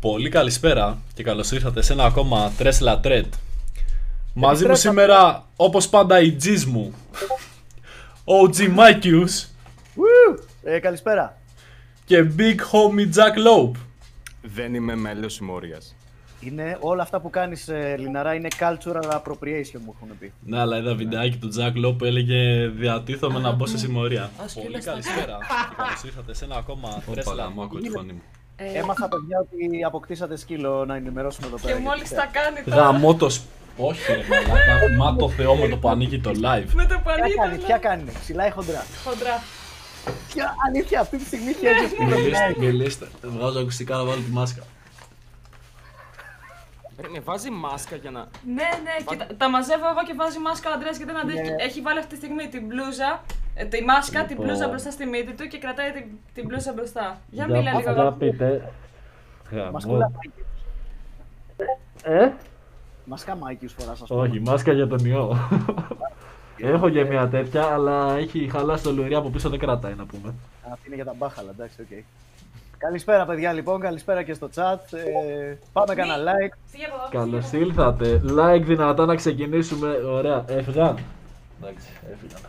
Πολύ καλησπέρα και καλώς ήρθατε σε ένα ακόμα Τρέσλα Τρέτ. Μαζί μου σήμερα, όπως πάντα, η G's μου. OG Mikeus Ε, καλησπέρα. και Big Homie Jack Lope. Δεν είμαι μέλος συμμορία. Είναι όλα αυτά που κάνεις, ε, Λιναρά, είναι cultural appropriation μου έχουν πει. Ναι, αλλά είδα βιντεάκι του Jack Lope που έλεγε Διατίθομαι να μπω σε συμμορία. Ας Πολύ κοίτα στα- καλησπέρα και καλώς ήρθατε σε ένα ακόμα Τρέσλα. μου ακούω τη φωνή μου. Ε, Έμαθα, παιδιά, ότι αποκτήσατε σκύλο να ενημερώσουμε εδώ πέρα. και μόλις γιατί- τα κάνει τώρα. Γαμώ το σ- Όχι ρε μαλάκα, μα το θεό με το που ανοίγει το live. Με το Ποια πανί κάνει, ήταν. ποια κάνει, ψηλά ή χοντρά; Χοντρά. Ποια αλήθεια, αυτή τη στιγμή ποια είναι. Μιλήστε, μιλήστε. Βγάζω ακουστικά να βάλω τη μάσκα. Με βάζει μάσκα για να. Ναι, ναι, κοίτα, τα μαζεύω εγώ και βάζει μάσκα ο Αντρέας γιατί δεν αντέχει. Ναι. Έχει βάλει αυτή τη στιγμή την μπλούζα, ε, τη μάσκα, την Λοιπόν. μπλούζα μπροστά στη μύτη του και κρατάει την, την μπλούζα μπροστά. Για Για- μίλα λίγο. για εδώ. πείτε. Μασκούλα Γαμώ. Μάικιους. Ε, Μασκά Μάικιους φοράς, ας πούμε. όχι, μάσκα για τον ιό. Έχω και μια τέτοια, αλλά έχει χαλάσει το λουρί από πίσω, δεν κρατάει να πούμε. Αυτή είναι για τα μπάχαλα, εντάξει, οκ. Καλησπέρα, παιδιά, λοιπόν, καλησπέρα και στο chat. Ε, πάμε κανένα like. Φύγε από εδώ. Καλώ φύγε από εδώ. ήρθατε. Like δυνατά να ξεκινήσουμε. Ωραία, έφυγαν. Εντάξει, έφυγαν.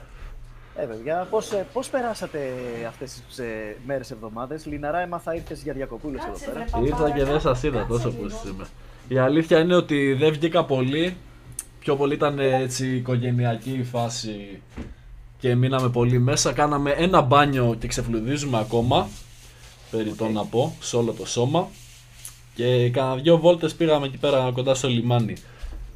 Ε, παιδιά, πώς, ε, πώς περάσατε αυτές τις ε, μέρες, εβδομάδες; Λιναρά, έμαθα ήρθες για διακοπούλες εδώ Κάτσε, πέρα. βρε, παπάρα, Ήρθα και δεν σας είδα κάτσε τόσο λίγο. που είμαι. Η αλήθεια είναι ότι δεν βγήκα πολύ. Πιο πολύ ήταν έτσι οικογενειακή η φάση και μείναμε πολύ μέσα. Κάναμε ένα μπάνιο και ξεφλουδίζουμε ακόμα. Περιττό να πω, σε όλο το σώμα. Και κάνα δυο βόλτες πήγαμε εκεί πέρα κοντά στο λιμάνι.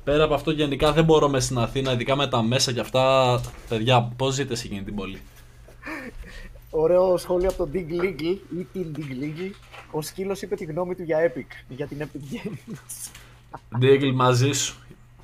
Πέρα από αυτό γενικά δεν μπορώ μέσα στην Αθήνα, ειδικά με τα μέσα και αυτά. Παιδιά, πώς ζείτε σε εκείνη την πόλη; Ωραίο σχόλιο από τον Dig Leagle ή την Dig Leagle. Ο σκύλος είπε τη γνώμη του για Epic, για την Epic Games. Ντίγκλ μαζί σου.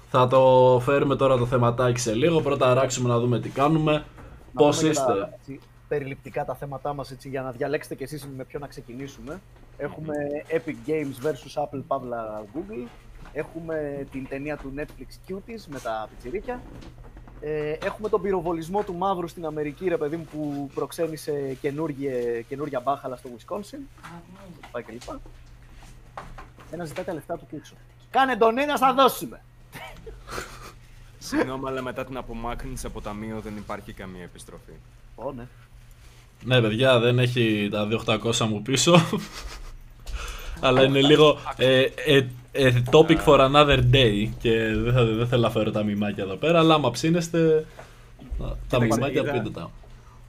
Θα το φέρουμε τώρα το θεματάκι σε λίγο. Πρώτα ράξουμε να δούμε τι κάνουμε. Να Πώς πούμε και τα, είστε; έτσι, περιληπτικά τα θέματά μας έτσι, για να διαλέξετε κι εσείς με ποιο να ξεκινήσουμε. Έχουμε Epic Games vs Apple Pavla Google. Έχουμε την ταινία του Netflix Cuties με τα πιτσιρίκια. Ε, έχουμε τον πυροβολισμό του Μαύρου στην Αμερική, ρε παιδί μου, που προξένησε καινούργια, καινούργια μπάχαλα στο Wisconsin. Πάει και λοιπά. Ένα ζητάει τα λεφτά του και έξω. Κάνε τον ένα, θα δώσουμε. Συγγνώμη, αλλά μετά την απομάκρυνση από ταμείο δεν υπάρχει καμία επιστροφή. Ω, ναι. Ναι, παιδιά, δεν έχει τα 2800 μου πίσω. Αλλά είναι λίγο ε, ε, ε, topic for another day και δεν, θα, δεν θέλω να φέρω τα μημάκια εδώ πέρα, αλλά άμα ψήνεστε τα- τα Κοίταξε, μημάκια είδα- πείτε τα.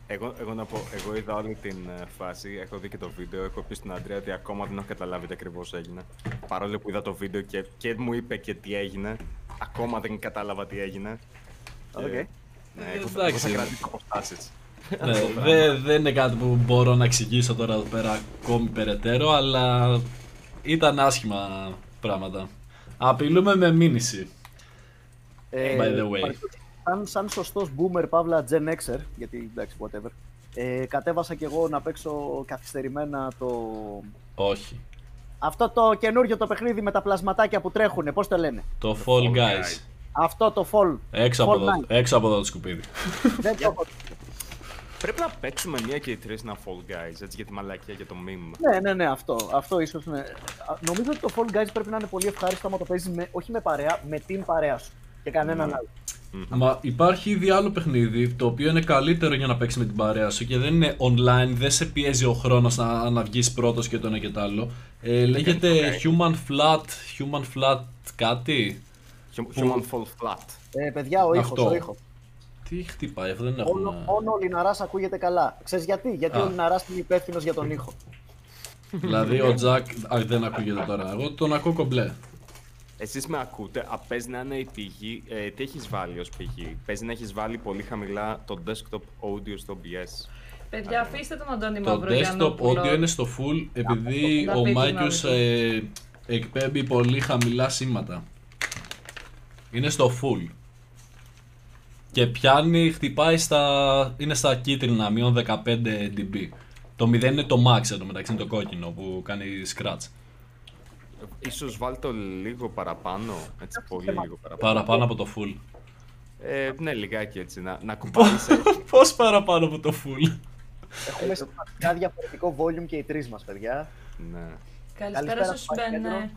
Εγώ, εγώ να πω, εγώ είδα όλη την ε, φάση, έχω δει και το βίντεο, έχω πει στην Αντρέα ότι ακόμα δεν έχω καταλάβει τι ακριβώς έγινε. Παρόλο που είδα το βίντεο και, και μου είπε και τι έγινε, ακόμα δεν κατάλαβα τι έγινε. Οκ. Ε, ναι, εγώ, θα- εγώ Εντάξει. θα κρατήσω αποστάσεις. Ναι, δεν, δεν είναι κάτι που μπορώ να εξηγήσω τώρα εδώ πέρα ακόμη περαιτέρω, αλλά ήταν άσχημα πράγματα. Απειλούμε με μήνυση. Ε, By the way. Σαν, σαν σωστός boomer, παύλα Gen Xer, γιατί εντάξει, whatever, ε, κατέβασα κι εγώ να παίξω καθυστερημένα το... Όχι. Αυτό το καινούριο το παιχνίδι με τα πλασματάκια που τρέχουνε, πώς το λένε; Το Fall Fall Guys. Guys. Αυτό το Fall. Έξω από, Fall εδώ, Night. έξω από εδώ το σκουπίδι. Δεν το έχω. Πρέπει να παίξουμε μία και οι τρεις ένα Fall Guys, έτσι για τη μαλακία και το meme. Ναι, ναι, ναι, αυτό. Αυτό ίσως είναι. Α, Νομίζω ότι το Fall Guys πρέπει να είναι πολύ ευχάριστο άμα το παίζεις με, όχι με παρέα, με την παρέα σου. Και κανέναν Ναι. άλλο. Μα υπάρχει ήδη άλλο παιχνίδι το οποίο είναι καλύτερο για να παίξεις με την παρέα σου και δεν είναι online, δεν σε πιέζει ο χρόνος να, να βγεις πρώτος και το ένα και το άλλο. Ε, λέγεται Human Flat, Human Flat κάτι; Human Fall Flat. Ε, παιδιά, ο ήχος, Αυτό. ο ήχος. Τι χτυπάει, αυτό δεν Μόνο, έχουμε. μόνο ο Λιναράς ακούγεται καλά. Ξέρεις γιατί, γιατί Α. ο Λιναράς είναι υπεύθυνος για τον ήχο. δηλαδή ο Τζακ α, δεν ακούγεται τώρα. Εγώ τον ακούω κομπλέ. Εσείς με ακούτε, α, παίζει να είναι η πηγή, ε, τι έχεις βάλει ως πηγή; Παίζει να έχεις βάλει πολύ χαμηλά το desktop audio στο OBS. Παιδιά, αφήστε τον Αντώνη Το desktop Μαυρογιαννόπουλο. audio είναι στο full επειδή Να ο πει την Μάικιος άλλη. ε, εκπέμπει πολύ χαμηλά σήματα. Είναι στο full. Και πιάνει, χτυπάει στα. είναι στα κίτρινα, μείον 15 dB. Το 0 είναι το max εδώ μεταξύ, είναι το κόκκινο που κάνει scratch. Ίσως βάλει το λίγο παραπάνω, έτσι πολύ λίγο παραπάνω. Παραπάνω από το full. Ε, ναι, λιγάκι έτσι, να, να κουμπάρεις. Πώς παραπάνω από το full; Έχουμε σημαντικά διαφορετικό volume και οι τρεις μας, παιδιά. ναι. Καλησπέρα Καλησπέρα, σου, Spike Μπεν. Pedro. ναι.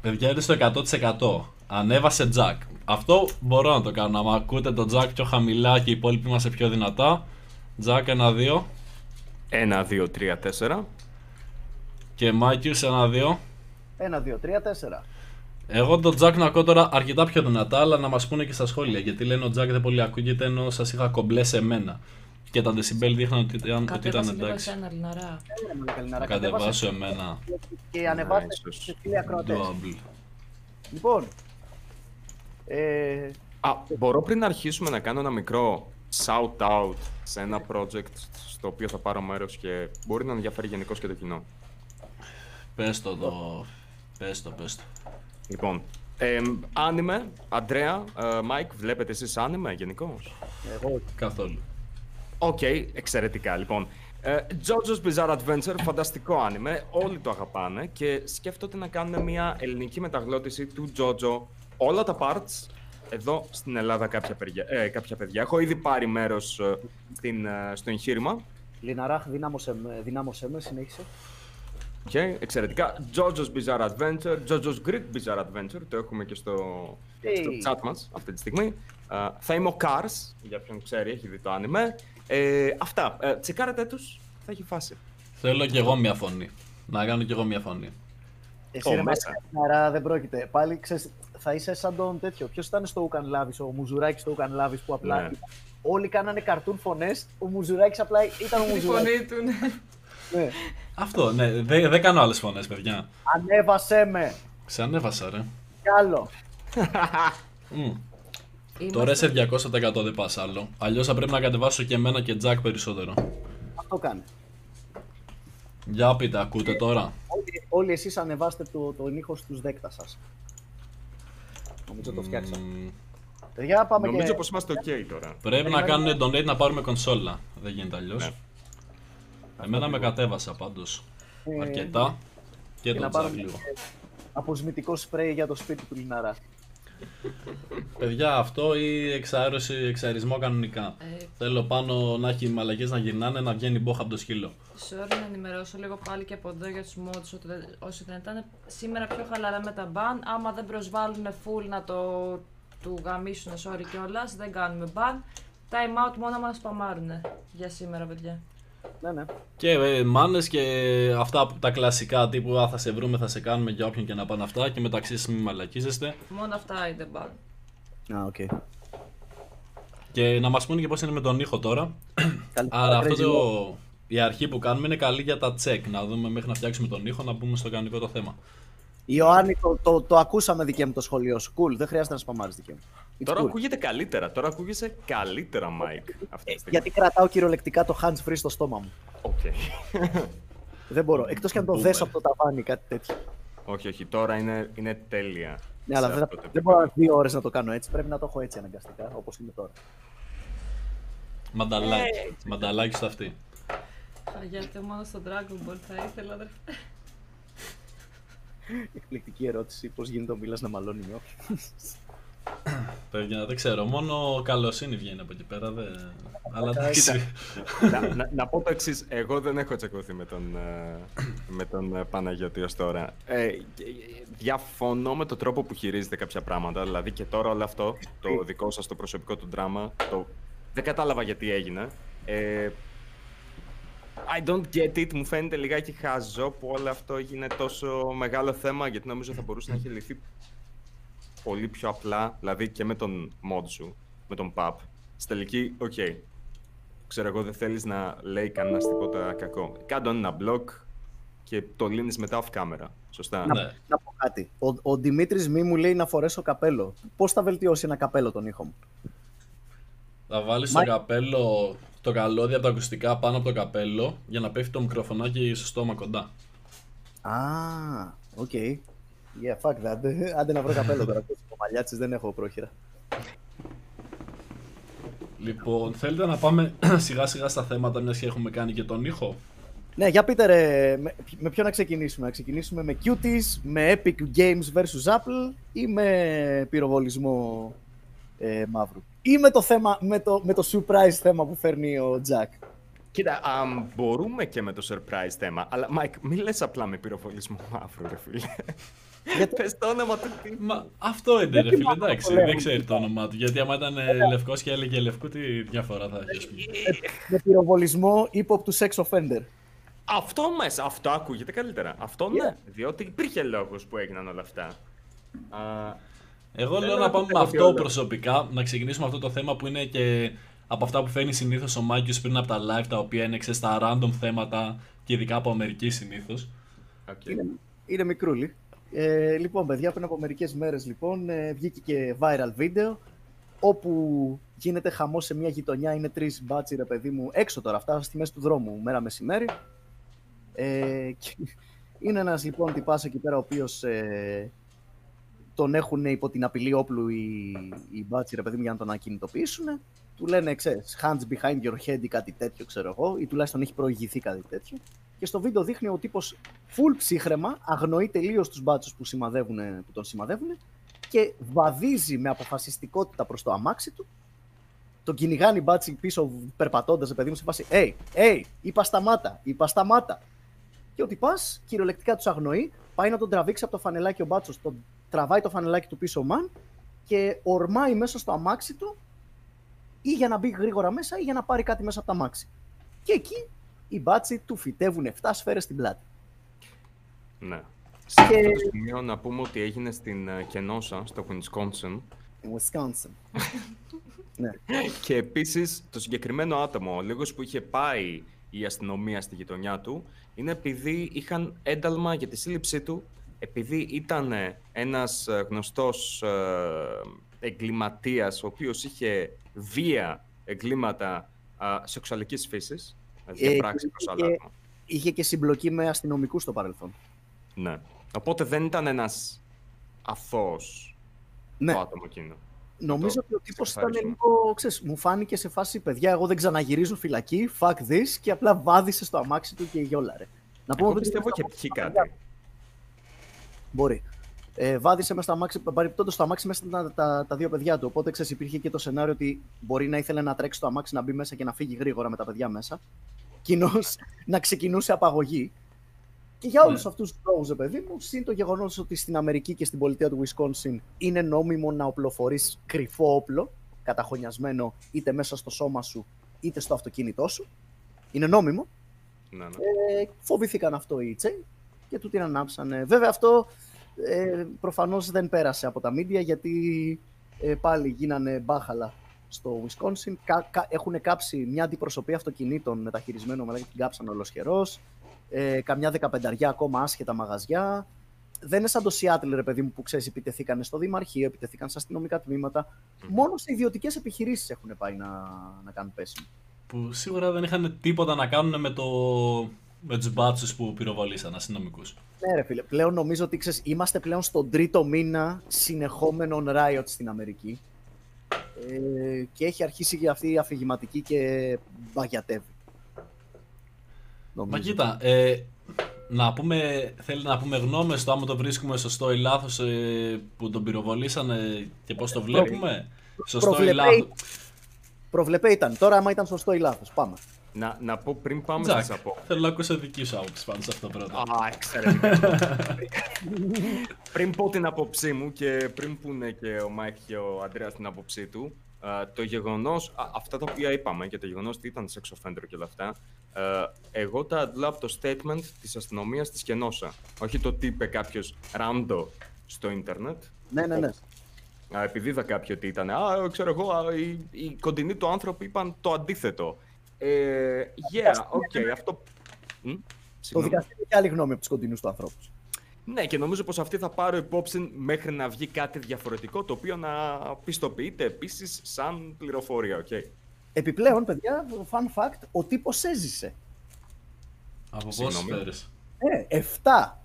Παιδιά είναι στο 100%. Ανέβασε jack. Αυτό μπορώ να το κάνω. Αν ακούτε το jack πιο χαμηλά και οι υπόλοιποι είμαστε πιο δυνατά. Jack 1-2 Ένα, δύο, τρία, τέσσερα. και Μάκιους 1-2. Ένα, δύο, τρία, τέσσερα. Εγώ τον Jack να ακούω τώρα αρκετά πιο δυνατά, αλλά να μας πούνε και στα σχόλια. Γιατί λένε ο Jack δεν πολύ ακούγεται ενώ σας είχα κομπλέ σε μένα. Και τα decibel δείχναν ότι ήταν, ότι ήταν Κατέβασε λίγο εντάξει. εσένα, Λιναρά. Έλα, μαλάκα, Λινάρα, Να κατεβάσω εμένα. Και ανεβάστε ίσως. σε φίλοι ακροατές. Double. Λοιπόν, ε, Α, μπορώ πριν να αρχίσουμε να κάνω ένα μικρό shout out σε ένα project στο οποίο θα πάρω μέρος και μπορεί να ενδιαφέρει γενικώς και το κοινό. Πες το το. Πες το, πες το. Λοιπόν, ε, anime, Αντρέα, ε, Μάικ, βλέπετε εσείς anime γενικώς; εγώ Καθόλου. Οκ, εξαιρετικά. Λοιπόν, ε, JoJo's Bizarre Adventure, φανταστικό anime, όλοι το αγαπάνε και σκέφτονται να κάνουν μια ελληνική μεταγλώτηση του JoJo. Όλα τα parts, εδώ στην Ελλάδα κάποια παιδιά. Ε, κάποια παιδιά. Έχω ήδη πάρει μέρος ε, στην, ε, στο εγχείρημα. Λιναράχ, δύναμωσέ με, δύναμωσέ με, συνέχισε. Οκ, εξαιρετικά. JoJo's Bizarre Adventure, JoJo's Greek Bizarre Adventure, το έχουμε και στο, στο Hey. chat μας αυτή τη στιγμή. Ε, θα είμαι ο Cars, για ποιον ξέρει, έχει δει το άνιμε. Ε, αυτά, ε, τσεκάρετε τους, θα έχει φάση. Θέλω κι εγώ μια φωνή. Να κάνω κι εγώ μια φωνή. Εσύ Ω, ρε μέσα. μαλάκα, Άρα δεν πρόκειται. Πάλι ξέρεις, θα είσαι σαν τον τέτοιο. Ποιος ήταν στο Ουκαν Λάβη, ο Μουζουράκης στο Ουκαν Λάβη που απλά. Ναι. ήταν- Όλοι κάνανε καρτούν φωνές. Ο Μουζουράκης απλά ήταν ο Η Μουζουράκης. φωνή του, ναι. Ναι. Αυτό, ναι, δεν δεν κάνω άλλες φωνές, παιδιά. Ανέβασέ με. Ξανέβασα, ρε. Κι άλλο. Μμ. Είμαστε- Τώρα είσαι 200% δεν πα άλλο. Αλλιώς θα πρέπει να κατεβάσω και εμένα και Jack περισσότερο. Αυτό κάνει. Για πείτε, ακούτε τώρα. Όλοι, όλοι εσείς ανεβάστε το, τον ήχος στους δέκτα σας. Νομίζω το φτιάξα. Μμ, Παιδιά, πάμε Νομίζω και... πως είμαστε ok τώρα. Πρέπει να κάνουν donate να πάρουμε κονσόλα. Δεν γίνεται αλλιώς. Ναι. Εμένα με κατέβασα πάντως. Ε, Αρκετά. Και και τον να Jack πάρουμε λίγο. και αποσμητικό σπρέι για το σπίτι του Λιναρά. Παιδιά, αυτό ή εξάρωση, εξαρισμό κανονικά. Ε, Θέλω πάνω να έχει μαλακές να γυρνάνε, να βγαίνει μπόχα από το σκύλο. Sorry να ενημερώσω λίγο πάλι και από εδώ για τους mods ότι δεν- όσοι δεν ήταν σήμερα πιο χαλαρά με τα ban. Άμα δεν προσβάλλουν full να το του γαμίσουν, sorry κιόλας, δεν κάνουμε ban. Time out μόνο μας σπαμάρουνε για σήμερα, παιδιά. Ναι, ναι. Και ε, μάνες και αυτά που- τα κλασικά τύπου Α, θα σε βρούμε, θα σε κάνουμε για όποιον και να πάνε αυτά και μεταξύ σας μην μαλακίζεστε. Μόνο αυτά είναι ban. Α, οκ. Και να μας πούνε και πώς είναι με τον ήχο τώρα. Καλησπέρα, Άρα αυτό Crazy το, Lord. η αρχή που κάνουμε είναι καλή για τα check. Να δούμε μέχρι να φτιάξουμε τον ήχο, να μπούμε στο κανονικό το θέμα. Ιωάννη, το, το, το ακούσαμε δικέ μου το σχολείο σου. Cool, δεν χρειάζεται να σπαμάρεις δικαί μου. It's Τώρα cool. ακούγεται καλύτερα, τώρα ακούγεσαι καλύτερα, Μάικ. Αυτή Ε, τη στιγμή. γιατί κρατάω κυριολεκτικά το hands free στο στόμα μου. Οκ. Δεν μπορώ. Εκτός και αν το Boomer. δέσω από το ταβάνι, κάτι τέτοιο. όχι, όχι, τώρα είναι, είναι τέλεια. Ναι, αλλά σε δεν, αυτό το δεν επίπεδο. μπορώ δύο ώρες να το κάνω έτσι. Πρέπει να το έχω έτσι αναγκαστικά, όπως είναι τώρα. Μανταλάκι. Μανταλάκι στο αυτή. Γιατί μόνο στο Dragon Ball θα ήθελα, αδερφέ. Εκπληκτική ερώτηση. Πώς γίνεται ο Μίλας να μαλώνει με όποιον. Παιδιά, δεν ξέρω. Μόνο καλοσύνη βγαίνει από εκεί πέρα. Δεν... Αλλά εντάξει. να, να, να πω το εξής. Εγώ δεν έχω τσακωθεί με τον, ε, με τον ε, Παναγιώτη ως τώρα. Ε, ε, διαφωνώ με τον τρόπο που χειρίζεται κάποια πράγματα. Δηλαδή και τώρα όλο αυτό, το δικό σας το προσωπικό του δράμα, το... δεν κατάλαβα γιατί έγινε. Ε, I don't get it. Μου φαίνεται λιγάκι χαζό που όλο αυτό έγινε τόσο μεγάλο θέμα γιατί νομίζω θα μπορούσε να έχει λυθεί πολύ πιο απλά, δηλαδή και με τον mod σου, με τον pub. Στη τελική, οκ. Ξέρω εγώ, δεν θέλεις να λέει κανένα τίποτα κακό. Κάντο ένα block και το λύνεις μετά off camera. Σωστά. Ναι. Να πω κάτι. Ο, ο Δημήτρης Μη μου λέει να φορέσω καπέλο. Πώς θα βελτιώσει ένα καπέλο τον ήχο μου; Θα βάλεις το Μα- καπέλο, το καλώδιο από τα ακουστικά πάνω από το καπέλο για να πέφτει το μικροφωνάκι στο στόμα κοντά. Α, οκ. Yeah, fuck that. Άντε να βρω καπέλο τώρα. Ο μαλλιάτσης δεν έχω πρόχειρα. Λοιπόν, θέλετε να πάμε σιγά σιγά στα θέματα μιας και έχουμε κάνει και τον ήχο; Ναι, για πείτε ρε, με, με ποιο να ξεκινήσουμε; Να ξεκινήσουμε με Cuties, με Epic Games vs Apple ή με πυροβολισμό ε, Μαύρου; Ή με το, θέμα, με, το, με το surprise θέμα που φέρνει ο Τζακ; Κοίτα, α, μπορούμε και με το surprise θέμα, αλλά Μάικ, μην λες απλά με πυροβολισμό μαύρου, ρε φίλε. Γιατί- Πες το όνομα του τι. Μα αυτό είναι ρε φίλε, μαύρο εντάξει, το λέω. δεν ξέρει το όνομά του. Γιατί άμα ήταν ε, λευκός και έλεγε λευκού, τι διαφορά θα έχει, ας πούμε. Με πυροβολισμό ύποπτου sex offender. Αυτό μέσα, αυτό ακούγεται καλύτερα. Αυτό ναι, διότι υπήρχε λόγος που έγιναν όλα αυτά. Α, Εγώ Δεν λέω λέω να πάμε ότι με έχω αυτό όλα. προσωπικά, να ξεκινήσουμε αυτό το θέμα που είναι και από αυτά που φέρνει συνήθως ο Μάγκιος πριν από τα live, τα οποία είναι ξέρεις, τα random θέματα και ειδικά από Αμερική συνήθως. οκ. Είναι, είναι μικρούλι. Ε, λοιπόν, παιδιά, πριν από μερικές μέρες λοιπόν, ε, βγήκε και viral βίντεο όπου γίνεται χαμός σε μια γειτονιά. Είναι τρεις μπάτσοι, ρε παιδί μου, έξω τώρα, αυτά στη μέση του δρόμου, μέρα μεσημέρι. Ε, και είναι ένας λοιπόν τυπάς εκεί πέρα, ο οποίος ε, τον έχουν υπό την απειλή όπλου οι, οι μπάτσι, ρε παιδί μου, για να τον ακινητοποιήσουν. Του λένε, ξέρεις, hands behind your head ή κάτι τέτοιο, ξέρω εγώ, ή τουλάχιστον έχει προηγηθεί κάτι τέτοιο. Και στο βίντεο δείχνει ο τύπος full ψύχρεμα, αγνοεί τελείως τους μπάτσους που, σημαδεύουν- που τον σημαδεύουν και βαδίζει με αποφασιστικότητα προς το αμάξι του. Τον κυνηγάνει μπάτσι πίσω περπατώντας, παιδί μου, σε φάση Hey, hey, είπα σταμάτα, είπα σταμάτα. Και ο τυπάς κυριολεκτικά τους αγνοεί, πάει να τον τραβήξει από το φανελάκι ο μπάτσος, τον τραβάει το φανελάκι του πίσω ο μαν και ορμάει μέσα στο αμάξι του ή για να μπει γρήγορα μέσα ή για να πάρει κάτι μέσα από το αμάξι. Και εκεί οι μπάτσι του φυτεύουν 7 σφαίρες στην πλάτη. Ναι. Σε αυτό Και- το σημείο να πούμε ότι έγινε στην ε, Κενόσα, στο Wisconsin. Wisconsin. ναι. Και επίσης το συγκεκριμένο άτομο, ο λίγος που είχε πάει η αστυνομία στη γειτονιά του, είναι επειδή είχαν ένταλμα για τη σύλληψή του, επειδή ήταν ε, ένας ε, γνωστός ε, εγκληματίας, ο οποίος είχε βία εγκλήματα α, σεξουαλικής φύσης, Ε, διαπράξει προς άλλα και- άτομα. Είχε και συμπλοκή με αστυνομικούς στο παρελθόν. Ναι. Οπότε δεν ήταν ένας αθώος Ναι, το άτομο εκείνο. νομίζω το ότι ο τύπος ήταν ξεκαθαρίσουμε. λίγο. Ξέρεις, μου φάνηκε σε φάση παιδιά. Εγώ δεν ξαναγυρίζω φυλακή. Fuck this. Και απλά βάδισε στο αμάξι του και γιόλαρε. Να πούμε Εγώ ότι πιστεύω στα- και πιει στα- κάτι. Μπορεί. Ε, βάδισε μες στο αμάξι, παρεπτόντω στο αμάξι μέσα τα, τα, τα δύο παιδιά του. Οπότε ξέρεις, υπήρχε και το σενάριο ότι μπορεί να ήθελε να τρέξει το αμάξι να μπει μέσα και να φύγει γρήγορα με τα παιδιά μέσα. Κοινώ να ξεκινούσε απαγωγή. Και για όλους Ναι. αυτούς τους λόγους, ρε παιδί μου, συν το γεγονός ότι στην Αμερική και στην πολιτεία του Wisconsin είναι νόμιμο να οπλοφορείς κρυφό όπλο, καταχωνιασμένο είτε μέσα στο σώμα σου είτε στο αυτοκίνητό σου. Είναι νόμιμο. Ναι, ναι. Ε, φοβήθηκαν αυτό οι Τσέι και του την ανάψανε. Βέβαια αυτό ε, προφανώς δεν πέρασε από τα μίντια γιατί ε, πάλι γίνανε μπάχαλα στο Wisconsin. Κα, κα, έχουν κάψει μια αντιπροσωπεία αυτοκινήτων μεταχειρισμένο με την κάψαν ολοσχερός. Ε, καμιά δεκαπενταριά ακόμα άσχετα μαγαζιά. Δεν είναι σαν το Seattle, ρε παιδί μου, που ξέρεις, επιτεθήκαν στο Δημαρχείο, επιτεθήκαν σε αστυνομικά τμήματα. Μόνο σε ιδιωτικές επιχειρήσεις έχουν πάει να, να κάνουν πέσιμο. Που σίγουρα δεν είχαν τίποτα να κάνουν με, το... με τους μπάτσους που πυροβολήσαν αστυνομικούς. Ναι, ρε φίλε. Πλέον νομίζω ότι ξέρεις, είμαστε πλέον στον τρίτο μήνα συνεχόμενων riot στην Αμερική. Ε, και έχει αρχίσει και αυτή η αφηγηματική και μπαγιατεύει. Μα Νομίζω. κοίτα, ε, να πούμε, θέλει να πούμε γνώμες στο άμα το βρίσκουμε σωστό ή λάθος ε, που τον πυροβολήσανε και πώς το βλέπουμε; Σωστό ή προβλεπέ- λάθος; Προβλεπέ ήταν. Τώρα, άμα ήταν σωστό ή λάθος. Πάμε. Να, να πω πριν πάμε Τζακ, στις απο... θέλω να ακούσω δική σου άποψη πάνω σε αυτό πρώτα. Α, εξαιρετικά. πριν πω την άποψή μου και πριν πούνε και ο Μάικ και ο Αντρέας την άποψή του, α, το γεγονός, α, αυτά τα οποία είπαμε και το γεγονός ότι ήταν sex offender και όλα αυτά, α, εγώ τα αντλάω από το statement της αστυνομίας της Κενόσα. Όχι το τι είπε κάποιος rando στο ίντερνετ. Ναι, ναι, ναι. Α, επειδή είδα κάποιο ότι ήταν, α, ξέρω εγώ, α, οι, οι κοντινοί του άνθρωποι είπαν το αντίθετο. Ε, yeah, οκ, αυτό... Μ, Το συγγνώμη. δικαστήριο έχει άλλη γνώμη από τους κοντινούς του ανθρώπους. Ναι, και νομίζω πως αυτή θα πάρω υπόψη μέχρι να βγει κάτι διαφορετικό, το οποίο να πιστοποιείται επίσης σαν πληροφορία, οκ. Επιπλέον, παιδιά, fun fact, ο τύπος έζησε. Από πόσες Συγγνώμη. σφαίρες; Ε, 7.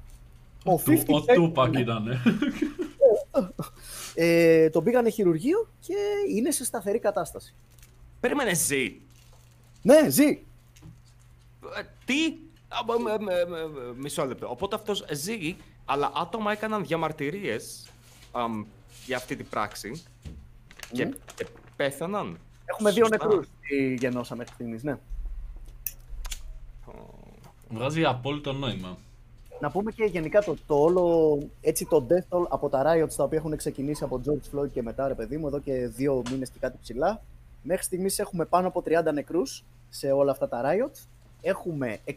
Ο, Του- 50 Ο Cent, Τούπακ ήταν. ε, τον πήγανε χειρουργείο και είναι σε σταθερή κατάσταση. Περίμενε, ζει. Ναι, ζει. Ε, Τι; Α, μ- μ- μ- μ- Μισό λεπτό. Οπότε αυτός ζει, αλλά άτομα έκαναν διαμαρτυρίες αμ, για αυτή την πράξη. Και, και πέθαναν. Έχουμε δύο Σωστά. νεκρούς στη γενόσα μέχρι στιγμής, ναι. Βγάζει απόλυτο νόημα. Να πούμε και γενικά το, το όλο, έτσι το death toll από τα riots τα οποία έχουν ξεκινήσει από George Floyd και μετά ρε παιδί μου εδώ και δύο μήνες και κάτι ψηλά. Μέχρι στιγμής έχουμε πάνω από 30 νεκρούς σε όλα αυτά τα riots. Έχουμε 600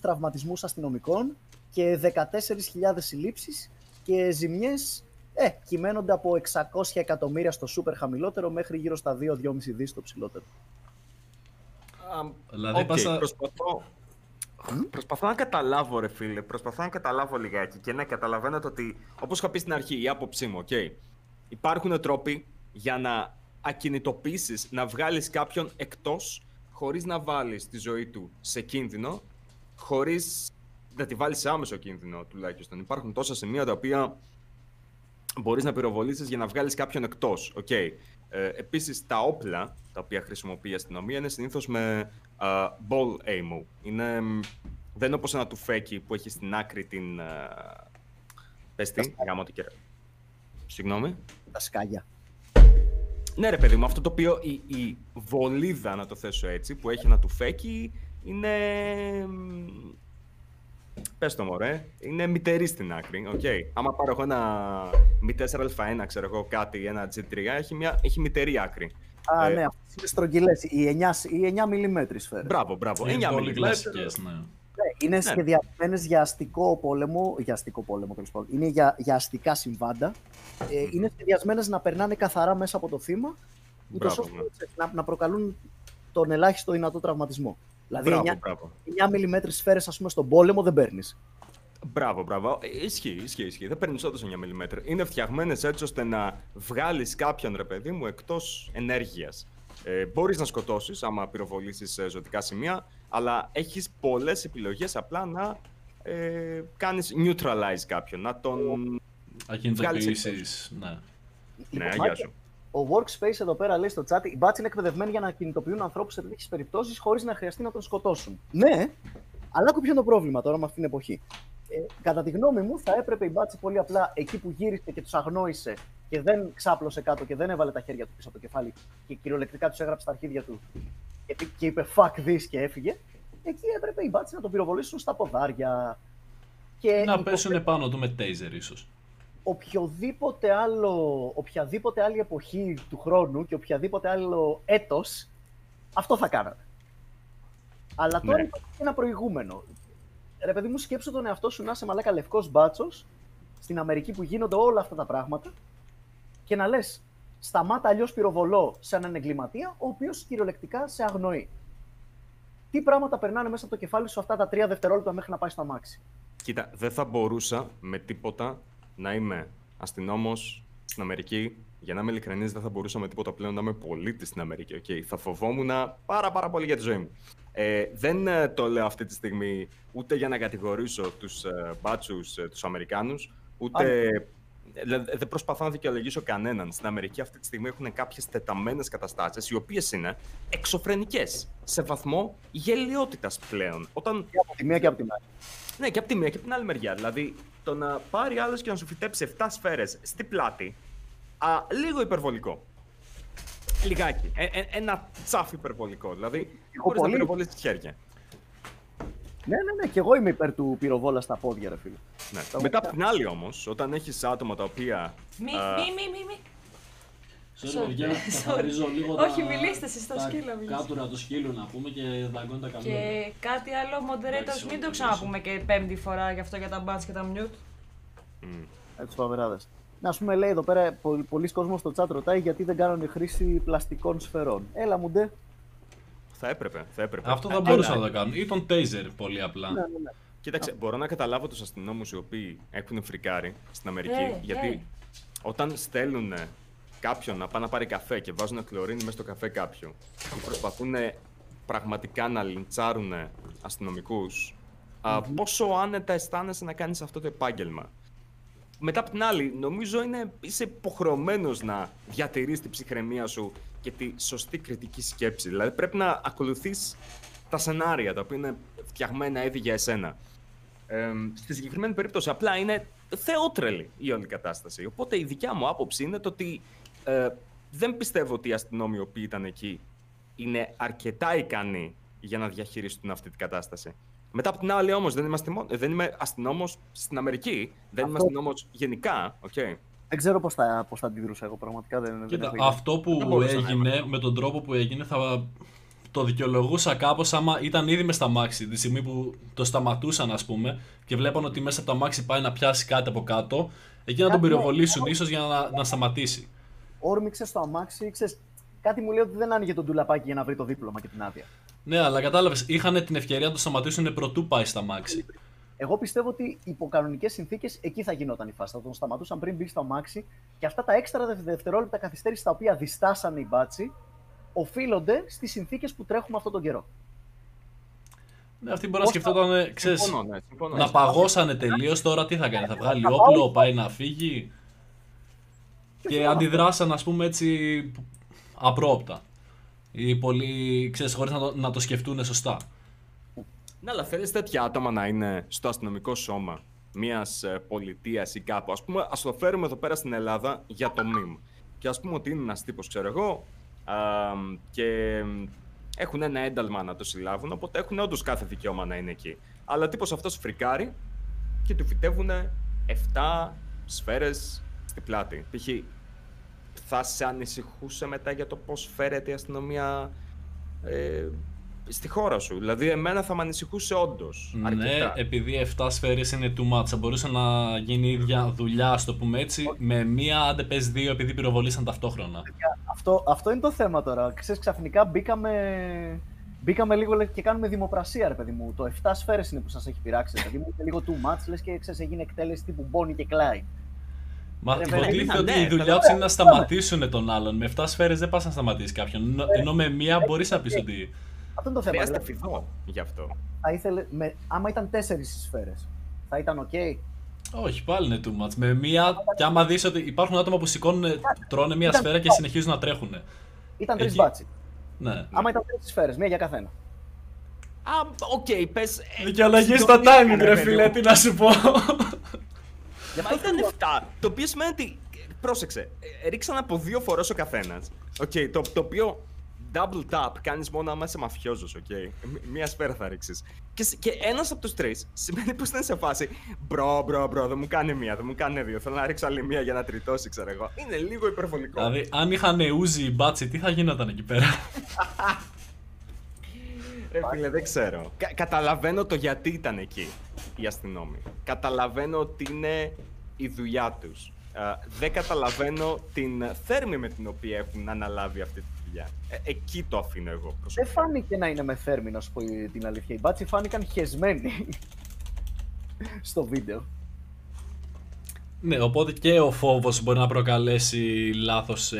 τραυματισμούς αστυνομικών και 14.000 συλλήψεις και ζημιές ε, κυμαίνονται από 600 εκατομμύρια στο super χαμηλότερο μέχρι γύρω στα 2-2,5 δις στο ψηλότερο. Α, Δηλαδή, οκ, πας να- προσπαθώ, προσπαθώ να καταλάβω, ρε φίλε. Προσπαθώ να καταλάβω λιγάκι. Και ναι, καταλαβαίνετε ότι, όπως είχα πει στην αρχή, η άποψή μου, οκ. υπάρχουν τρόποι για να ακινητοποιήσει, να βγάλεις κάποιον εκτός χωρίς να βάλεις τη ζωή του σε κίνδυνο, χωρίς να τη βάλεις σε άμεσο κίνδυνο τουλάχιστον. Υπάρχουν τόσα σημεία τα οποία μπορείς να πυροβολήσεις για να βγάλεις κάποιον εκτός. Okay. Ε, Επίσης, τα όπλα τα οποία χρησιμοποιεί η αστυνομία είναι συνήθως με α, ball aim. Είναι, μ, δεν είναι όπως ένα τουφέκι που έχει στην άκρη την. α, Πες τι, γαμώ το κέρατο. Συγγνώμη. Τα σκάγια. Ναι, ρε παιδί μου, αυτό το οποίο η, η βολίδα, να το θέσω έτσι, που έχει ένα τουφέκι, είναι. μ, Πες το μωρέ, είναι μυτερή στην άκρη, οκ. Άμα πάρω εγώ ένα M4A1, ξέρω εγώ κάτι, ένα G3, έχει, μια, έχει μυτερή άκρη. Α, Ε, ναι, αυτές είναι στρογγυλές. Οι 9, οι 9 mm σφαίρες. Μπράβο, μπράβο. Είναι 9 πολύ mm. κλασικές, ναι. Ναι, είναι σχεδιασμένες για αστικό πόλεμο. Για αστικό πόλεμο, τέλος πάντων. Είναι για, για αστικά συμβάντα. Ε, είναι σχεδιασμένες να περνάνε καθαρά μέσα από το θύμα, ούτως Μπράβο, ώστε ναι. να, να προκαλούν τον ελάχιστο δυνατό τραυματισμό. Δηλαδή, Μπράβο, 9, μπράβο. 9 mm σφαίρες, ας πούμε, στον πόλεμο δεν παίρνεις. Μπράβο, μπράβο. Ε, Ισχύει, ισχύει, ισχύει. Δεν παίρνεις όντως 9 mm. Είναι φτιαγμένες έτσι ώστε να βγάλεις κάποιον ρε παιδί μου εκτός ενέργειας. Ε, Μπορείς να σκοτώσεις άμα πυροβολήσεις ζωτικά σημεία, αλλά έχεις πολλές επιλογές απλά να ε, κάνεις neutralize κάποιον. Να τον. Ακινητοποιήσεις, ναι. Ναι, Λοιπόν, γεια σου. Ο Workspace εδώ πέρα λέει στο chat: Οι μπάτσι είναι εκπαιδευμένοι για να κινητοποιούν ανθρώπους σε τέτοιες περιπτώσεις χωρίς να χρειαστεί να τον σκοτώσουν. Ναι, αλλά άκου ποιο είναι το πρόβλημα τώρα με αυτήν την εποχή. Ε, κατά τη γνώμη μου, θα έπρεπε η μπάτσι πολύ απλά εκεί που γύρισε και τους αγνόησε και δεν ξάπλωσε κάτω και δεν έβαλε τα χέρια του πίσω από το κεφάλι και κυριολεκτικά τους έγραψε τα αρχίδια του και, πη- και είπε fuck this και έφυγε. Εκεί έπρεπε οι μπάτσι να τον πυροβολήσουν στα ποδάρια. Και Να υποφε- πέσουν πάνω του με taser ίσως. οποιοδήποτε άλλο, οποιαδήποτε άλλη εποχή του χρόνου και οποιαδήποτε άλλο έτος, αυτό θα κάνατε. Αλλά τώρα Ναι. υπάρχει και ένα προηγούμενο. Ρε παιδί μου, σκέψου τον εαυτό σου να είσαι μαλάκα λευκός μπάτσος στην Αμερική που γίνονται όλα αυτά τα πράγματα και να λες σταμάτα αλλιώς πυροβολώ σε έναν εγκληματία ο οποίος κυριολεκτικά σε αγνοεί. Τι πράγματα περνάνε μέσα από το κεφάλι σου αυτά τα τρία δευτερόλεπτα μέχρι να πάει στο αμάξι; Κοίτα, δεν θα μπορούσα με τίποτα να είμαι αστυνόμος στην Αμερική. Για να είμαι ειλικρινής, δεν θα μπορούσα με τίποτα πλέον να είμαι πολίτης στην Αμερική. Okay. Θα φοβόμουν πάρα, πάρα πολύ για τη ζωή μου. Ε, δεν ε, το λέω αυτή τη στιγμή ούτε για να κατηγορήσω τους ε, μπάτσους ε, τους Αμερικάνους, ούτε. Δηλαδή, δεν προσπαθώ να δικαιολογήσω κανέναν. Στην Αμερική αυτή τη στιγμή έχουν κάποιες τεταμένες καταστάσεις, οι οποίες είναι εξωφρενικές σε βαθμό γελιότητας πλέον. Όταν Και από τη μία και από την άλλη. ναι, και από τη μία και από την άλλη μεριά. Δηλαδή, το να πάρει άλλος και να σου φυτέψει 7 σφαίρες στη πλάτη, α, λίγο υπερβολικό. Λιγάκι. Ε, ε, ένα τσάφ υπερβολικό. Δηλαδή, Εγώ χωρίς να πολύ. πυροβολήσει χέρια. Ναι, ναι, ναι, και εγώ είμαι υπέρ του πυροβόλας στα πόδια, ρε φίλε. Ναι. Τα Μετά βοηθά. απ' την άλλη όμως, όταν έχεις άτομα τα οποία. Μη, α, μη, μη, μη, μη. Sorry, Sorry. παιδιά, Sorry. θα χαρίζω λίγο Όχι, τα- μιλήστε εσείς, τα τα σκύλα μιλήστε. Κάτουρα του σκύλου να πούμε και δαγκώνει τα καμία. Και κάτι άλλο, moderators, Εντάξει, μην το όχι, ξαναπούμε και πέμπτη φορά γι' αυτό για τα bans και τα mute. μ, Ε, τους παβεράδες. Να ας πούμε, λέει εδώ πέρα, πο- πολλοί κόσμος στο chat ρωτάει γιατί δεν κάνουν χρήση πλαστικών σφαιρών. Έλα μου ντε. θα έπρεπε. Θα έπρεπε. Αυτό θα Αλλά- μπορούσαν να το κάνουν. Ή τον taser πολύ απλά. Ναι, ναι, ναι. Κοίταξε, μπορώ να καταλάβω τους αστυνόμους οι οποίοι έχουν φρικάρει στην Αμερική. Ε, γιατί ε. όταν στέλνουν κάποιον να πάει να πάρει καφέ και βάζουν κλωρίνη μέσα στο καφέ κάποιου ή προσπαθούν πραγματικά να λιντσάρουν αστυνομικούς, πόσο άνετα αισθάνεσαι να κάνεις αυτό το επάγγελμα. Μετά απ' την άλλη, νομίζω είναι, είσαι υποχρεωμένος να διατηρείς την ψυχραιμία σου και τη σωστή κριτική σκέψη. Δηλαδή πρέπει να ακολουθείς τα σενάρια τα οποία είναι φτιαγμένα ήδη για εσένα. Ε, στη συγκεκριμένη περίπτωση απλά είναι θεότρελη η όλη κατάσταση. Οπότε η δικιά μου άποψη είναι το ότι ε, δεν πιστεύω ότι οι αστυνόμοι οι οποίοι ήταν εκεί είναι αρκετά ικανοί για να διαχειριστούν αυτή την κατάσταση. Μετά από την άλλη όμως δεν, είμαστε μόνο, δεν είμαι αστυνόμος στην Αμερική, δεν Αυτό- είμαι αστυνόμος γενικά, okay. Δεν ξέρω πώς θα, πώς θα αντιδρούσα εγώ πραγματικά. Δεν, δεν Κοίτα, έχω ιδέα. αυτό Δεν που μπορούσα να έγινε, με τον τρόπο που έγινε, θα το δικαιολογούσα κάπως άμα ήταν ήδη μες στα μάξι. Τη στιγμή που το σταματούσαν, ας πούμε, και βλέπαν ότι μέσα από τα μάξι πάει να πιάσει κάτι από κάτω, εκεί να τον Κάτι- πυροβολήσουν ίσως για να, να σταματήσει. Όρμηξε στο αμάξι, ξέρεις, κάτι μου λέει ότι δεν άνοιγε τον τουλαπάκι για να βρει το δίπλωμα και την άδεια. Ναι, αλλά κατάλαβες, είχαν την ευκαιρία να το σταματήσουν πρωτού πάει στα μάξι. Εγώ πιστεύω ότι υπό κανονικές συνθήκες εκεί θα γινόταν η φάση. Θα τον σταματούσαν πριν μπει στο αμάξι και αυτά τα έξτρα δευ- δευτερόλεπτα καθυστέρηση τα οποία διστάσανε οι μπάτσοι οφείλονται στις συνθήκες που τρέχουμε αυτόν τον καιρό. Ναι, αυτοί μπορεί να Πώς θα- σκεφτόταν, ξέρεις, Συμφωνώ, ναι, συμφωνώ. να παγώσανε τελείως. Τώρα τι θα κάνει, θα βγάλει όπλο, πάει να φύγει. Και αντιδράσαν, ας πούμε, έτσι απρόπτα. Ή πολύ, ξέρεις, χωρίς να το, να το σκεφτούν σωστά. Ναι, αλλά θέλεις τέτοια άτομα να είναι στο αστυνομικό σώμα μιας πολιτείας ή κάπου. Α πούμε, ας το φέρουμε εδώ πέρα στην Ελλάδα για το meme. Και ας πούμε ότι είναι ένας τύπος, ξέρω εγώ, α, και έχουν ένα ένταλμα να το συλλάβουν, οπότε έχουν όντως κάθε δικαίωμα να είναι εκεί. Αλλά ο τύπος αυτός φρικάρει και του φυτεύουν 7 σφαίρες στη πλάτη. Π.χ. θα σε ανησυχούσε μετά για το πώς φέρεται η αστυνομία ε, στη χώρα σου. Δηλαδή, εμένα θα με ανησυχούσε όντως. Ναι, επειδή 7 σφαίρες είναι too much, θα μπορούσε να γίνει η ίδια δουλειά, ας το πούμε έτσι, με μία άντε πες δύο επειδή πυροβολήσαν ταυτόχρονα. Αυτό, αυτό είναι το θέμα τώρα. Ξέρεις, ξαφνικά μπήκαμε, μπήκαμε λίγο λες, και κάνουμε δημοπρασία, ρε παιδί μου. Το 7 σφαίρες είναι που σας έχει πειράξει. Δηλαδή μου είναι λίγο too much, λες και ξέρεις, έγινε εκτέλεση τύπου Bonnie και Clyde. Μα Ρε, υποτίθεται βέβαια, ότι ναι, η δουλειά βέβαια. τους είναι να σταματήσουν τον άλλον. Με 7 σφαίρες δεν πας να σταματήσεις κάποιον. Ενώ- Ενώ με μία μπορείς να πεις ότι. Αυτό είναι το θέμα. Χρειάζεται δηλαδή. φιδό γι' αυτό. θα ήθελε, με, άμα ήταν τέσσερις οι σφαίρες, θα ήταν οκ. Όχι, πάλι είναι too much. Με μία, και άμα δεις ότι υπάρχουν άτομα που σηκώνουν, τρώνε μία Ήταν- σφαίρα και συνεχίζουν να τρέχουν. Ήταν τρεις Εκεί- μπάτσοι. Ναι. Άμα ήταν τρεις σφαίρες, μία για καθένα. Α, οκ, πες... ε, Δικαιολογεί το συντονίστηκαν, timing, ρε ρε παιδί φίλε, μου. τι να σου πω. Μα ήταν 7. Το οποίο σημαίνει ότι. Πρόσεξε, ε, ρίξαν από δύο φορές ο καθένας. Οκ, το, το οποίο double tap κάνεις μόνο άμα είσαι μαφιόζος, οκ; Μ- Μία σφαίρα θα ρίξεις. Και, σ- και ένας από τους τρεις σημαίνει πως ήταν σε φάση. Bro, bro, bro, δεν μου κάνει μία, δεν μου κάνει δύο. Θέλω να ρίξω άλλη μία για να τριτώσει, ξέρω εγώ. Είναι λίγο υπερβολικό. δηλαδή, αν είχαν Uzi οι μπάτσοι, τι θα γινόταν εκεί πέρα; Ρε φίλε, δεν ξέρω. Κα- καταλαβαίνω το γιατί ήταν εκεί οι αστυνόμοι. Καταλαβαίνω ότι είναι η δουλειά τους. δεν καταλαβαίνω την θέρμη με την οποία έχουν αναλάβει αυτή τη δουλειά. Ε, εκεί το αφήνω εγώ Δεν προσωπικά. φάνηκε να είναι με θέρμη, να σου πω την αλήθεια. Οι μπάτσι φάνηκαν χεσμένοι στο βίντεο. ναι, οπότε και ο φόβος μπορεί να προκαλέσει λάθος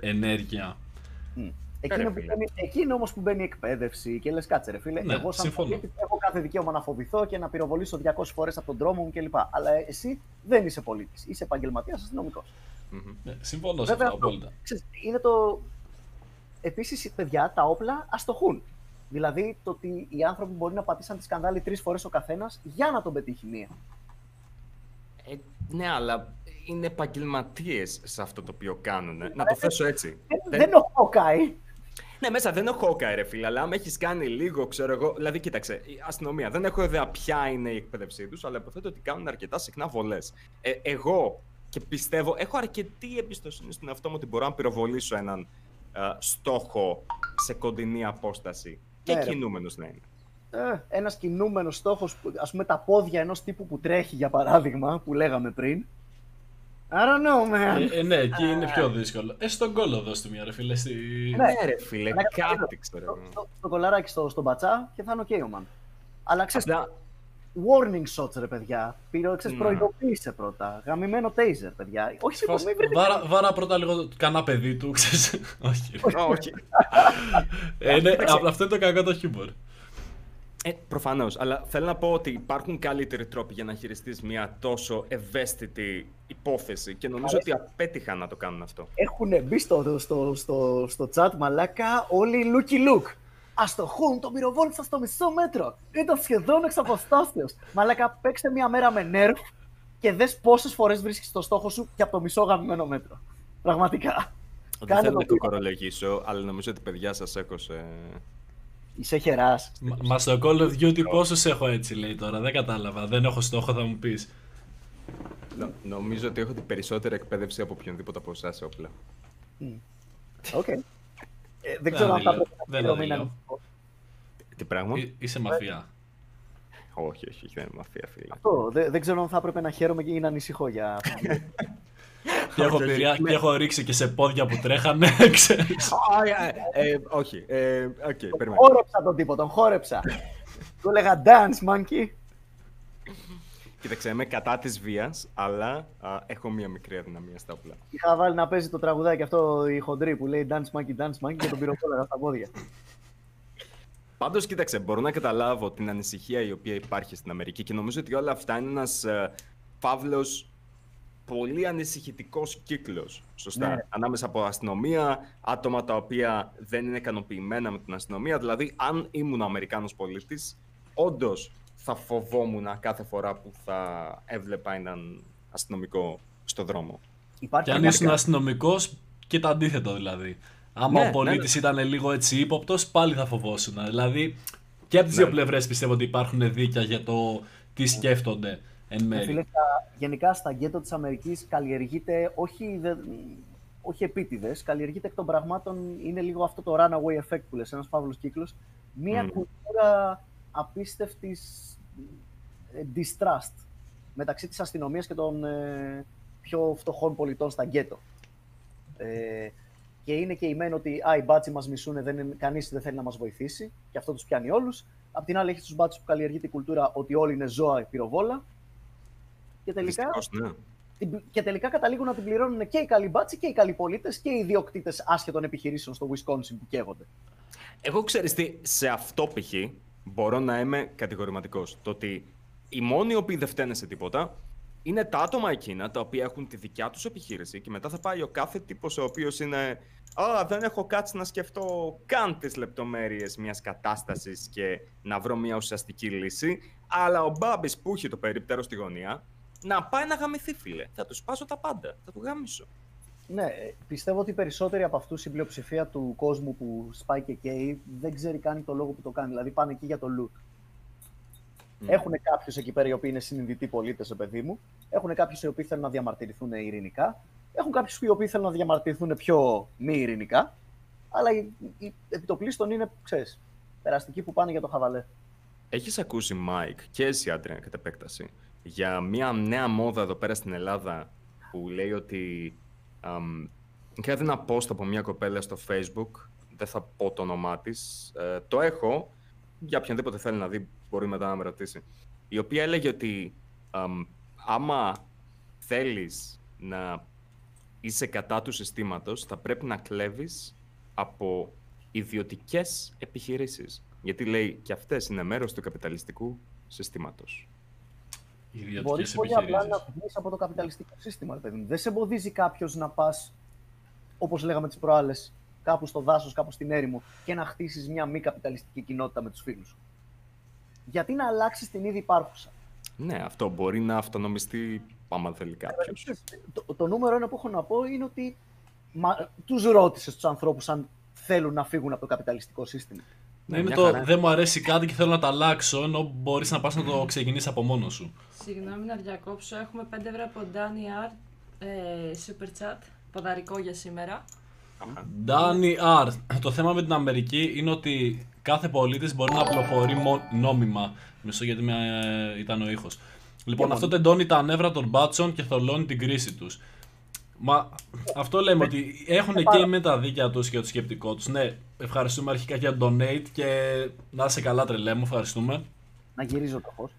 ενέργεια. Μμ. Εκείνο που φίλε. μπαίνει, εκείνο όμως που μπαίνει η εκπαίδευση και λες κάτσε ρε φίλε, Ναι, εγώ σαν συμφωνώ. πολίτης έχω κάθε δικαίωμα να φοβηθώ και να πυροβολήσω 200 φορές από τον δρόμο μου κλπ. Αλλά εσύ δεν είσαι πολίτης, είσαι επαγγελματίας αστυνομικός. Μμμ. Ναι, συμφωνώ σε Βέβαια, αυτό απόλυτα. ξέρεις, είναι το... Επίσης, παιδιά, τα όπλα αστοχούν. Δηλαδή, το ότι οι άνθρωποι μπορεί να πατήσαν τη σκανδάλη τρεις φορές ο καθένας για να τον πετύχει μία. Ε, ναι, αλλά είναι επαγγελματίες σε αυτό το οποίο κάνουν. Να το θέσω έτσι. Δεν, Δεν- δεν ο Hawkeye. Ναι, μέσα δεν έχω Hawkeye, ρε φίλε, αλλά άμα έχεις κάνει λίγο, ξέρω εγώ. Δηλαδή, κοίταξε, η αστυνομία δεν έχω ιδέα ποια είναι η εκπαίδευσή τους, αλλά υποθέτω ότι κάνουν αρκετά συχνά βολές. Ε, εγώ και πιστεύω, έχω αρκετή εμπιστοσύνη στον εαυτό μου ότι μπορώ να πυροβολήσω έναν ε, στόχο σε κοντινή απόσταση. Και Ναι, ρε. κινούμενος να είναι. Ε, ένας κινούμενος στόχος, που- ας πούμε τα πόδια ενός τύπου που τρέχει για παράδειγμα, που λέγαμε πριν. I don't know, man. Ε, ε, ναι, εκεί είναι πιο δύσκολο. Ε, στον κώλο δώσ' του μια ρε φίλε. Στη... Ναι. Ναι, ρε φίλε, Να κάνω- κάτι ξέρω στο, εγώ. στο, στο κολαράκι στο, στον πατσά και θα είναι οκ ο man. Αλλά ξέρεις, Απλά, warning shots ρε παιδιά. Πήρε, ξέρεις, Ναι. προειδοποίησε πρώτα. Γαμημένο taser, παιδιά. Όχι σε Φας- μην βρείτε. Βάρα, βάρα πρώτα λίγο κανένα παιδί του, ξέρεις. Όχι. όχι. Ε, ναι, α- αυτό είναι το κακό το χιούμορ. Ε, Προφανώς. Αλλά θέλω να πω ότι υπάρχουν καλύτεροι τρόποι για να χειριστείς μια τόσο ευαίσθητη υπόθεση και νομίζω ότι απέτυχαν να το κάνουν αυτό. Έχουν μπει στο, στο, στο, στο chat μαλάκα όλοι οι Lucky Luke. Αστοχούν, τον πυροβόλησα στο μισό μέτρο. Ήταν σχεδόν εξ αποστάσεως. Μαλάκα, παίξτε μια μέρα με nerf και δες πόσες φορές βρίσκεις το στόχο σου και από το μισό γαμμένο μέτρο. Πραγματικά. Δεν Κάνε θέλω το να πείραμα. κοκορολογήσω, αλλά νομίζω ότι παιδιά σας έχω σε... Είσαι χεράς. Μα- Μας στο Call of Duty πόσους έχω έτσι λέει τώρα, δεν κατάλαβα. Δεν έχω στόχο, θα μου πεις. Νο- νομίζω ότι έχω την περισσότερη εκπαίδευση από οποιονδήποτε από εσάς σε όπλα. Οκ. Ε, δεν ξέρω αν θα ανηλώ. πρέπει να Δεν χαίρομαι ή να ανηλώ. ανησυχώ. Τι πράγμα; Εί- Είσαι μαφία. Όχι, όχι, δεν είναι μαφία, φίλε. Αυτό. Δεν, δεν ξέρω αν θα έπρεπε να χαίρομαι ή να ανησυχώ για αυτό. Και έχω, όχι, εμπειρία- με- και έχω ρίξει και σε πόδια που τρέχανε, ξέρεις. Α, ε, ε, όχι, ε, οκ, περιμένω. χόρεψα τον τύπο, τον χόρεψα. Του έλεγα dance, monkey. Κοίταξε, είμαι κατά της βίας, αλλά α, έχω μία μικρή αδυναμία στα όπλα. Είχα βάλει να παίζει το τραγουδάκι αυτό η χοντρή που λέει dance, monkey, dance, monkey και τον πυροβόλαγα στα πόδια. Πάντως, κοίταξε, μπορώ να καταλάβω την ανησυχία η οποία υπάρχει στην Αμερική και νομίζω ότι όλα αυτά είναι ένας φαύλος πολύ ανησυχητικός κύκλος. Σωστά. Ναι. Ανάμεσα από αστυνομία, άτομα τα οποία δεν είναι ικανοποιημένα με την αστυνομία. Δηλαδή, αν ήμουν Αμερικάνος πολίτης, όντως θα φοβόμουν κάθε φορά που θα έβλεπα έναν αστυνομικό στο δρόμο. Υπάρχει Και αν μια- ήσουν αστυνομικός, και το αντίθετο δηλαδή. Άμα Ναι, ο πολίτης ήταν λίγο έτσι ύποπτος, πάλι θα φοβόσουν. Δηλαδή και από τις Ναι. δύο πλευρές πιστεύω ότι υπάρχουν δίκαια για το τι σκέφτονται εν Ε, μέρη. Φίλε, στα- γενικά στα γκέτο της Αμερικής καλλιεργείται όχι, δε, όχι επίτηδες, καλλιεργείται εκ των πραγμάτων, είναι λίγο αυτό το runaway effect που λες, ένας φαύλος κύκλος, μία Μμμ. κουλτούρα απίστευτης ε, distrust μεταξύ της αστυνομίας και των ε, πιο φτωχών πολιτών στα γκέτο. Ε, και είναι και η μεν ότι α, οι μπάτσοι μας μισούν, δεν είναι, κανείς δεν θέλει να μας βοηθήσει και αυτό τους πιάνει όλους. Απ' την άλλη έχει τους μπάτσους που καλλιεργεί την κουλτούρα ότι όλοι είναι ζώα πυροβόλα και τελικά, Δυστυχώς, ναι. την- και τελικά καταλήγουν να την πληρώνουν και οι καλοί μπάτσοι και οι καλοί πολίτες και οι ιδιοκτήτες άσχετων επιχειρήσεων στο Wisconsin που καίγονται. Εγώ ξέρεις τι, σε αυτό π.χ. μπορώ να είμαι κατηγορηματικός. Το ότι οι μόνοι οι οποίοι δεν φταίνε σε τίποτα είναι τα άτομα εκείνα τα οποία έχουν τη δικιά τους επιχείρηση και μετά θα πάει ο κάθε τύπος ο οποίος είναι «Α, δεν έχω κάτσει να σκεφτώ καν τις λεπτομέρειες μιας κατάστασης και να βρω μια ουσιαστική λύση, αλλά ο Μπάμπης που έχει το περίπτερο στη γωνία να πάει να γαμηθεί, φίλε. Θα τους σπάσω τα πάντα. Θα του γαμίσω. Ναι, ε, πιστεύω ότι οι περισσότεροι από αυτούς η πλειοψηφία του κόσμου που σπάει και καίει δεν ξέρει καν το λόγο που το κάνει. Δηλαδή πάνε εκεί για το loot. Μμ. Έχουν κάποιους εκεί πέρα οι οποίοι είναι συνειδητοί πολίτες, παιδί μου. Έχουν κάποιους οι οποίοι θέλουν να διαμαρτυρηθούν ειρηνικά. Έχουν κάποιους οι οποίοι θέλουν να διαμαρτυρηθούν πιο μη ειρηνικά. Αλλά οι, οι επί το πλείστον είναι, ξέρεις, περαστικοί που πάνε για το χαβαλέ. Έχεις ακούσει, Μάικ, και εσύ, Αντρέα, κατ' επέκταση, για μια νέα μόδα εδώ πέρα στην Ελλάδα που λέει ότι αμ, είχα δει ένα post από μια κοπέλα στο facebook, δεν θα πω το όνομά της, ε, το έχω, για οποιονδήποτε θέλει να δει μπορεί μετά να με ρωτήσει, η οποία έλεγε ότι αμ, άμα θέλεις να είσαι κατά του συστήματος, θα πρέπει να κλέβεις από ιδιωτικές επιχειρήσεις. Γιατί λέει και αυτές είναι μέρος του καπιταλιστικού συστήματος. Μπορείς Ιδιωτικέ πολύ απλά επιχειρήσεις. να βγεις από το καπιταλιστικό σύστημα, ρε παιδί μου. Δεν σε εμποδίζει κάποιος να πας, όπως λέγαμε τις προάλλες, κάπου στο δάσος, κάπου στην έρημο και να χτίσεις μια μη καπιταλιστική κοινότητα με τους φίλους σου. Γιατί να αλλάξεις την ήδη υπάρχουσα. Ναι, αυτό μπορεί να αυτονομιστεί άμα θέλει κάποιος. Το, το νούμερο ένα που έχω να πω είναι ότι τους ρώτησες τους ανθρώπους αν θέλουν να φύγουν από το καπιταλιστικό σύστημα. Ναι, είναι μια το χαρά. δεν μου αρέσει κάτι και θέλω να το αλλάξω, ενώ μπορείς να πας να το ξεκινήσεις από μόνος σου. Συγγνώμη να διακόψω. Έχουμε 5 ευρώ από Danny Art. Ε, super chat. Ποδαρικό για σήμερα. Danny R. Το θέμα με την Αμερική είναι ότι κάθε πολίτης μπορεί να απλοφορεί μο- νόμιμα. Μισό γιατί με, ε, ήταν ο ήχος. Λοιπόν, Και αυτό μόνο. τεντώνει τα νεύρα των μπάτσων και θολώνει την κρίση τους. Μα αυτό λέμε ότι έχουν και με τα δίκαια τους και το σκεπτικό τους. Ναι, ευχαριστούμε αρχικά για το donate και να είσαι καλά, τρελέ μου. Ευχαριστούμε. Να γυρίζω το φω.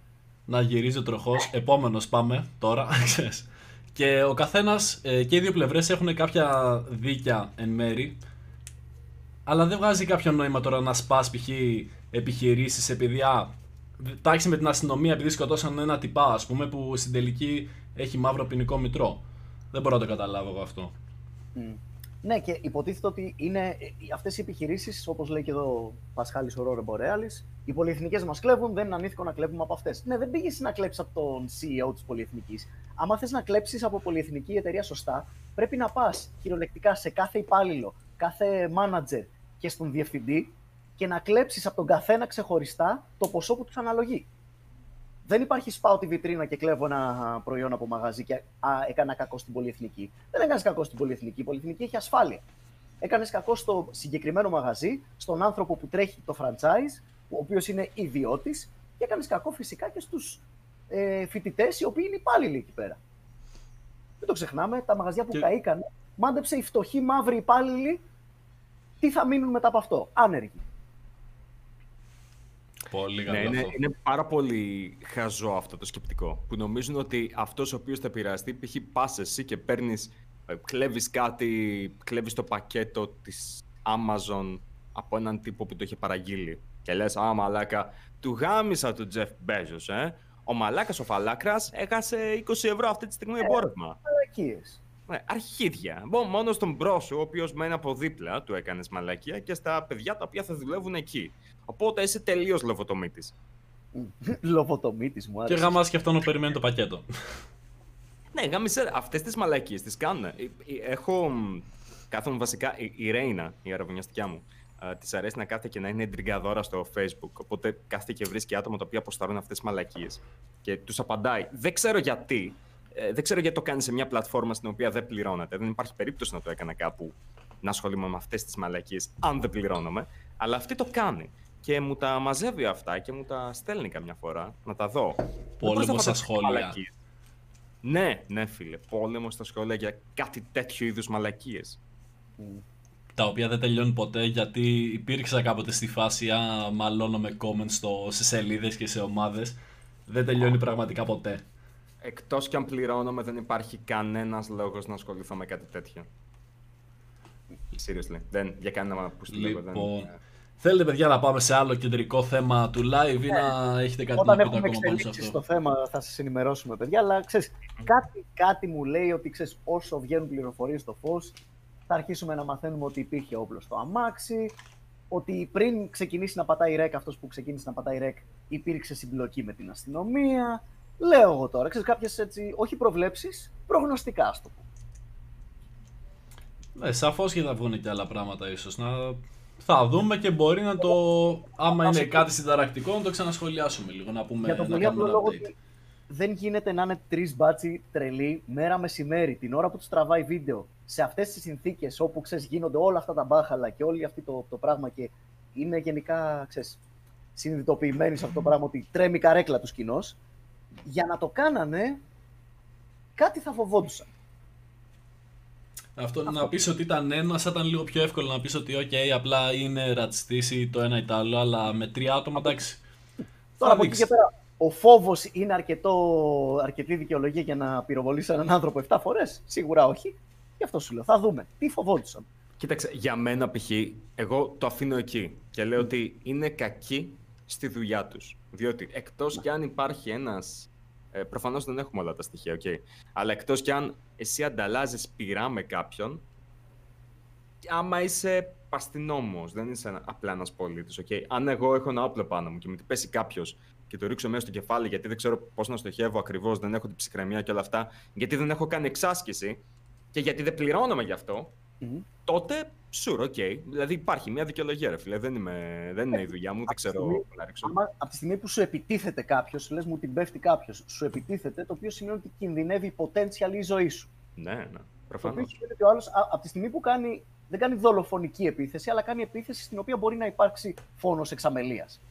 να γυρίζει ο τροχός. Επόμενος πάμε τώρα. ξέρεις. και ο καθένας και οι δύο πλευρές έχουν κάποια δίκια εν μέρη. Αλλά δεν βγάζει κάποιο νόημα τώρα να σπάς π.χ. επιχειρήσεις επειδή. Α, τάξη με την αστυνομία επειδή σκοτώσαν ένα τυπά, ας πούμε, που στην τελική έχει μαύρο ποινικό μητρό. Δεν μπορώ να το καταλάβω εγώ αυτό. Ναι, και υποτίθεται ότι είναι αυτές οι επιχειρήσεις, όπως λέει και εδώ ο Πασχάλης ο Ρόρε Μπορέαλης, οι πολυεθνικές μας κλέβουν, δεν είναι ανήθικο να κλέβουμε από αυτές. Ναι, δεν πήγες να κλέψεις από τον CEO της πολυεθνικής. Άμα θες να κλέψεις από πολυεθνική εταιρεία σωστά, πρέπει να πας κυριολεκτικά σε κάθε υπάλληλο, κάθε manager και στον διευθυντή και να κλέψεις από τον καθένα ξεχωριστά το ποσό που τους αναλογεί. Δεν υπάρχει σπάω τη βιτρίνα και κλέβω ένα προϊόν από μαγαζί και α, έκανα κακό στην πολυεθνική. Δεν έκανες κακό στην πολυεθνική. Η πολυεθνική έχει ασφάλεια. Έκανες κακό στο συγκεκριμένο μαγαζί, στον άνθρωπο που τρέχει το franchise, ο οποίος είναι ιδιώτης, και έκανες κακό φυσικά και στους ε, φοιτητές οι οποίοι είναι υπάλληλοι εκεί πέρα. Μην το ξεχνάμε, τα μαγαζιά που και... καήκανε, μάντεψε οι φτωχοί μαύροι υπάλληλοι τι θα μείνουν μετά από αυτό. Άνεργοι. Πολύ ναι, είναι, είναι πάρα πολύ χαζό αυτό το σκεπτικό. Που νομίζουν ότι αυτός ο οποίος θα επηρεαστεί, π.χ. πας εσύ και παίρνεις, ε, κλέβεις κάτι, κλέβεις το πακέτο της Amazon από έναν τύπο που το είχε παραγγείλει. Και λες, Α, μαλάκα, του γάμισα του Jeff Bezos, ε. Ο μαλάκας ο Φαλάκρας έχασε 20 ευρώ αυτή τη στιγμή εμπόρευμα. Ε, ναι, αρχίδια. Μόνος στον μπρος σου, ο οποίος μένει από δίπλα, του έκανες μαλακία και στα παιδιά τα οποία θα δουλεύουν εκεί. Οπότε είσαι τελείως λοβοτομίτη. λοβοτομίτη, μου άρεσε. Και γαμάς και αυτόν περιμένει το πακέτο. ναι, γάμισε αυτές τις μαλακίες τις κάνουν. Ε, ε, έχω. Κάθομαι βασικά. Η Ρέινα, η αραβωνιαστικιά μου, της αρέσει να κάθεται και να είναι εντριγκαδόρα στο Facebook. Οπότε κάθεται και βρίσκει άτομα τα οποία αποσταρούν αυτές τις μαλακίες. Και τους απαντάει. Δεν ξέρω γιατί, ε, δεν ξέρω γιατί το κάνει σε μια πλατφόρμα στην οποία δεν πληρώνεται. Δεν υπάρχει περίπτωση να το έκανα κάπου να ασχολούμαι με αυτές τις μαλακίες, αν δεν πληρώνομαι. Αλλά αυτή το κάνει. Και μου τα μαζεύει αυτά και μου τα στέλνει καμιά φορά να τα δω. Πόλεμο στα σχόλια. Ναι, ναι, φίλε. Πόλεμο στα σχόλια για κάτι τέτοιο είδους μαλακίες. Τα οποία δεν τελειώνουν ποτέ γιατί υπήρξα κάποτε στη φάση α, μαλώνω με comments στο, σε σελίδες και σε ομάδες. Δεν τελειώνει πραγματικά ποτέ. Εκτός κι αν πληρώνομαι, δεν υπάρχει κανένας λόγος να ασχοληθώ με κάτι τέτοιο. Seriously. Δεν, για κανένα που στη λοιπόν, δεν... Θέλετε, παιδιά, να πάμε σε άλλο κεντρικό θέμα του live ή να ε, έχετε κάτι Όταν να πείτε ακόμα πάνω σε αυτό; στο θέμα θα σας ενημερώσουμε, παιδιά, αλλά ξέρεις, κάτι, κάτι μου λέει ότι ξέρεις, όσο βγαίνουν πληροφορίες στο φως, θα αρχίσουμε να μαθαίνουμε ότι υπήρχε όπλο στο αμάξι, ότι πριν ξεκινήσει να πατάει ρεκ, αυτός που ξεκίνησε να πατάει ρεκ, υπήρξε συμπλοκή με την αστυνομία, Λέω εγώ τώρα, ξέρεις, κάποιες έτσι, όχι προβλέψεις, προγνωστικά, ας το πω. Ναι, σαφώς και θα βγουν και άλλα πράγματα ίσως. Να... Θα δούμε και μπορεί να το, άμα είναι κάτι συνταρακτικό, να το ξανασχολιάσουμε λίγο, να πούμε Για τον πολύ απλό λόγο ότι δεν γίνεται να είναι τρεις μπάτσι τρελοί μέρα μεσημέρι, την ώρα που τους τραβάει βίντεο, σε αυτές τις συνθήκες όπου ξέρεις, γίνονται όλα αυτά τα μπάχαλα και όλο αυτό το, το πράγμα και είναι γενικά ξέρεις, συνειδητοποιημένοι σε αυτό το πράγμα ότι τρέμει καρέκλα τους κοινό για να το κάνανε, κάτι θα φοβόντουσαν. Αυτό, να πεις ότι ήταν ένα, θα ήταν λίγο πιο εύκολο να πεις ότι okay, απλά είναι ρατσιστής ή το ένα ή το άλλο, αλλά με τρία άτομα εντάξει. Τώρα από εκεί και πέρα, ο φόβος είναι αρκετό, αρκετή δικαιολογία για να πυροβολήσει έναν άνθρωπο 7 φορές; Σίγουρα όχι. Γι' αυτό σου λέω. Θα δούμε. Τι φοβόντουσαν. Κοίταξε, για μένα π.χ. εγώ το αφήνω εκεί και λέω ότι είναι κακοί στη δουλειά τους. Διότι εκτός κι αν υπάρχει ένας. Ε, Προφανώς δεν έχουμε όλα τα στοιχεία, okay. Αλλά εκτός κι αν εσύ ανταλλάζεις πειρά με κάποιον, άμα είσαι παστινόμος, δεν είσαι απλά ένας πολίτης. Okay. Αν εγώ έχω ένα όπλο πάνω μου και μου την πέσει κάποιος και το ρίξω μέσα στο κεφάλι γιατί δεν ξέρω πώς να στοχεύω ακριβώς, δεν έχω την ψυχραιμία και όλα αυτά, γιατί δεν έχω κάνει εξάσκηση και γιατί δεν πληρώνομαι γι' αυτό, τότε sure, ok. Δηλαδή υπάρχει μια δικαιολογία, ρε φίλε. Δεν, είμαι, δεν είναι η δουλειά μου, δεν ξέρω πού να ρίξω. Άμα, από τη στιγμή που σου επιτίθεται κάποιος, λες μου την πέφτει κάποιος, σου επιτίθεται, το οποίο σημαίνει ότι κινδυνεύει potential η ζωή σου. Ναι, ναι. Προφανώ. Το οποίο σημαίνει ότι ο άλλος, από τη στιγμή που κάνει, δεν κάνει δολοφονική επίθεση, αλλά κάνει επίθεση στην οποία μπορεί να υπάρξει φόνος εξαμελίας.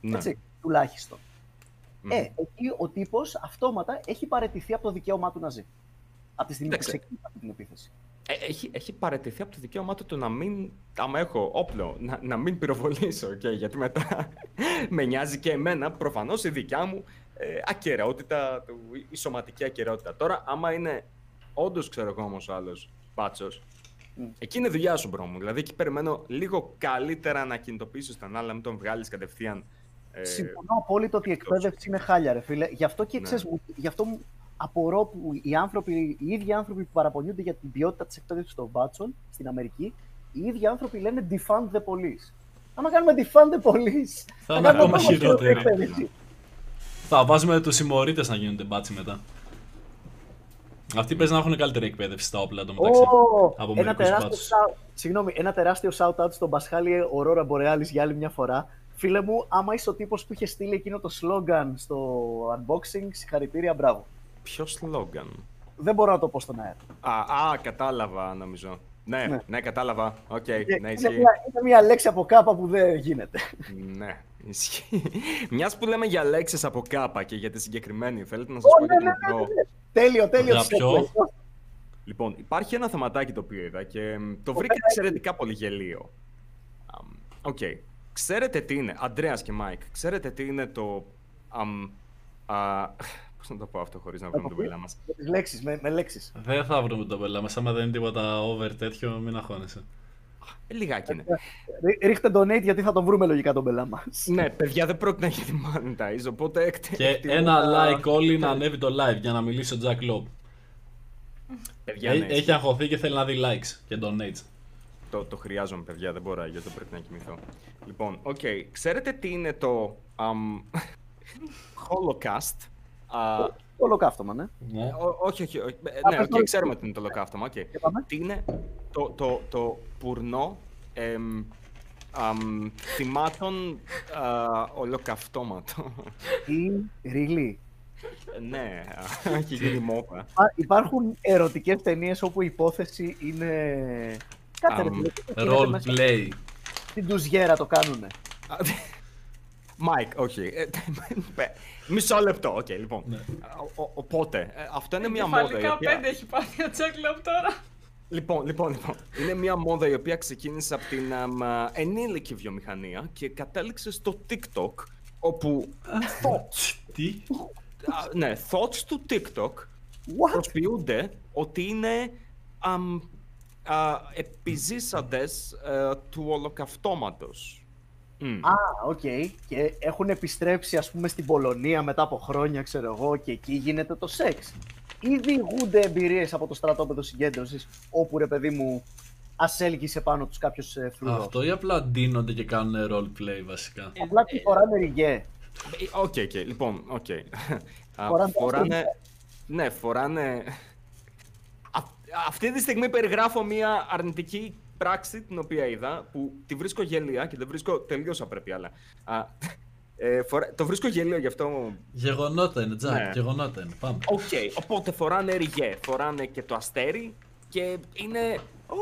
Ναι. Έτσι, τουλάχιστον. Mm. Ε, εκεί ο τύπος αυτόματα έχει παρετηθεί από το δικαίωμά του να ζει. Από τη στιγμή που ξεκινάει αυτή την επίθεση. Ε, έχει, έχει παραιτηθεί από το δικαίωμά του να μην, άμα έχω όπλο, να, να μην πυροβολήσω. Okay, γιατί μετά με νοιάζει και εμένα, προφανώς η δικιά μου ε, ακεραιότητα, η σωματική ακεραιότητα. Τώρα, άμα είναι όντως ξέρω εγώ όμως ο άλλος μπάτσος, mm. εκεί είναι δουλειά σου, bro μου. Δηλαδή, εκεί περιμένω λίγο καλύτερα να κινητοποιήσεις τον άλλο, να μην τον βγάλεις κατευθείαν. Ε, Συμφωνώ απόλυτα ότι η εκπαίδευση είναι χάλια, ρε φίλε. Γι' αυτό και ναι. ξέρεις, γι' αυτό απορώ που οι, άνθρωποι, οι ίδιοι άνθρωποι που παραπονιούνται για την ποιότητα της εκπαίδευσης των μπάτσων στην Αμερική, οι ίδιοι άνθρωποι λένε defund the police. Άμα κάνουμε defund the police, θα, είναι ακόμα χειρότερο. Θα βάζουμε τους συμμορίτες να γίνονται μπάτσοι μετά. Αυτοί παίζουν να έχουν καλύτερη εκπαίδευση στα όπλα εντωμεταξύ. Ω, από ένα, μερικούς τεράστιο μπάτσους. shout- συγγνώμη, ένα τεράστιο shout-out στον Πασχάλη Aurora Borealis για άλλη μια φορά. Φίλε μου, άμα είσαι ο τύπος που είχε στείλει εκείνο το slogan στο unboxing, συγχαρητήρια, μπράβο. Ποιος σλόγγαν. Δεν μπορώ να το πω στον αέρα. Α, α, κατάλαβα νομίζω. Ναι, Ναι. ναι, κατάλαβα. Οκ, ναι, είναι, ισχύει. μια, είναι μια λέξη από κάπα που δεν γίνεται. Ναι, ισχύει. Μιας που λέμε για λέξεις από κάπα και για τη συγκεκριμένη, θέλετε να σας Ω, πω ναι, για ναι, το ναι, μικρό. ναι. Τέλειο, τέλειο. Για ποιο; Λοιπόν, υπάρχει ένα θεματάκι το οποίο είδα και μ, το βρήκα εξαιρετικά πολύ γελοίο. Αμ, Οκ. Ξέρετε τι είναι, Αντρέας και Μάικ, ξέρετε τι είναι το... αμ, α, πώς να το πω αυτό χωρίς να βρούμε τον πελά μας. Με τις λέξεις, με, με λέξεις. Δεν θα βρούμε τον πελά μας, άμα δεν είναι τίποτα over τέτοιο, μην αγχώνεσαι. Ε, λιγάκι είναι. Ρί- Ρίχτε donate γιατί θα τον βρούμε λογικά τον πελά μας. ναι, παιδιά, δεν πρόκειται να γίνει monetize, οπότε εκτε- Και εκτιμώ ένα τα- like όλοι να ανέβει το live για να μιλήσει ο Jack Loeb. Παιδιά, Έ- ναι, Έχει αγχωθεί και θέλει να δει likes και donates. Το, το χρειάζομαι, παιδιά, δεν μπορώ, γιατί πρέπει να κοιμηθώ. Λοιπόν, οκ, ξέρετε τι είναι το αμ, Holocaust. Α, Ολοκαύτωμα, ναι. Ναι. Ό- όχι, όχι, όχι. Ε, Α, Ναι, πες οκ, το. ξέρουμε τι είναι το ολοκαύτωμα. οκ. πάμε. Τι είναι το, το, το πορνό εμ, αμ, θυμάτων α, ολοκαυτώματος. Oh really. ναι, έχει γίνει μόδα. Α, υπάρχουν ερωτικές ταινίες όπου η υπόθεση είναι... Κάτσε ρε Αμ, φίλε, τι γίνεται Role μέσα; Play. Στην ντουζιέρα το κάνουνε. Μάικ, όχι. ε, Μισό λεπτό, οκ, λοιπόν. Ναι. Ο- ο- Οπότε, ε, αυτό είναι μια μόδα. η Εγκεφαλικά οποία- πέντε έχει πάθει ο Jack Loeb τώρα. Λοιπόν, λοιπόν, λοιπόν. Είναι μια μόδα η οποία ξεκίνησε από την αμ, α, ενήλικη βιομηχανία και κατέληξε στο TikTok, όπου thots, Τι; α, ναι, thots του TikTok What? προσποιούνται ότι είναι αμ, α, επιζήσαντες ε, του ολοκαυτώματος. Μμ. Α, οκ. Και έχουν επιστρέψει, ας πούμε, στην Πολωνία μετά από χρόνια, ξέρω εγώ, και εκεί γίνεται το σεξ. Ή διηγούνται εμπειρίες από το στρατόπεδο συγκέντρωσης, όπου, ρε παιδί μου, ασέλγησε πάνω τους κάποιος ε, φρουρός. Αυτό ή απλά ντύνονται και κάνουν role play βασικά. Απλά τι φοράνε ριγέ. Ε, Οκ, οκ, λοιπόν, οκ. Α, Φοράνε Φοράνε. Ναι, φοράνε. Α- Αυτή τη στιγμή περιγράφω μια αρνητική πράξη την οποία είδα που τη βρίσκω γελία και δεν βρίσκω τελείως απρέπεια. Αλλά, α, ε, φορά- Το βρίσκω γελίο γι' αυτό. Γεγονότα είναι, Jack. Ναι. Γεγονότα είναι. Πάμε. Οκ, οπότε φοράνε ριγέ, φοράνε και το αστέρι και είναι. Ω,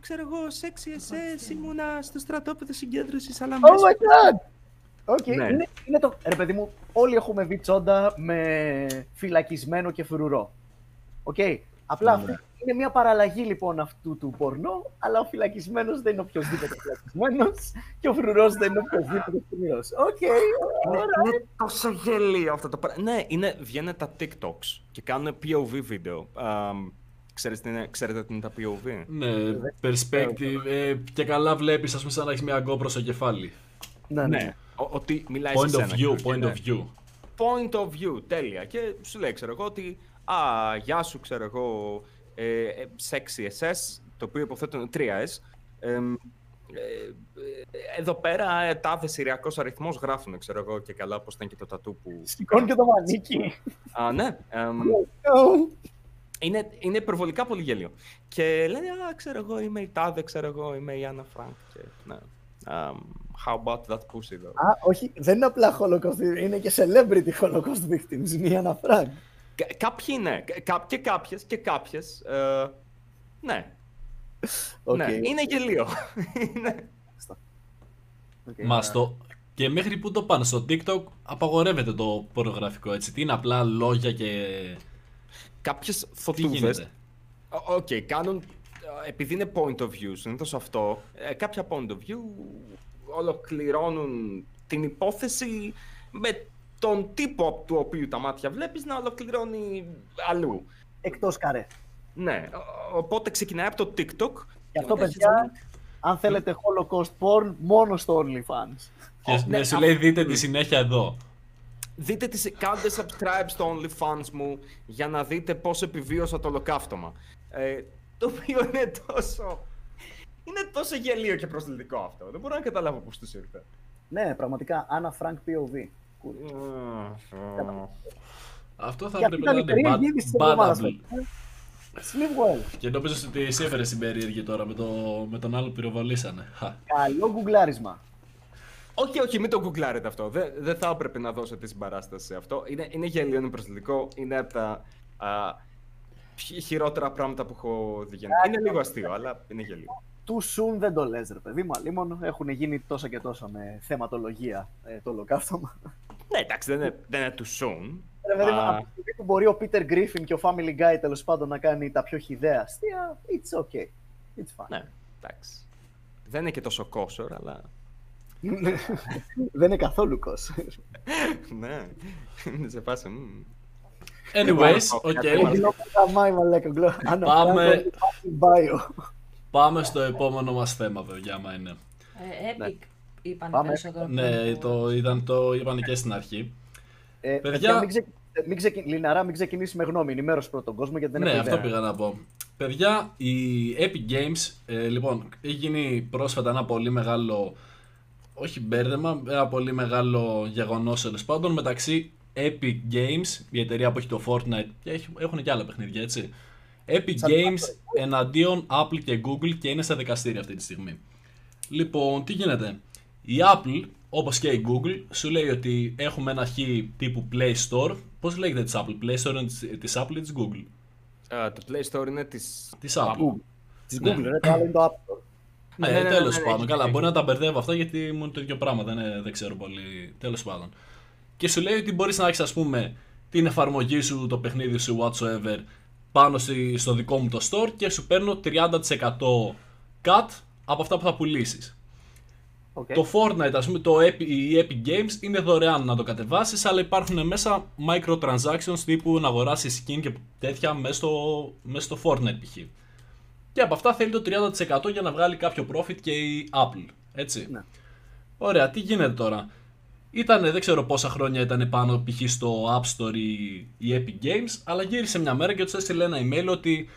ξέρω εγώ, sexy SS, ήμουνα στο στρατόπεδο συγκέντρωσης, αλλά Oh μέσα my god! Οκ, Ναι. είναι, είναι το... Ρε παιδί μου, όλοι έχουμε δει τσόντα με φυλακισμένο και φρουρό. Οκ. Απλά Ναι. αυτή είναι μια παραλλαγή λοιπόν αυτού του πορνό, αλλά ο φυλακισμένος δεν είναι οποιοδήποτε φυλακισμένος και ο φρουρός δεν είναι οποιοδήποτε φρουρός. Οκ, Είναι, ωραία. είναι τόσο γελίο αυτό το πράγμα. Ναι, είναι, βγαίνουν τα TikToks και κάνουν POV βίντεο. Αμ, ξέρεις τι είναι, ξέρετε τι είναι τα POV. Ναι, perspective. ε, και καλά βλέπεις, ας πούμε, σαν να έχεις μια GoPro στο κεφάλι. Ναι, ναι. Ο- ότι μιλάει Point σε of σένα. view, και point είναι of view. Point of view, τέλεια. Και σου λέει, ξέρω εγώ, ότι Α, γεια σου, ξέρω εγώ, ε, ε, sexy SS, το οποίο υποθέτω είναι 3S. Ε, ε, ε, εδώ πέρα, ε, τάδε συριακός αριθμός γράφουν, ξέρω εγώ, και καλά πώς ήταν και το τατού που... Σηκώνει και το μανίκι. Α, ναι. εμ, Oh. είναι, είναι υπερβολικά πολύ γέλιο. Και λένε, α, ξέρω εγώ, είμαι η Τάδε, ξέρω εγώ, είμαι η Άννα Φρανκ. Και, ναι. Um, how about that pussy, though; Α, όχι, δεν είναι απλά Holocaust, είναι και celebrity Holocaust victims, μία Άννα Φρανκ. Κα- Κάποιοι ναι, κα- και κάποιες, και κάποιες, ε, ναι. Ναι, είναι γελίο. είναι... Οκ. Μα το. Και μέχρι που το πάνε στο TikTok απαγορεύεται το πορνογραφικό έτσι. Τι είναι απλά λόγια και. Κάποιες Τι φωτούδες, γίνεται; Ω- Οκ, κάνουν. ε, Επειδή είναι point of view, συνήθως αυτό, ε, κάποια point of view ολοκληρώνουν την υπόθεση με τον τύπο του οποίου τα μάτια βλέπεις να ολοκληρώνει αλλού. Εκτός καρέ. Ναι, ο- οπότε ξεκινάει από το TikTok. Γι' αυτό, μετά έχεις παιδιά, αν θέλετε Holocaust porn, μόνο στο OnlyFans. Και Ω, ναι, ναι, σου α- λέει δείτε τη συνέχεια εδώ. Δείτε τις, κάντε subscribe στο OnlyFans μου για να δείτε πώς επιβίωσα το ολοκαύτωμα. Ε, το οποίο είναι τόσο... Είναι τόσο γελίο και προσλητικό αυτό. Δεν μπορώ να καταλάβω πώς τους ήρθε. Ναι, πραγματικά, Anna Frank POV. Cool. Αυτό θα Και αυτή έπρεπε να ήταν η είναι περίεργη bad- είδηση της εβδομάδας. bannable. Sleep well. Και νόμιζα ότι εσύ έφερες την περίεργη τώρα με, το, με τον άλλο που πυροβολήσανε. Χα. Καλό γκουγκλάρισμα. Όχι, όχι, μην το γκουγκλάρετε αυτό. Δεν, δεν θα έπρεπε να δώσετε συμπαράσταση σε αυτό. Είναι, είναι γελίο, είναι προσβλητικό. Είναι από τα α, χει- χειρότερα πράγματα που έχω δει. Είναι λίγο αστείο, αλλά είναι γελίο. Too soon δεν το λες ρε παιδί μου, αλίμονο. Έχουν γίνει τόσα και τόσα με θεματολογία ε, το ολοκαύτωμα. Ναι, εντάξει, δεν είναι, δεν είναι too soon. Ρε παιδί μου, Α. από τη στιγμή που μπορεί ο Peter Griffin και ο Family Guy τέλος πάντων να κάνει τα πιο χιδέα αστεία, it's okay. It's fine. Ναι, εντάξει. Δεν είναι και τόσο κόσορ, αλλά. δεν είναι καθόλου κος. ναι, είναι σε φάση. μμ. Anyways, οκ. Γκλό καμάει μαλάκα, γκλό. Ανά Πάμε. Πράγμα, fucking bio. Πάμε στο επόμενο μας θέμα, παιδιά, άμα είναι. Ε, Epic είπαν Πάμε. περισσότερο. Ναι, πριν που- το, ήταν, το είπαν και στην αρχή. Ε, Παιδιά- παιδιά, μην, ξεκι... μην ξεκι... Λιναρά, μην ξεκινήσεις με γνώμη. Ενημέρωση πρώτον κόσμο γιατί δεν ναι, έχω αυτό ιδέα. πήγα να πω. Παιδιά, η Epic Games, ε, λοιπόν, έχει γίνει πρόσφατα ένα πολύ μεγάλο, όχι μπέρδεμα, ένα πολύ μεγάλο γεγονός τέλος πάντων μεταξύ Epic Games, η εταιρεία που έχει το Fortnite και έχει, έχουν και άλλα παιχνίδια, έτσι. Epic Σαν Games Apple. εναντίον Apple και Google και είναι στα δικαστήρια αυτή τη στιγμή. Λοιπόν, τι γίνεται; Η Apple, όπως και η Google, σου λέει ότι έχουμε ένα χ τύπου Play Store. Πώς λέγεται της Apple, Play Store είναι της, της Apple ή της Google; Α, το Play Store είναι της... Της Apple. Google. Της Ναι. Google, ρε, το άλλο είναι το App Store. Ναι, ναι, ναι, ναι, τέλος ναι, πάντων. έχει Καλά, δίκιο. μπορεί να τα μπερδεύω αυτά γιατί μου είναι το ίδιο πράγμα. Δεν, είναι- δεν ξέρω πολύ. Τέλος πάντων. Και σου λέει ότι μπορείς να έχεις ας πούμε την εφαρμογή σου, το παιχνίδι σου, whatsoever, πάνω στη- στο δικό μου το store και σου παίρνω 30% cut από αυτά που θα πουλήσεις. Οκ. Το Fortnite, ας πούμε, το Epic, η Epic Games είναι δωρεάν να το κατεβάσεις, αλλά υπάρχουν μέσα microtransactions τύπου να αγοράσεις skin και τέτοια μέσα στο, μέσα στο Fortnite π.χ. Και από αυτά θέλει το 30% για να βγάλει κάποιο profit και η Apple, έτσι. Ναι. Ωραία, τι γίνεται τώρα; Ήτανε, δεν ξέρω πόσα χρόνια ήταν πάνω π.χ. στο App Store η, η Epic Games, αλλά γύρισε μια μέρα και τους έστειλε ένα email ότι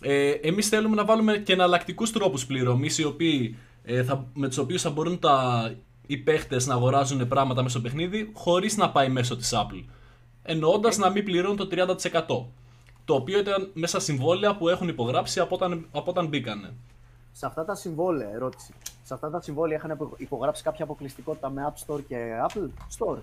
ε, εμείς θέλουμε να βάλουμε και εναλλακτικούς τρόπους πληρωμής οι οποίοι, ε, θα, με τους οποίους θα μπορούν τα, οι παίχτες να αγοράζουν πράγματα μέσα στο παιχνίδι χωρίς να πάει μέσω της Apple. Εννοώντας να μην πληρώνουν το 30%. Το οποίο ήταν μέσα συμβόλαια που έχουν υπογράψει από όταν, από όταν μπήκανε. Σε αυτά τα συμβόλαια, ερώτηση. Σε αυτά τα συμβόλαια είχαν υπο- υπογράψει κάποια αποκλειστικότητα με App Store και Apple Store;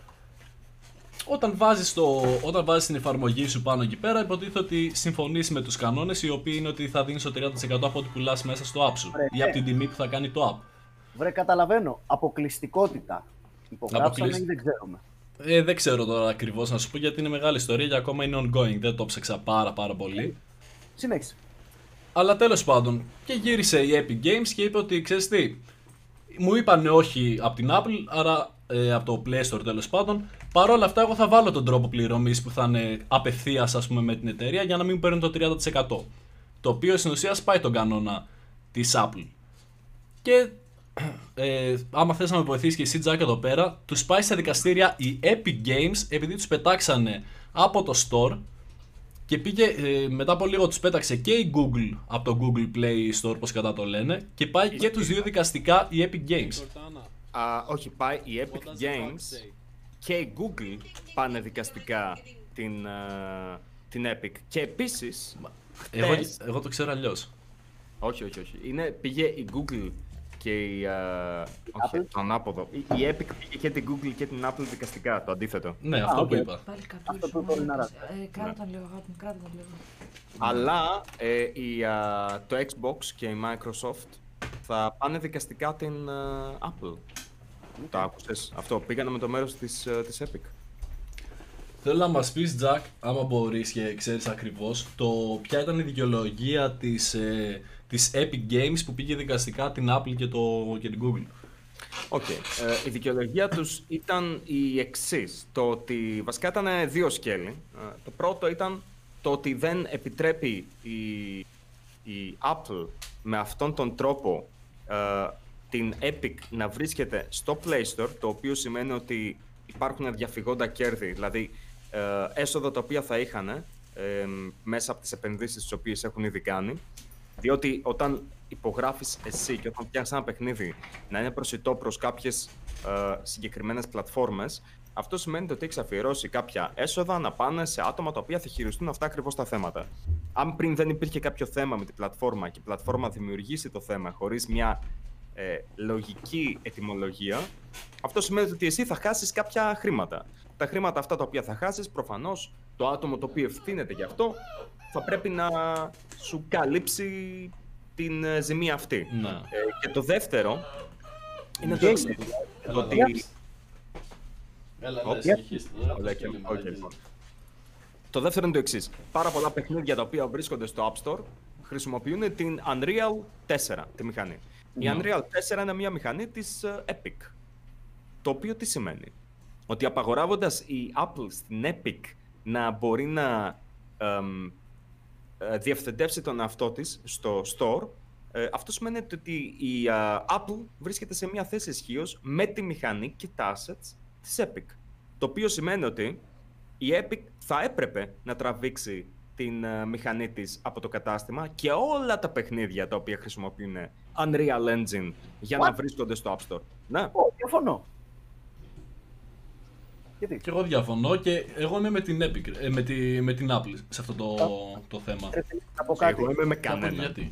Όταν βάζεις, το, όταν βάζεις την εφαρμογή σου πάνω εκεί πέρα, υποτίθεται ότι συμφωνείς με τους κανόνες οι οποίοι είναι ότι θα δίνεις το 30% από ό,τι πουλάς μέσα στο app σου Ωραία, ή από ναι. την τιμή που θα κάνει το app. Βρε, καταλαβαίνω. Αποκλειστικότητα. Υπογράψανε Αποκλεισ- ή δεν ξέρουμε; Ε, δεν ξέρω τώρα ακριβώς να σου πω γιατί είναι μεγάλη ιστορία και ακόμα είναι ongoing, δεν το ψάξα πάρα πάρα πολύ. Συνέχισε. Αλλά τέλος πάντων, και γύρισε η Epic Games και είπε ότι ξέρεις τι, μου είπαν όχι από την Apple, άρα ε, από το Play Store τέλος πάντων. Παρ' όλα αυτά, εγώ θα βάλω τον τρόπο πληρωμής που θα είναι απευθείας ας πούμε με την εταιρεία για να μην μου παίρνουν το 30%. Το οποίο στην ουσία σπάει τον κανόνα της Apple. Και ε, άμα θες να με βοηθήσεις και εσύ Τζάκ εδώ πέρα, τους πάει στα δικαστήρια η Epic Games επειδή τους πετάξανε από το store και πήγε, ε, μετά από λίγο τους πέταξε και η Google από το Google Play Store, πώς κατά το λένε, και πάει και τους δύο δικαστικά η Epic Games. Α, όχι, πάει η Epic Games και η Google πάνε δικαστικά την, α, την Epic. Και επίσης, Εγώ, χτες- εγώ το ξέρω αλλιώς. όχι, όχι, όχι. Είναι, πήγε η Google και η. α, όχι, Apple. το ανάποδο. Η, η Epic πήγε και την Google και την Apple δικαστικά. Το αντίθετο. Ναι, αυτό οκ. που είπα. Πάλι Αυτό που κατούρισμα. είπε ο Λιναράς. Ε, κράτα τον λίγο, αγάπη μου, κράτα τον λίγο. Αλλά ε, η, α, το Xbox και η Microsoft θα πάνε δικαστικά την α, Apple. Το άκουσες αυτό; Πήγανε με το μέρος της, α, της Epic. Θέλω να μας πεις, Τζακ, άμα μπορείς και ξέρεις ακριβώς, το ποια ήταν η δικαιολογία της, ε, της Epic Games που πήγε δικαστικά την Apple και, το, και την Google. Οκ. Ε, η δικαιολογία τους ήταν η εξής. Το ότι βασικά ήταν δύο σκέλη. Ε, το πρώτο ήταν το ότι δεν επιτρέπει η, η Apple με αυτόν τον τρόπο ε, την Epic να βρίσκεται στο Play Store, το οποίο σημαίνει ότι υπάρχουν διαφυγόντα κέρδη, δηλαδή ε, έσοδα τα οποία θα είχαν ε, μέσα από τις επενδύσεις τις οποίες έχουν ήδη κάνει, διότι όταν υπογράφεις εσύ και όταν φτιάχνεις ένα παιχνίδι να είναι προσιτό προς κάποιες ε, συγκεκριμένες πλατφόρμες, αυτό σημαίνει ότι έχεις αφιερώσει κάποια έσοδα να πάνε σε άτομα τα οποία θα χειριστούν αυτά ακριβώς τα θέματα. Αν πριν δεν υπήρχε κάποιο θέμα με την πλατφόρμα και η πλατφόρμα δημιουργήσει το θέμα χωρίς μια ε, λογική ετοιμολογία, αυτό σημαίνει ότι εσύ θα χάσεις κάποια χρήματα. Τα χρήματα αυτά τα οποία θα χάσεις, προφανώς το άτομο το οποίο ευθύνεται γι' αυτό θα πρέπει να σου καλύψει την ε, ζημία αυτή. Ναι. Ε, και το δεύτερο είναι το εξής. Ότι Έλα, Ωπ. ναι, συνεχίστε. Όλα και- οκ, λοιπόν. Το δεύτερο είναι το εξής. Πάρα πολλά παιχνίδια τα οποία βρίσκονται στο App Store χρησιμοποιούν την Unreal 4, τη μηχανή. Η Ναι. Unreal 4 είναι μια μηχανή της ε, Epic. Το οποίο τι σημαίνει; Ότι απαγορεύοντας η Apple στην Epic να μπορεί να εμ, ε, διευθετεύσει τον εαυτό της στο store, ε, αυτό σημαίνει ότι η ε, Apple βρίσκεται σε μια θέση ισχύος με τη μηχανή και τα assets της Epic. Το οποίο σημαίνει ότι η Epic θα έπρεπε να τραβήξει την ε, μηχανή της από το κατάστημα και όλα τα παιχνίδια τα οποία χρησιμοποιούν Unreal Engine για να What? βρίσκονται στο App Store. Ναι. Ω, διαφωνώ. Γιατί; Και εγώ διαφωνώ και εγώ είμαι με την, Epic, ε, με, τη, με την Apple σε αυτό το, το θέμα. Ρε φίλε, Να πω κάτι. Εγώ είμαι με Θα πω κανένα. Γιατί.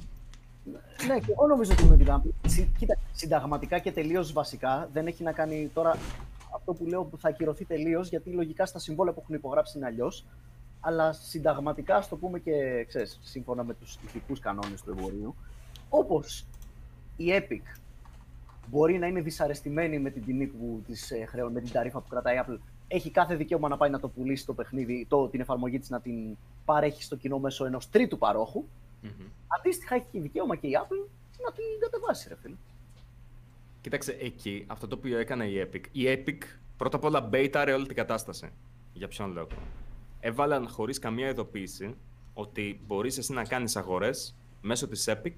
Ναι, και εγώ νομίζω ότι είμαι την Apple. Συ- Κοίτα, συνταγματικά και τελείως βασικά δεν έχει να κάνει τώρα αυτό που λέω που θα ακυρωθεί τελείως γιατί λογικά στα συμβόλαια που έχουν υπογράψει είναι αλλιώς. Αλλά συνταγματικά, ας το πούμε και ξέρεις, σύμφωνα με τους ηθικούς κανόνες του εμπορίου, όπως η Epic μπορεί να είναι δυσαρεστημένη με την τιμή που της ε, χρεώνει, με την ταρήφα που κρατάει η Apple, έχει κάθε δικαίωμα να πάει να το πουλήσει το παιχνίδι, το, την εφαρμογή της να την παρέχει στο κοινό μέσω ενός τρίτου παρόχου. Μμμ. Αντίστοιχα έχει και δικαίωμα και η Apple να την κατεβάσει, ρε φίλε. Κοίταξε, εκεί αυτό το οποίο έκανε η Epic. Η Epic πρώτα απ' όλα μπέιταρε όλη την κατάσταση. Για ποιον λόγο; Έβαλαν χωρίς καμία ειδοποίηση ότι μπορείς εσύ να κάνεις αγορές μέσω της Epic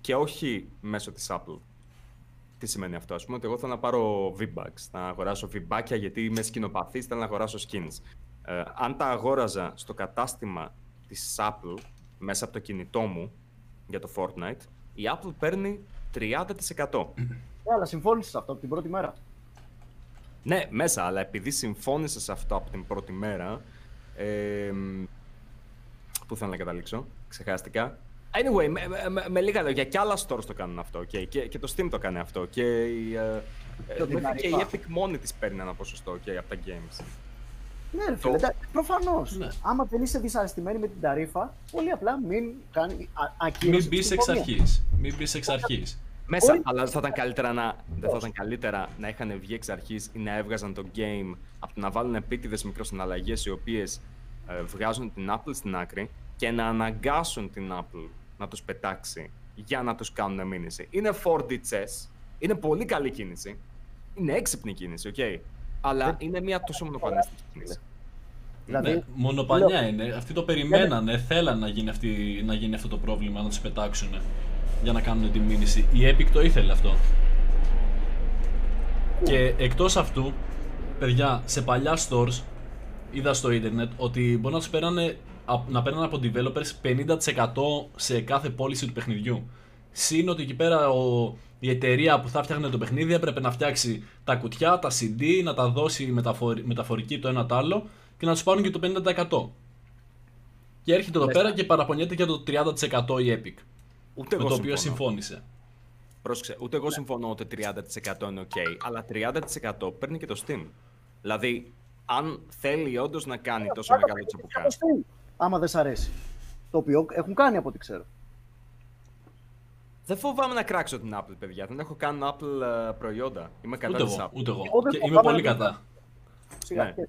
και όχι μέσω της Apple. Τι σημαίνει αυτό, ας πούμε, ότι εγώ θέλω να πάρω V-Bucks, να αγοράσω V-Buckια γιατί είμαι σκηνοπαθής, θέλω να αγοράσω skins. Ε, αν τα αγόραζα στο κατάστημα της Apple μέσα από το κινητό μου για το Fortnite, η Apple παίρνει 30%. Ναι, αλλά συμφώνησες σε αυτό από την πρώτη μέρα. Ναι, μέσα, αλλά επειδή συμφώνησες σε αυτό από την πρώτη μέρα. Ε, πού θέλω να καταλήξω, ξεχάστηκα. Anyway, με, με- με- με λίγα λόγια, και άλλα stores το κάνουν αυτό. Και, και, και το Steam το κάνει αυτό. Και, η, ε, ε, την μέχρι και η ταρήφα. Epic μόνη της παίρνει ένα ποσοστό και από τα games. Ναι, ρε φίλε, προφανώς. Ναι. Άμα δεν είσαι δυσαρεστημένη με την ταρήφα, πολύ απλά μην κάνει α- ακύρωση Μην της μπεις εξ συμφωνίας. αρχής. Μην μπεις εξ αρχής. Μέσα, Όχι. αλλά δεν θα ήταν καλύτερα να, δεν θα ήταν καλύτερα να είχαν βγει εξ αρχής ή να έβγαζαν το game από το να βάλουν επίτηδες μικροσυναλλαγές οι οποίες βγάζουν την Apple στην άκρη και να αναγκάσουν την Apple να τους πετάξει για να τους κάνουν μήνυση. Είναι 4D chess, είναι πολύ καλή κίνηση, είναι έξυπνη κίνηση, οκ. Αλλά είναι μια τόσο μονοπανίστικη κίνηση. Δηλαδή, Ναι, μονοπανιά είναι. Αυτοί το περιμένανε, θέλαν να γίνει, αυτή, να γίνει αυτό το πρόβλημα, να τους πετάξουν για να κάνουν τη μήνυση. Η Epic το ήθελε αυτό. Και εκτός αυτού, παιδιά, σε παλιά stores είδα στο ίντερνετ ότι μπορεί να τους παίρνανε, α- να παίρνανε από developers 50% σε κάθε πώληση του παιχνιδιού. Συν ότι εκεί πέρα ο, η εταιρεία που θα φτιάχνει το παιχνίδι έπρεπε να φτιάξει τα κουτιά, τα CD, να τα δώσει μεταφορ, μεταφορική το ένα το άλλο και να τους πάρουν και το 50%. Και έρχεται εδώ πέρα και παραπονιέται για το 30% η Epic. Ούτε με εγώ το οποίο συμφωνώ. συμφώνησε. Πρόσεξε, ούτε εγώ συμφωνώ ότι 30% είναι ok, αλλά 30% παίρνει και το Steam. Δηλαδή, αν θέλει όντως να κάνει τόσο Πάντα μεγάλο παίρνει τσαμπουκά. και το Steam, Άμα δεν σ' αρέσει. Το οποίο έχουν κάνει από ό,τι ξέρω. Δεν φοβάμαι να κράξω την Apple, παιδιά. Δεν έχω καν Apple ε, προϊόντα. Είμαι κατά Ούτε της εγώ, Apple. ούτε εγώ. Εγώ δεν Και είμαι φοβάμαι πολύ να- κατά. Σιγά Ναι. και-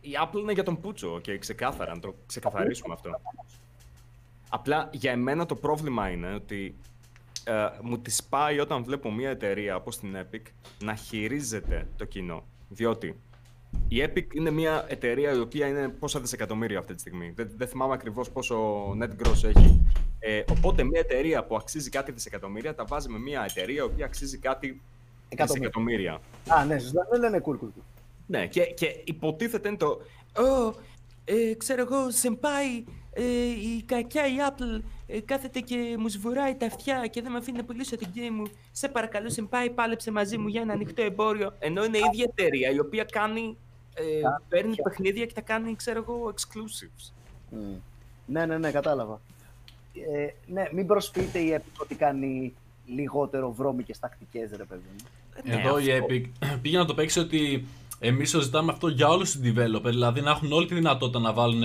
Η Apple είναι για τον Πούτσο, και ξεκάθαρα, να το ξεκαθαρίσουμε αυτό. Απλά για εμένα το πρόβλημα είναι ότι ε, μου τη πάει όταν βλέπω μια εταιρεία όπως την Epic να χειρίζεται το κοινό. Διότι η Epic είναι μια εταιρεία η οποία είναι πόσα δισεκατομμύρια αυτή τη στιγμή. Δεν, δεν θυμάμαι ακριβώς πόσο net gross έχει. Ε, οπότε μια εταιρεία που αξίζει κάτι δισεκατομμύρια τα βάζει με μια εταιρεία η οποία αξίζει κάτι Εκατομμύρια. δισεκατομμύρια. Α, ναι, σωστά. Ναι, ναι, ναι, cool, cool, cool. Ναι, και, και υποτίθεται είναι το. «Ω, ε, ξέρω εγώ, σεμπάι, ε, η κακιά η Apple ε, κάθεται και μου σβουράει τα αυτιά και δεν με αφήνει να πουλήσω την game μου. Σε παρακαλώ, σεμπάι, πάλεψε μαζί μου για ένα ανοιχτό εμπόριο. Ενώ είναι η ίδια εταιρεία η οποία κάνει, ε, παίρνει παιχνίδια και τα κάνει, ξέρω εγώ, exclusives. Μμ. Ναι, ναι, ναι, κατάλαβα. Ε, ναι, μην προσποιείτε η Epic ότι κάνει λιγότερο βρώμικες τακτικές, ρε παιδί μου. Ναι, Εδώ η αυτό. Epic πήγε να το παίξει ότι εμείς το ζητάμε αυτό για όλους τους developer. Δηλαδή να έχουν όλη τη δυνατότητα να βάλουν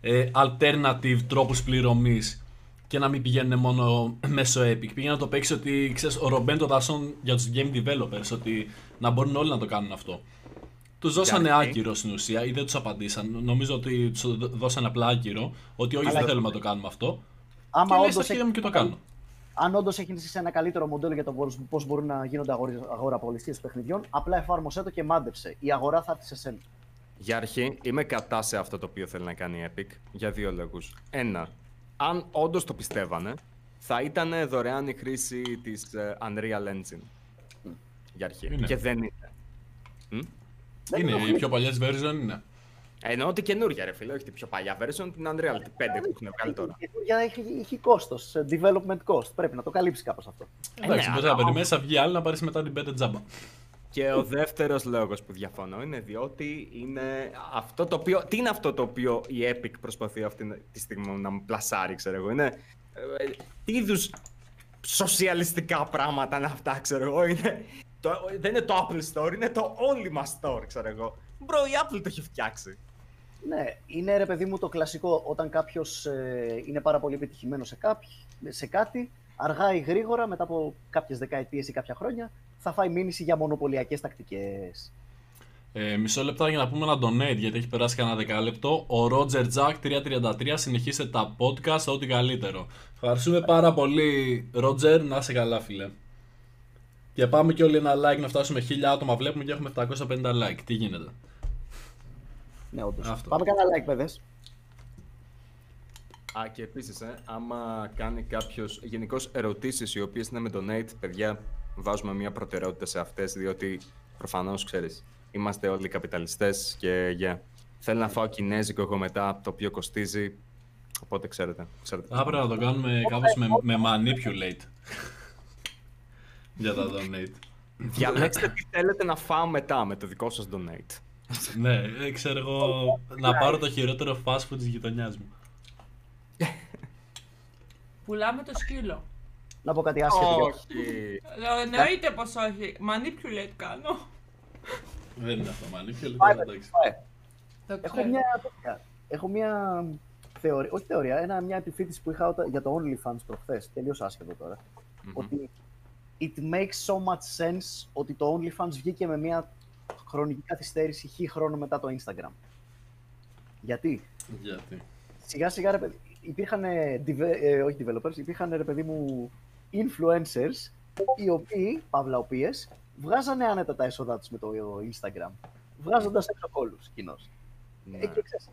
ε, alternative τρόπους πληρωμής και να μην πηγαίνουν μόνο μέσω Epic. Πήγε να το παίξει ότι ξέρεις, ο Ρομπέν το δασόν για τους game developers, ότι να μπορούν όλοι να το κάνουν αυτό. Του δώσανε Γιατί; άκυρο στην ουσία ή δεν τους απαντήσαν. Νομίζω ότι τους δώσανε απλά άκυρο ότι όχι, Αλλά- δεν θέλουμε να το κάνουμε αυτό. Άμα και λέει όντως στα χέρια έχει- μου και το κάνω. αν όντως έχεις εσύ ένα καλύτερο μοντέλο για το πώ μπορούν να γίνονται αγοραπολιστίες παιχνιδιών, απλά εφάρμοσέ το και μάντεψε. Η αγορά θα έρθει σε σένα. Για αρχή, είμαι κατά σε αυτό το οποίο θέλει να κάνει η Epic για δύο λόγους. Ένα, αν όντως το πιστεύανε, θα ήταν δωρεάν η χρήση της ε, Unreal Engine. Για αρχή. Είναι. Και δεν είναι. Μ; Δεν Είναι, ενοχλεί. οι πιο παλιέ version είναι. Εννοώ ότι καινούργια ρε φίλε, όχι την πιο παλιά version, την Unreal, την 5 που έχουν βγάλει τώρα. Η καινούργια έχει, έχει κόστος, development cost. Πρέπει να το καλύψει κάπως αυτό. Εντάξει, ναι, μπορεί να περιμένει να βγει άλλη να πάρεις μετά την 5 τζάμπα. Και ο δεύτερος λόγος που διαφωνώ είναι διότι είναι αυτό το οποίο. Τι είναι αυτό το οποίο η Epic προσπαθεί αυτή τη στιγμή να μου πλασάρει, ξέρω εγώ. Είναι. ε, τι είδους σοσιαλιστικά πράγματα είναι αυτά, ξέρω εγώ. Είναι, το, δεν είναι το Apple Store, είναι το Only My Store, ξέρω εγώ. Μπρο, η Apple το έχει φτιάξει. Ναι, είναι ρε παιδί μου το κλασικό όταν κάποιος είναι πάρα πολύ επιτυχημένος σε, κάποι, σε κάτι, αργά ή γρήγορα, μετά από κάποιες δεκαετίες ή κάποια χρόνια, θα φάει μήνυση για μονοπωλιακές τακτικές. Ε, μισό λεπτά για να πούμε ένα donate γιατί έχει περάσει κανένα δεκάλεπτο. Ο Roger Jack 333 συνεχίστε τα podcast ό,τι καλύτερο. Ευχαριστούμε πάρα πολύ, Roger. Να είσαι καλά, φίλε. Και πάμε και όλοι ένα like να φτάσουμε 1000 άτομα. Βλέπουμε και έχουμε 750 like. Τι γίνεται; Ναι, όντως. Αυτό. Πάμε κανένα like, παιδες. Α, και επίσης, ε, άμα κάνει κάποιος γενικώς ερωτήσεις οι οποίες είναι με donate, παιδιά, βάζουμε μια προτεραιότητα σε αυτές, διότι προφανώς ξέρεις, είμαστε όλοι καπιταλιστές και yeah. θέλω να φάω κινέζικο εγώ μετά, το οποίο κοστίζει. Οπότε ξέρετε. ξέρετε Θα έπρεπε να το κάνουμε κάπως με, με manipulate. Για τα donate. Διαλέξτε τι θέλετε να φάω μετά με το δικό σας donate. ναι, ε, ξέρω εγώ να πάρω το χειρότερο fast food της γειτονιάς μου. Πουλάμε το σκύλο. Να πω κάτι άσχετο. για- Όχι. Λέω, εννοείται πως όχι. Manipulate κάνω. Δεν είναι αυτό manipulate, Πάει, αλλά εντάξει. πάει. Το Έχω ξέρω. μια, τέτοια- έχω μια θεωρία, όχι θεωρία, ένα, μια επιφύτηση που είχα όταν- για το OnlyFans προχθές, τελείως άσχετο τώρα. Ότι it makes so much sense ότι το OnlyFans βγήκε με μια χρονική καθυστέρηση χι χρόνο μετά το Instagram. Γιατί; Γιατί; σιγά σιγά ρε παιδί, υπήρχαν, ε, όχι developers, υπήρχαν ρε παιδί μου influencers οι οποίοι, παύλα οποίες, βγάζανε άνετα τα έσοδά τους με το Instagram. Βγάζοντας έξω κόλλους κοινώς. Ναι. Ε, και ξέρεις,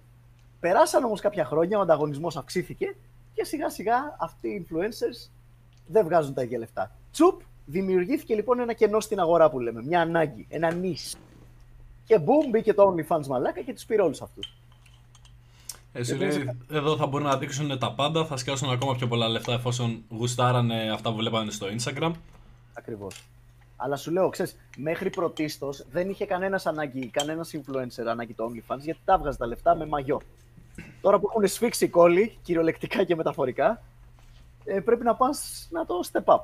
περάσαν όμως κάποια χρόνια, ο ανταγωνισμός αυξήθηκε και σιγά σιγά αυτοί οι influencers δεν βγάζουν τα ίδια λεφτά. Τσουπ, δημιουργήθηκε λοιπόν ένα κενό στην αγορά που λέμε, μια ανάγκη, ένα νης. Και boom, μπήκε το OnlyFans μαλάκα και τους πήρε όλους αυτούς. Εσύ Γιατί λέει, εδώ θα μπορούν να δείξουν τα πάντα, θα σκάσουν ακόμα πιο πολλά λεφτά εφόσον γουστάρανε αυτά που βλέπανε στο Instagram. Ακριβώς. Αλλά σου λέω, ξέρεις, μέχρι πρωτίστως δεν είχε κανένας ανάγκη, κανένας influencer ανάγκη το OnlyFans, γιατί τα έβγαζε τα λεφτά με μαγιό. Τώρα που έχουν σφίξει οι κόλλοι, κυριολεκτικά και μεταφορικά, ε, πρέπει να πας να το step up.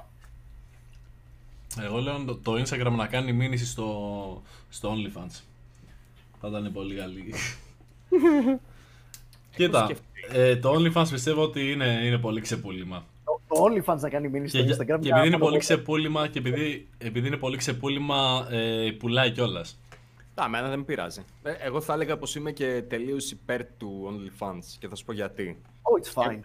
Εγώ λέω το, το Instagram να κάνει μήνυση στο, στο OnlyFans. Θα ήταν πολύ καλή. Κοίτα, σκεφτεί. ε, το OnlyFans πιστεύω ότι είναι, είναι πολύ ξεπούλημα. Το, το OnlyFans να κάνει μήνυση Και, στο για- Instagram. και για επειδή είναι να πολύ το- ξεπούλημα και επειδή, επειδή είναι πολύ ξεπούλημα ε, πουλάει κιόλας. Α, εμένα δεν με πειράζει. Ε, εγώ θα έλεγα πως είμαι και τελείως υπέρ του OnlyFans και θα σου πω γιατί. Oh, it's fine.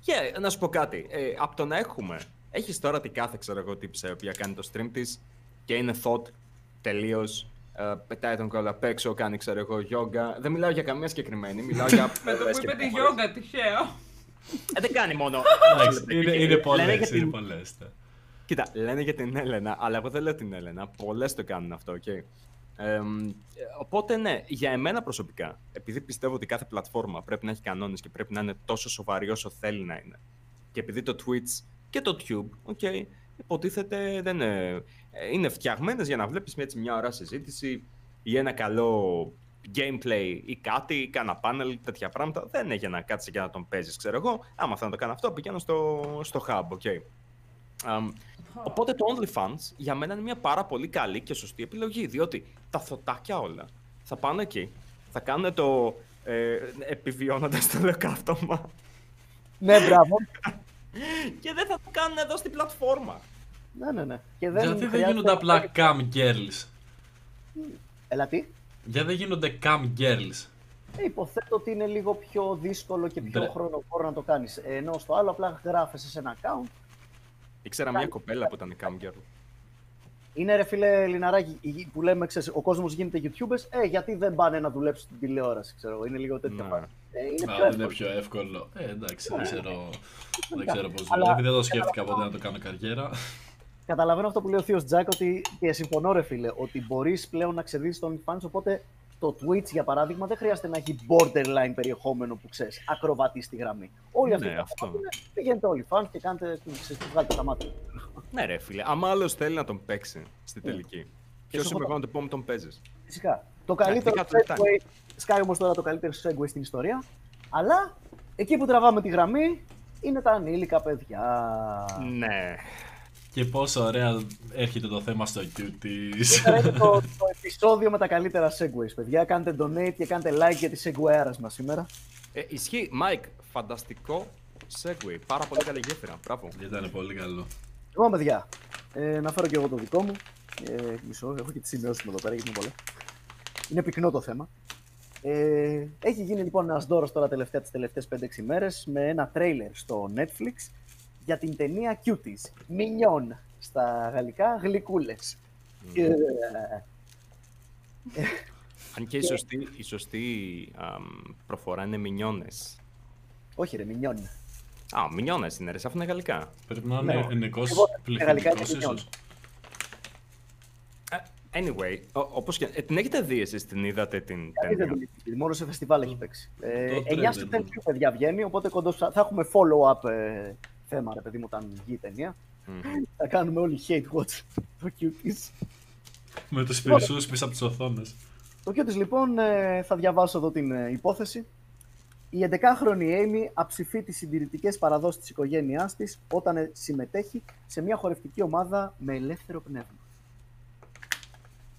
Και να σου πω κάτι. Ε, από το να έχουμε. Έχεις τώρα την κάθε ξέρω εγώ τύψη η οποία κάνει το stream της και είναι thought τελείως. Ε, πετάει τον κόλλο απ' έξω, κάνει ξέρω εγώ yoga. Δεν μιλάω για καμία συγκεκριμένη. Μιλάω για. Με το που πολλές είπε και τη πολλές. γιόγκα, τυχαίο. Ε, δεν κάνει μόνο. είναι, είναι Λένε πολλές. για Είναι την- πολλές, ναι. Κοίτα, λένε για την Έλενα, αλλά εγώ δεν λέω την Έλενα. Πολλές το κάνουν αυτό, οκ. Εμ, οπότε ναι, για εμένα προσωπικά, επειδή πιστεύω ότι κάθε πλατφόρμα πρέπει να έχει κανόνες και πρέπει να είναι τόσο σοβαρή όσο θέλει να είναι, και επειδή το Twitch και το Tube, okay, υποτίθεται δεν είναι, ε, είναι φτιαγμένες για να βλέπεις μια, έτσι, μια ώρα συζήτηση ή ένα καλό gameplay ή κάτι, ή κάνα panel, τέτοια πράγματα. Δεν είναι για να κάτσει και να τον παίζεις, ξέρω εγώ. Άμα θέλω να το κάνω αυτό, πηγαίνω στο, στο hub, ok. Αμ, οπότε το OnlyFans για μένα είναι μια πάρα πολύ καλή και σωστή επιλογή, διότι τα θωτάκια όλα θα πάνε εκεί, θα κάνουν το ε, επιβιώνοντας το λεκαύτωμα Ναι, μπράβο. Και δεν θα το κάνουν εδώ στην πλατφόρμα. ναι, ναι, ναι. Και δεν Γιατί δεν χρειάζεται γίνονται να απλά υπάρχει- cam girls. Έλα τι; Γιατί δεν γίνονται cam girls. Ε, υποθέτω ότι είναι λίγο πιο δύσκολο και πιο Μπρε. χρονοβόρο να το κάνεις. Ενώ στο άλλο απλά γράφεσαι σε ένα account. Ήξερα μια κοπέλα που ήταν cam girl. Είναι ρε φίλε Λιναράκη η- που λέμε, ξέρεις, ο κόσμος γίνεται YouTubers. Ε, γιατί δεν πάνε να δουλέψουν στην τηλεόραση, ξέρω εγώ. Είναι λίγο τέτοια Ναι. Φάση. Ε, είναι Α, πιο είναι εύκολο. πιο εύκολο. Ε, εντάξει, δεν ξέρω, δεν ξέρω πώς Αλλά- δουλεύει. Δεν το σκέφτηκα ποτέ να το κάνω καριέρα. Καταλαβαίνω αυτό που λέει ο Θείος Τζάκ ότι και συμφωνώ, ρε φίλε, ότι μπορείς πλέον να ξεδίδει το OnlyFans. Οπότε το Twitch, για παράδειγμα, δεν χρειάζεται να έχει borderline περιεχόμενο που ξέρεις, ακροβατή στη γραμμή. Όλοι αυτοί Ναι, που αυτό. κάνουν, πηγαίνετε OnlyFans και κάνετε, ξέρεις, βγάλετε τα μάτια. Ναι, ρε φίλε. Άμα άλλος θέλει να τον παίξει στη Ναι. τελική. Ποιος σου είμαι έχω- εγώ να του πω με τον παίζεις; Φυσικά. Το καλύτερο δικά τους λεπτά segue, σκάει όμως τώρα το καλύτερο segue στην ιστορία. Αλλά εκεί που τραβάμε τη γραμμή είναι τα ανήλικα παιδιά. Ναι. Και πόσο ωραία έρχεται το θέμα στο cuties. Σήμερα είναι το, το επεισόδιο με τα καλύτερα segues, παιδιά. Κάντε donate και κάντε like για τη segue-άρα μας σήμερα. Ε, ισχύει, Μάικ, φανταστικό segue. Πάρα πολύ καλή γέφυρα. Μπράβο. Ήταν πολύ καλό. Λοιπόν, παιδιά, ε, να φέρω και εγώ το δικό μου. Ε, μισό, έχω και τις σημειώσεις μου εδώ πέρα, γιατί είναι πολλά. Είναι πυκνό το θέμα. Ε, έχει γίνει λοιπόν ένας δώρος τώρα τελευταία τις τελευταίες 5-6 μέρες με ένα τρέιλερ στο Netflix για την ταινία Cuties. Mignon στα γαλλικά, γλυκούλες. Ε, Αν και η σωστή, η σωστή αμ, προφορά είναι μινιόνες. όχι ρε, Mignon. Α, μινιόνες είναι ρε, αφού είναι γαλλικά. Πρέπει να Ναι. είναι ενικός Εγώ, γαλλικά πληθυντικός είναι ίσως. Ε, Anyway, ο- όπως και... Ε, την έχετε δει εσείς, την είδατε την Γιατί δεν ταινία; την έχει δει, μόνο σε φεστιβάλ έχει παίξει. Ε, Το 9 τρέλερ Σεπτεμβρίου, μόνο. παιδιά, βγαίνει, οπότε κοντός, θα έχουμε follow-up ε, θέμα, ρε παιδί μου, όταν βγει η ταινία. Μμμ. Θα κάνουμε όλοι hate watch το Cuties. Με τους περισσούς πίσω από τις οθόνες. Το Cuties, λοιπόν, ε, θα διαβάσω εδώ την ε, υπόθεση. Η 11χρονη Amy αψηφεί τις συντηρητικές παραδόσεις της οικογένειάς της όταν ε, συμμετέχει σε μια χορευτική ομάδα με ελεύθερο πνεύμα.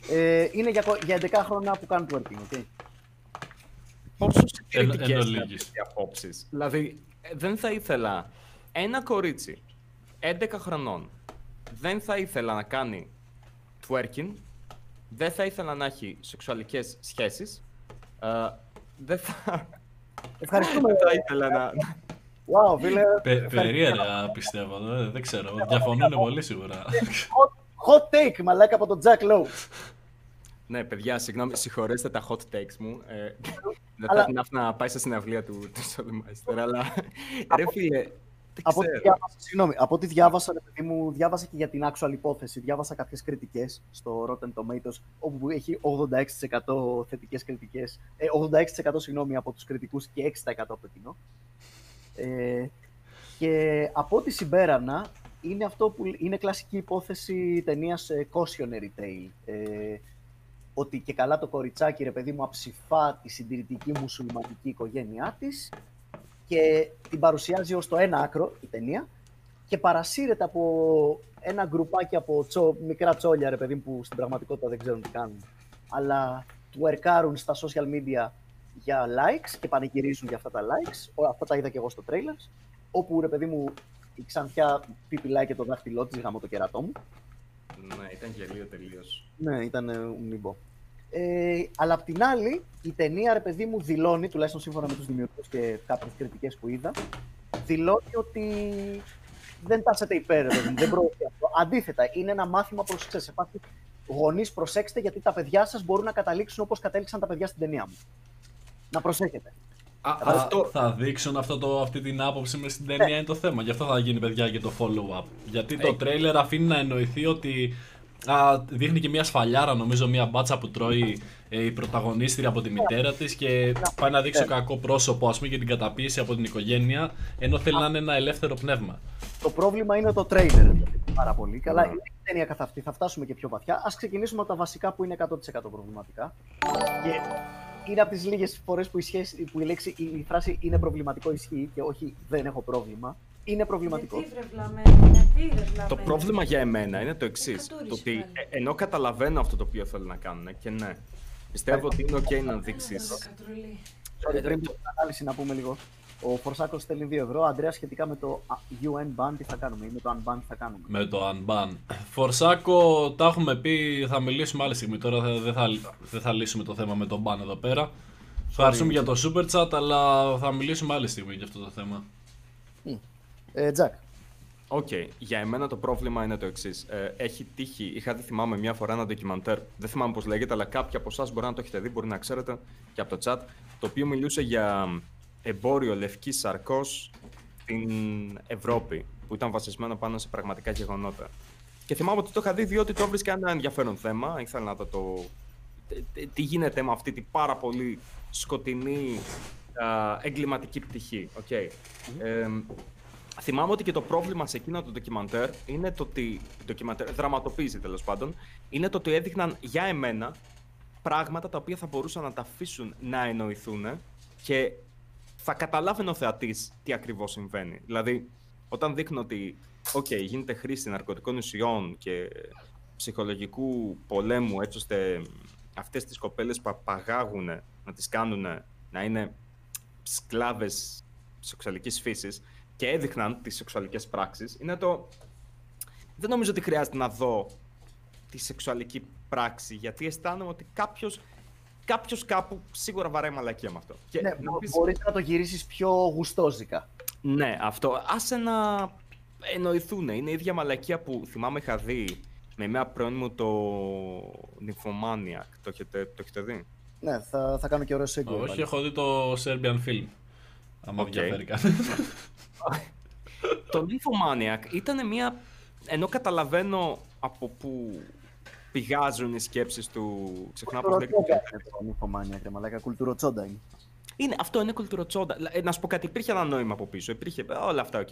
Ε, είναι για, κο- για 11 χρόνια που κάνουν twerking, okay? Πόσο Εν- συντηρητικές εν είναι ολίγης. αυτές οι απόψεις; Δηλαδή, ε, δεν θα ήθελα ένα κορίτσι 11 χρονών δεν θα ήθελα να κάνει twerking, δεν θα ήθελα να έχει σεξουαλικές σχέσεις, ε, δεν θα, Ευχαριστούμε. δεν θα ήθελα να... Wow, φίλε. Πε, ευχαριστούμε. περίεργα πιστεύω, δεν, δεν ξέρω. Διαφωνούν πολύ σίγουρα. Hot, hot take, μαλάκα από τον Jack Lowe. Ναι, παιδιά, συγγνώμη, συγχωρέστε τα hot takes μου. Ε, δεν Αλλά- θα την άφηνα να πάει στα συναυλία του, του Soulmeister, αλλά ρε φίλε, δεν Από ό,τι ξέρω. διάβασα, συγγνώμη, από ό,τι διάβασα, ρε παιδί μου, διάβασα και για την actual υπόθεση. Διάβασα κάποιες κριτικές στο Rotten Tomatoes, όπου έχει 86% θετικές κριτικές. Ε, 86% συγγνώμη από τους κριτικούς και 6% από το κοινό. Ε, και από ό,τι συμπέρανα, είναι αυτό που είναι κλασική υπόθεση ταινίας ε, cautionary tale. Ε, ότι και καλά το κοριτσάκι, ρε παιδί μου, αψηφά τη συντηρητική μουσουλμανική οικογένειά της και την παρουσιάζει ως το ένα άκρο η ταινία και παρασύρεται από ένα γκρουπάκι από τσο, μικρά τσόλια, ρε παιδί μου, που στην πραγματικότητα δεν ξέρουν τι κάνουν. Αλλά του ερκάρουν στα social media για likes και πανηγυρίζουν για αυτά τα likes. Όλα αυτά τα είδα και εγώ στο trailer. Όπου, ρε παιδί μου, η Ξανθιά πιπιλάει και το δάχτυλό της γάμο το κερατό μου. Ναι, ήταν γελίο τελείως. Ναι, ήταν ε, μήμπο. Ε, αλλά απ' την άλλη, η ταινία, ρε παιδί μου, δηλώνει, τουλάχιστον σύμφωνα με τους δημιουργούς και κάποιες κριτικές που είδα, δηλώνει ότι δεν τάσεται υπέρ, ρε παιδί μου, δεν προωθεί αυτό. Αντίθετα, είναι ένα μάθημα προς, ξέρεις, σε φάση, γονείς προσέξτε γιατί τα παιδιά σας μπορούν να καταλήξουν όπως κατέληξαν τα παιδιά στην ταινία μου. Να προσέχετε. Α, Θα, αυτό. θα δείξουν αυτό το, αυτή την άποψη μες στην ταινία είναι το θέμα. Γι' αυτό θα γίνει παιδιά και το follow-up. Γιατί το Ε. τρέιλερ αφήνει να εννοηθεί ότι Α, δείχνει και μια σφαλιάρα, νομίζω, μια μπάτσα που τρώει ε, η πρωταγωνίστρια από τη μητέρα της και πάει να δείξει Ναι. κακό πρόσωπο, ας πούμε, και την καταπίεση από την οικογένεια, ενώ θέλει να είναι ένα ελεύθερο πνεύμα. Το πρόβλημα είναι το τρέιλερ. Πάρα πολύ. Καλά, Ναι. είναι η ταινία καθ' αυτή. Θα φτάσουμε και πιο βαθιά. Α ξεκινήσουμε από τα βασικά που είναι 100% προβληματικά. Και είναι από τις λίγες φορές που, η σχέση- που η, λέξη, η, η φράση είναι προβληματικό ισχύει και όχι δεν έχω πρόβλημα. Είναι προβληματικό. Γιατί βρε βλαμμένη, γιατί βρε βλαμμένη. Το πρόβλημα για εμένα είναι το εξής. Εκατούρισε Το ότι πάλι. ε, ενώ καταλαβαίνω αυτό το οποίο θέλουν να κάνουν και ναι, πιστεύω ότι είναι OK να δείξεις. Κατρουλή. Sorry, πριν την ανάλυση να πούμε λίγο. Ο Φορσάκος στέλνει 2 ευρώ. Αντρέα, σχετικά με το α, UN ban, τι θα κάνουμε ή με το unban τι θα κάνουμε; Με το unban. Φορσάκο, τα έχουμε πει, θα μιλήσουμε άλλη στιγμή. Τώρα θα- δεν θα, δεν θα λύσουμε το θέμα με το unban εδώ πέρα. Ευχαριστούμε για το super chat, αλλά θα μιλήσουμε άλλη στιγμή για αυτό το θέμα. Ε, Τζακ. Οκ, για εμένα το πρόβλημα είναι το εξής. έχει τύχει, είχα δει θυμάμαι μια φορά ένα ντοκιμαντέρ, δεν θυμάμαι πώς λέγεται, αλλά κάποιοι από εσάς μπορεί να το έχετε δει, μπορεί να ξέρετε και από το chat, το οποίο μιλούσε για εμπόριο λευκής σαρκός στην Ευρώπη, που ήταν βασισμένο πάνω σε πραγματικά γεγονότα. Και θυμάμαι ότι το είχα δει διότι το βρίσκα ένα ενδιαφέρον θέμα. Ήθελα να δω το. τε- τε- Τι γίνεται με αυτή την πάρα πολύ σκοτεινή α, εγκληματική πτυχή. Okay. Θυμάμαι ότι και το πρόβλημα σε εκείνο το ντοκιμαντέρ είναι το ότι. Ντοκιμαντέρ, δραματοποίηση τέλος πάντων. Είναι το ότι έδειχναν για εμένα πράγματα τα οποία θα μπορούσαν να τα αφήσουν να εννοηθούν και θα καταλάβαινε ο θεατής τι ακριβώς συμβαίνει. Δηλαδή, όταν δείχνω ότι οκ, γίνεται χρήση ναρκωτικών ουσιών και ψυχολογικού πολέμου έτσι ώστε αυτές τις κοπέλες που απαγάγουν να τις κάνουν να είναι σκλάβες σεξουαλικής φύσης και έδειχναν τις σεξουαλικές πράξεις, είναι το... Δεν νομίζω ότι χρειάζεται να δω τη σεξουαλική πράξη, γιατί αισθάνομαι ότι κάποιος, κάποιος κάπου σίγουρα βαράει μαλακία με αυτό. Και Ναι, να μπο- πεις- μπορείς να το γυρίσεις πιο γουστόζικα. ναι, αυτό. Άσε να εννοηθούν. Είναι η ίδια μαλακία που θυμάμαι είχα δει με μια πρώην μου το Nymphomaniac. Το έχετε, το έχετε δει; Ναι, θα, θα κάνω και ωραίο segue. Όχι, πάλι. έχω δει το Serbian film. Αν Οκ. ενδιαφέρει κανένας. το Nymphomaniac ήταν μια... Ενώ καταλαβαίνω από πού πηγάζουν οι σκέψεις του... Ξεχνάω πώς λέγεται. Κουλτουροτσόντα είναι το Nymphomaniac, ρε μαλάκα. Κουλτουροτσόντα είναι. Είναι, αυτό είναι κουλτουροτσόντα. Ε, να σου πω κάτι, υπήρχε ένα νόημα από πίσω. Υπήρχε ε, όλα αυτά, οκ.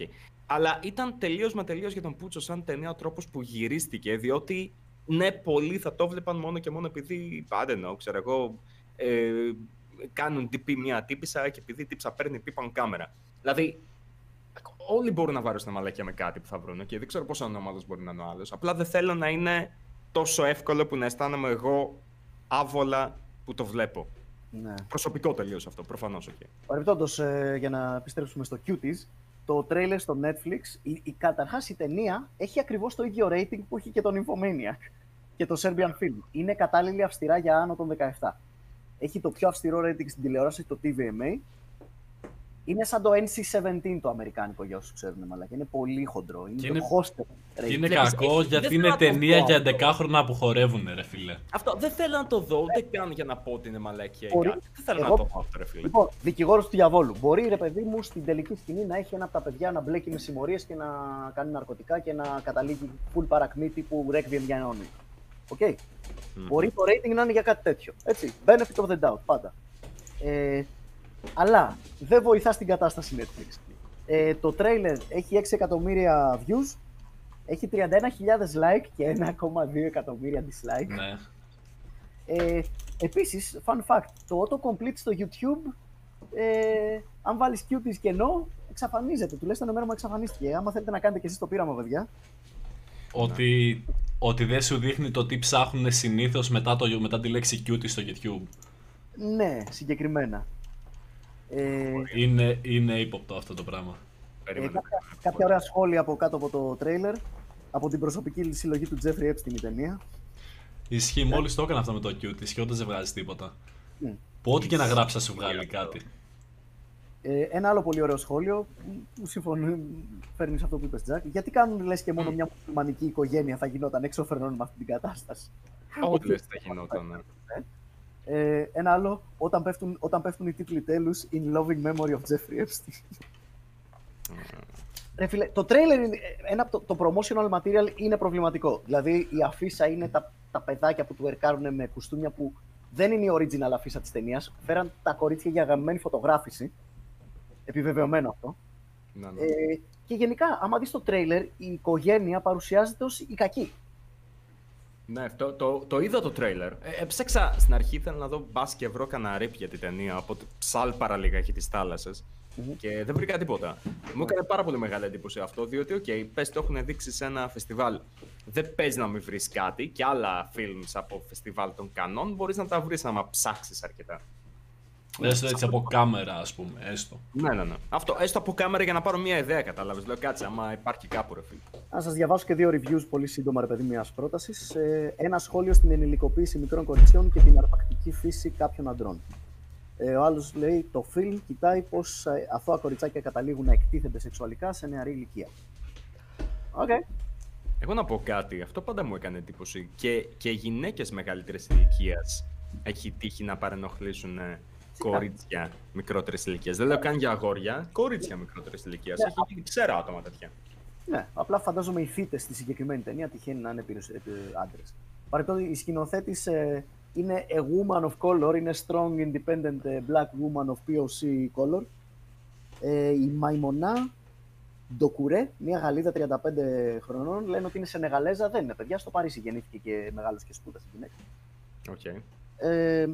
Αλλά ήταν τελείως μα τελείως για τον πούτσο σαν ταινία ο τρόπος που γυρίστηκε. Διότι ναι, πολλοί θα το βλέπαν μόνο και μόνο επειδή, δεν εννοώ, ξέρω εγώ, ε, χτυπούν μια τύπισσα και επειδή η τύπισσα παίρνει πίπα on camera. Δηλαδή, όλοι μπορούν να βάρουν μαλακία με κάτι που θα βρουν και δεν ξέρω πόσο ανώμαλος μπορεί να είναι ο άλλος. Απλά δεν θέλω να είναι τόσο εύκολο που να αισθάνομαι εγώ άβολα που το βλέπω. Ναι. Προσωπικό τελείως αυτό, προφανώς όχι. Παρεμπιπτόντως, ε, για να επιστρέψουμε στο Cuties, το τρέιλερ στο Netflix, η, η, καταρχάς η ταινία έχει ακριβώς το ίδιο rating που έχει και το Nymphomaniac και το Serbian Film. Είναι κατάλληλη αυστηρά για άνω των 17. Έχει το πιο αυστηρό rating στην τηλεόραση, το TVMA. Είναι σαν το NC-17 το αμερικάνικο, για όσους ξέρουν, μαλάκα. Είναι πολύ χοντρό. Είναι Και το είναι- hostel rating. Και είναι Βλέπεις, κακό ε, γιατί δεν είναι θέλω να το ταινία πω για αυτό. 11χρονα που χορεύουν, ρε φίλε. Αυτό δεν θέλω να το δω ούτε καν για να πω ότι είναι μαλακία ή Μπορεί- κάτι. Δεν θέλω εγώ- να το δω αυτό, ρε φίλε. Λοιπόν, δικηγόρος του διαβόλου. Μπορεί ρε παιδί μου στην τελική σκηνή να έχει ένα από τα παιδιά να μπλέκει με συμμορίες και να κάνει ναρκωτικά και να καταλήγει full παρακμή τύπου Requiem για αιώνιο. Οκ. Μμμ. Μπορεί το rating να είναι για κάτι τέτοιο. Έτσι. Benefit of the doubt, πάντα. Ε, αλλά δεν βοηθά στην κατάσταση Netflix. Ε, το trailer έχει 6 εκατομμύρια views, έχει 31.000 like και 1,2 εκατομμύρια dislike. Ναι. Ε, επίσης, fun fact, το autocomplete στο YouTube, ε, αν βάλεις cuties κενό, εξαφανίζεται. Τουλάχιστον εμένα μου εξαφανίστηκε. Άμα θέλετε να κάνετε και εσείς το πείραμα, παιδιά. Ότι, ότι δεν σου δείχνει το τι ψάχνουν συνήθως μετά, το, μετά τη λέξη cutie στο YouTube. Ναι, συγκεκριμένα. Ε, Είναι, είναι ύποπτο αυτό το πράγμα. ε, Περίμενε. κάποια, κάποια ωραία σχόλια από κάτω από το τρέιλερ. Από την προσωπική συλλογή του Jeffrey Epstein η ταινία. Ισχύει, μόλις το έκανα αυτό με το cutie και όντω δεν βγάζεις τίποτα. Μμ. Που ό,τι και να γράψει θα σου βγάλει κάτι. Ε, ένα άλλο πολύ ωραίο σχόλιο που συμφωνεί, φέρνεις σε αυτό που είπες, Τζακ. Γιατί κάνουν λες και μόνο μια μουσουλμανική οικογένεια θα γινόταν έξω φερνών με αυτή την κατάσταση; Ό,τι λες θα γινόταν. ναι. Ε, ένα άλλο, όταν πέφτουν, όταν πέφτουν οι τίτλοι τέλους In Loving Memory of Jeffrey Epstein. Ρε φίλε, το trailer είναι, ένα, από το, το promotional material είναι προβληματικό. Δηλαδή η αφίσα είναι τα, τα παιδάκια που του ερκάρουν με κουστούμια που δεν είναι η original αφίσα της ταινίας. Φέραν τα κορίτσια για αγαπημένη φωτογράφηση. Επιβεβαιωμένο αυτό. Ναι, ναι. Ε, και γενικά, άμα δεις το trailer, η οικογένεια παρουσιάζεται ως η κακή. Ναι, αυτό, το, το είδα το τρέιλερ. Ε, έψαξα στην αρχή, ήθελα να δω μπας και βρω κανένα ρίπ για την ταινία. Οπότε ψάλπαρα λίγα έχει τις θάλασσες. Και δεν βρήκα τίποτα. Μου έκανε πάρα πολύ μεγάλη εντύπωση αυτό, διότι, οκ, okay, πες το έχουν δείξει σε ένα φεστιβάλ. Δεν παίζει να μην βρεις κάτι και άλλα films από φεστιβάλ των κανόν μπορείς να τα βρεις άμα ψάξεις αρκετά. Έστω έτσι από κάμερα, ας πούμε. Έστω. Ναι, ναι, ναι. Αυτό, έστω από κάμερα για να πάρω μια ιδέα, κατάλαβες. Λέω κάτσε, άμα υπάρχει κάπου ρε φίλε. Να σας διαβάσω και δύο reviews πολύ σύντομα, ρε παιδί, μιας πρότασης. Ε, ένα σχόλιο στην ενηλικοποίηση μικρών κοριτσιών και την αρπακτική φύση κάποιων αντρών. Ε, ο άλλος λέει: Το film κοιτάει πώς αθώα κοριτσάκια καταλήγουν να εκτίθενται σεξουαλικά σε νεαρή ηλικία. Οκ. Okay. Εγώ να πω κάτι, αυτό πάντα μου έκανε εντύπωση. Και, και γυναίκες μεγαλύτερη ηλικίας έχει τύχει να παρενοχλήσουν ε, κορίτσια μικρότερης ηλικίας. Δεν λέω καν για αγόρια, κορίτσια μικρότερης ηλικίας. Ναι. Έχει ξέρω άτομα τέτοια. Ναι, απλά φαντάζομαι οι θήτε στη συγκεκριμένη ταινία τυχαίνει να είναι άντρες. Παρεπτόντω, η σκηνοθέτης ε, είναι a woman of color, είναι strong independent ε, black woman of POC color. Ε, η Μαϊμονά Ντοκουρέ, μια Γαλλίδα 35 χρονών, λένε ότι είναι Σενεγαλέζα, δεν είναι παιδιά, στο Παρίσι γεννήθηκε και μεγάλος και σπούδασε γυναίκα. Okay. Ε,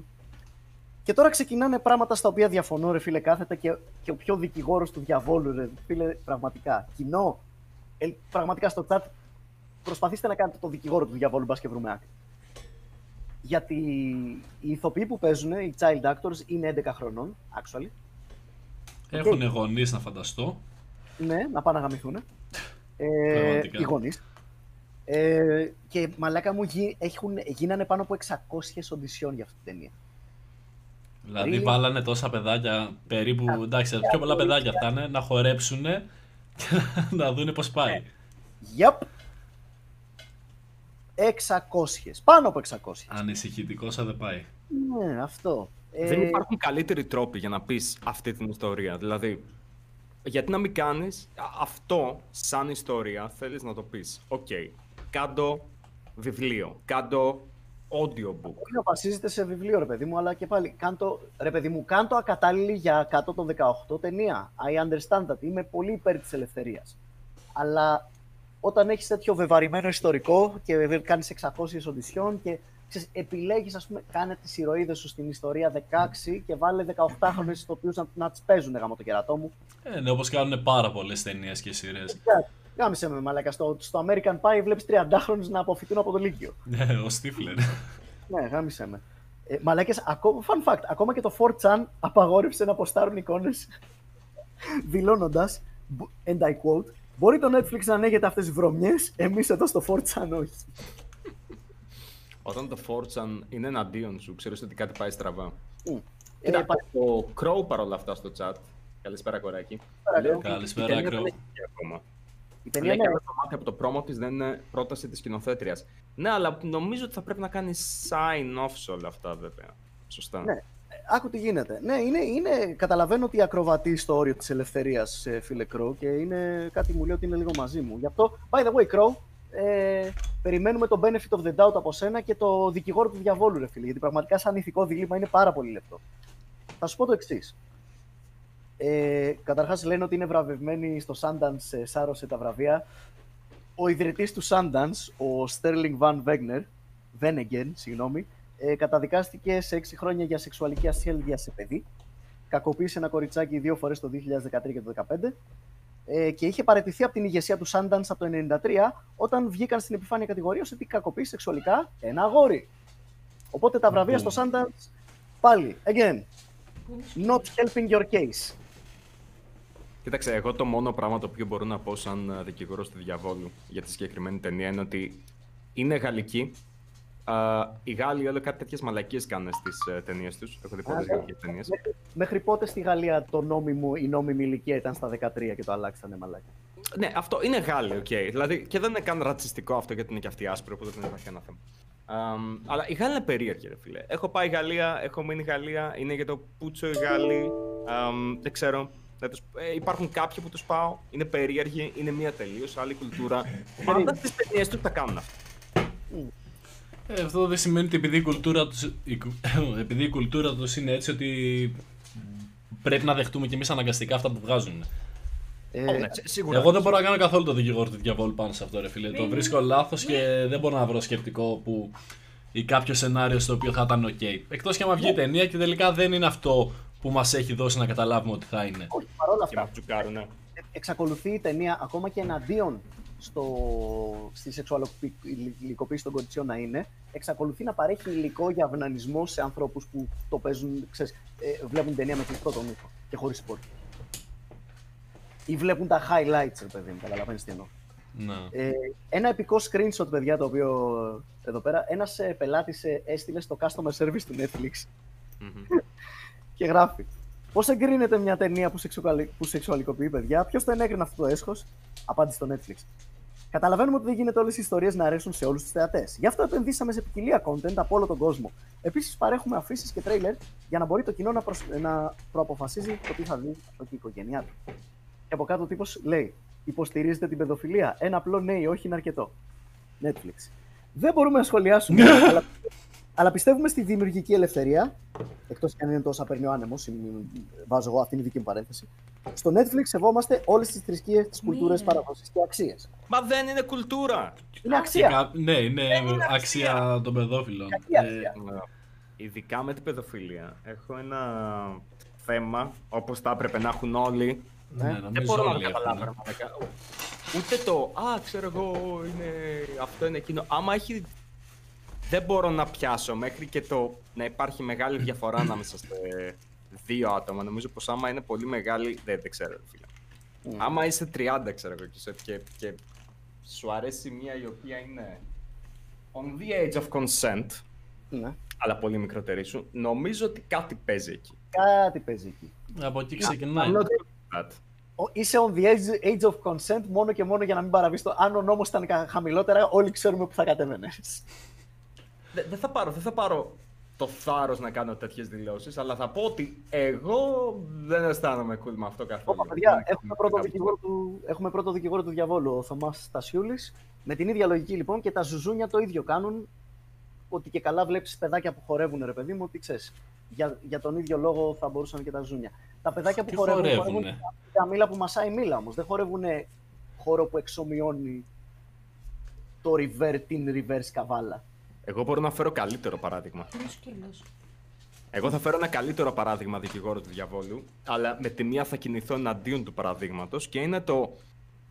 και τώρα ξεκινάνε πράγματα στα οποία διαφωνώ, ρε φίλε, κάθετα και, και ο πιο δικηγόρος του διαβόλου, ρε φίλε, πραγματικά. Κοινό, ε, πραγματικά στο chat, προσπαθήστε να κάνετε το δικηγόρο του διαβόλου, μπας και βρούμε άκρη. Γιατί οι ηθοποιοί που παίζουν, οι child actors, είναι 11 χρονών, actually. Έχουν okay. γονείς να φανταστώ. Ναι, να πάνε να γαμηθούν. Ε, οι γονείς. Ε, και μαλάκα μου γι, έχουν, γίνανε πάνω από 600 οντισιόν για αυτή την ταινία. Δηλαδή Ρί... βάλανε τόσα παιδάκια, περίπου, εντάξει, πιο πολλά παιδάκια θα είναι, να χορέψουν και να δούνε πώς πάει. Yep. 600. Πάνω από 600. Ανησυχητικός σαν δεν πάει. Ναι, αυτό. Δεν ε... υπάρχουν καλύτεροι τρόποι για να πεις αυτή την ιστορία. Δηλαδή, γιατί να μην κάνεις αυτό σαν ιστορία, θέλεις να το πεις. Οκ, okay, κάντο βιβλίο, κάντο audiobook. Να βασίζεται σε βιβλίο, ρε παιδί μου, αλλά και πάλι, κάντο, ρε παιδί μου, κάντο ακατάλληλη για κάτω των 18 ταινία. I understand that. Είμαι πολύ υπέρ της ελευθερίας. Αλλά όταν έχεις τέτοιο βεβαρημένο ιστορικό και κάνεις 600 audition και ξέρεις, επιλέγεις, ας πούμε, κάνε τις ηρωίδες σου στην ιστορία 16 και βάλε 18χρονες ηθοποιούς να, να τις παίζουν γάμο το κερατό μου. Ε, ναι, όπως κάνουν πάρα πολλές ταινίες και σειρές. Γάμισε με μαλάκα. Στο, στο American Pie βλέπεις 30χρονους να αποφυτούν από το Λύκειο. Ναι, ο Στίφλερ. ναι, γάμισε με. Ε, μαλάκες, ακόμα, fun fact, ακόμα και το 4chan απαγόρευσε να ποστάρουν εικόνες δηλώνοντας, and I quote, μπορεί το Netflix να ανέγεται αυτές τις βρωμιές, εμείς εδώ στο 4chan όχι. Όταν το 4chan είναι εναντίον σου, ξέρεις ότι κάτι πάει στραβά. Mm. Κοίτα, ε, το Crow παρόλα αυτά στο chat. Καλησπέρα, κοράκι. Καλησπέρα, Crow. Η ταινία είναι το μάτι από το πρόμο της δεν είναι πρόταση της σκηνοθέτριας. Ναι, αλλά νομίζω ότι θα πρέπει να κάνει sign off σε όλα αυτά, βέβαια. Σωστά. Ναι. Άκου τι γίνεται. Ναι, είναι, είναι, καταλαβαίνω ότι ακροβατεί στο όριο της ελευθερίας, φίλε Crow, και είναι κάτι μου λέει ότι είναι λίγο μαζί μου. Γι' αυτό, by the way, Crow, ε, περιμένουμε το benefit of the doubt από σένα και το δικηγόρο του διαβόλου, ρε φίλε. Γιατί πραγματικά, σαν ηθικό δίλημα, είναι πάρα πολύ λεπτό. Θα σου πω το εξής. Ε, καταρχάς λένε ότι είναι βραβευμένη στο Sundance, ε, σάρωσε τα βραβεία. Ο ιδρυτής του Sundance, ο Sterling Van Wegner, Venegen, συγγνώμη, ε, καταδικάστηκε σε 6 χρόνια για σεξουαλική ασχέλεια σε παιδί. Κακοποίησε ένα κοριτσάκι δύο φορές το 2013 και το 2015 ε, και είχε παραιτηθεί από την ηγεσία του Sundance από το 1993 όταν βγήκαν στην επιφάνεια κατηγορία ότι κακοποίησε σεξουαλικά ένα αγόρι. Οπότε τα βραβεία στο Sundance πάλι, again, not helping your case. Κοίταξε, εγώ το μόνο πράγμα το οποίο μπορώ να πω σαν δικηγόρο του διαβόλου για τη συγκεκριμένη ταινία είναι ότι είναι γαλλική. Ε, οι Γάλλοι όλο κάτι τέτοιες μαλακίες κάνουν στις ε, ταινίες τους. Έχω δει πολλές γαλλικές ταινίες. Μέχρι, μέχρι πότε στη Γαλλία το νόμιμο, η νόμιμη ηλικία ήταν στα 13 και το αλλάξανε μαλακά. Ναι, αυτό είναι Γάλλοι, οκ. Okay. Δηλαδή, και δεν είναι καν ρατσιστικό αυτό γιατί είναι και αυτοί άσπροι, οπότε δεν υπάρχει ένα θέμα. Um, αλλά η Γάλλοι είναι περίεργη, ρε φίλε. Έχω πάει Γαλλία, έχω μείνει Γαλλία, είναι για το πούτσο οι Γάλλοι. Um, δεν ξέρω. Δεν τους- ε, υπάρχουν κάποιοι που τους πάω, είναι περίεργοι, είναι μια τελείως άλλη κουλτούρα. Πάντα στις ταινίες τους τα κάνουν αυτά. Ε, αυτό δεν σημαίνει ότι επειδή η κουλτούρα τους, η, κου- επειδή η κουλτούρα τους είναι έτσι ότι πρέπει να δεχτούμε κι εμείς αναγκαστικά αυτά που βγάζουν. Ε, Ω, ναι, σι- σίγουρα. Εγώ δεν μπορώ να κάνω καθόλου το δικηγόρο του διαβόλου πάνω σε αυτό, ρε φίλε. Το βρίσκω λάθος και δεν μπορώ να βρω σκεπτικό που ή κάποιο σενάριο στο οποίο θα ήταν ok. Εκτός και άμα βγει η ταινία και τελικά δεν είναι αυτό που μας έχει δώσει να καταλάβουμε ότι θα είναι. όχι, παρόλα Και μας αυτά, τσουκάρουνε. ε, εξακολουθεί η ταινία ακόμα και εναντίον στο, στη σεξουαλικοποίηση των κοριτσιών να είναι, εξακολουθεί να παρέχει υλικό για αυνανισμό σε ανθρώπους που το παίζουν, ξέρεις, ε, βλέπουν την ταινία με κλειστό τον ήχο και χωρίς support. Ή βλέπουν τα highlights, ρε παιδί μου, καταλαβαίνεις τι εννοώ. Να. Ε, ένα επικό screenshot, παιδιά, το οποίο εδώ πέρα, ένας ε, πελάτης ε, έστειλε στο customer service του Netflix Μμμ. Και γράφει Πώς εγκρίνεται μια ταινία που, σεξουαλι... που σεξουαλικοποιεί παιδιά, Ποιος το ενέκρινε αυτό το έσχος, απάντησε στο Netflix. Καταλαβαίνουμε ότι δεν γίνεται όλες οι ιστορίες να αρέσουν σε όλους τους θεατές. Γι' αυτό επενδύσαμε σε ποικιλία content από όλο τον κόσμο. Επίσης, παρέχουμε αφήσεις και τρέιλερ για να μπορεί το κοινό να, προσ... να προαποφασίζει το τι θα δει αυτό και η οικογένειά του. Και από κάτω ο τύπος λέει: Υποστηρίζετε την παιδοφιλία. Ένα απλό ναι ή όχι είναι αρκετό. Netflix. Δεν μπορούμε να σχολιάσουμε, αλλά, αλλά πιστεύουμε στη δημιουργική ελευθερία. Εκτός και αν είναι τόσο παίρνει ο άνεμο, βάζω εγώ αυτή είναι η δική μου παρένθεση. Στο Netflix σεβόμαστε όλες τις θρησκείες, τις κουλτούρες, Ναι. παραδόσει και αξίες. Μα δεν είναι κουλτούρα. Είναι Και αξία. κα- ναι, είναι αξία των παιδόφιλων. Κακή Ε, αξία. Ναι. Ειδικά με την παιδοφιλία. Έχω ένα θέμα, όπως τα έπρεπε να έχουν όλοι. ναι, Δεν νομίζω μπορώ να όλοι το καταλάβω. έχουν. ρε μαλάκα. Ούτε το, α, ξέρω εγώ, είναι αυτό είναι εκείνο. Άμα έχει... Δεν μπορώ να πιάσω μέχρι και το να υπάρχει μεγάλη διαφορά ανάμεσα σε δύο άτομα. Νομίζω πως άμα είναι πολύ μεγάλη, δεν, δεν ξέρω, ρε φίλε. Mm. Άμα είσαι 30, ξέρω εγώ, και, σε- και, και σου αρέσει μία η οποία είναι on the age of consent, Ναι. αλλά πολύ μικρότερη σου, νομίζω ότι κάτι παίζει εκεί. Κάτι παίζει εκεί. Από εκεί ξεκινάει. I'm not good at that. Ο- Είσαι on the age, age of consent μόνο και μόνο για να μην παραβείς το. Αν ο νόμος ήταν κα- χαμηλότερα, όλοι ξέρουμε που θα κατέβαινε. Δε- Δεν θα πάρω, δεν θα πάρω το θάρρος να κάνω τέτοιες δηλώσεις, αλλά θα πω ότι εγώ δεν αισθάνομαι cool με αυτό καθόλου. Όπα, παιδιά, Να- έχουμε να πρώτο, κάνω δικηγόρο του, έχουμε πρώτο δικηγόρο του διαβόλου, ο Θωμάς Στασιούλης. Με την ίδια λογική λοιπόν και τα ζουζούνια το ίδιο κάνουν. Ότι και καλά βλέπεις παιδάκια που χορεύουν, ρε παιδί μου, ότι ξέρεις. Για, για τον ίδιο λόγο θα μπορούσαν και τα ζούνια. Τα παιδάκια που Τι χορεύουν, χορεύουνε; χορεύουν τα μήλα που μασάει μήλα όμως. Δεν χορεύουν χώρο που εξομοιώνει το river, την reverse καβάλα. Εγώ μπορώ να φέρω καλύτερο παράδειγμα. Είναι σκύλος; Εγώ θα φέρω ένα καλύτερο παράδειγμα δικηγόρο του διαβόλου, αλλά με τη μία θα κινηθώ εναντίον του παραδείγματος και είναι το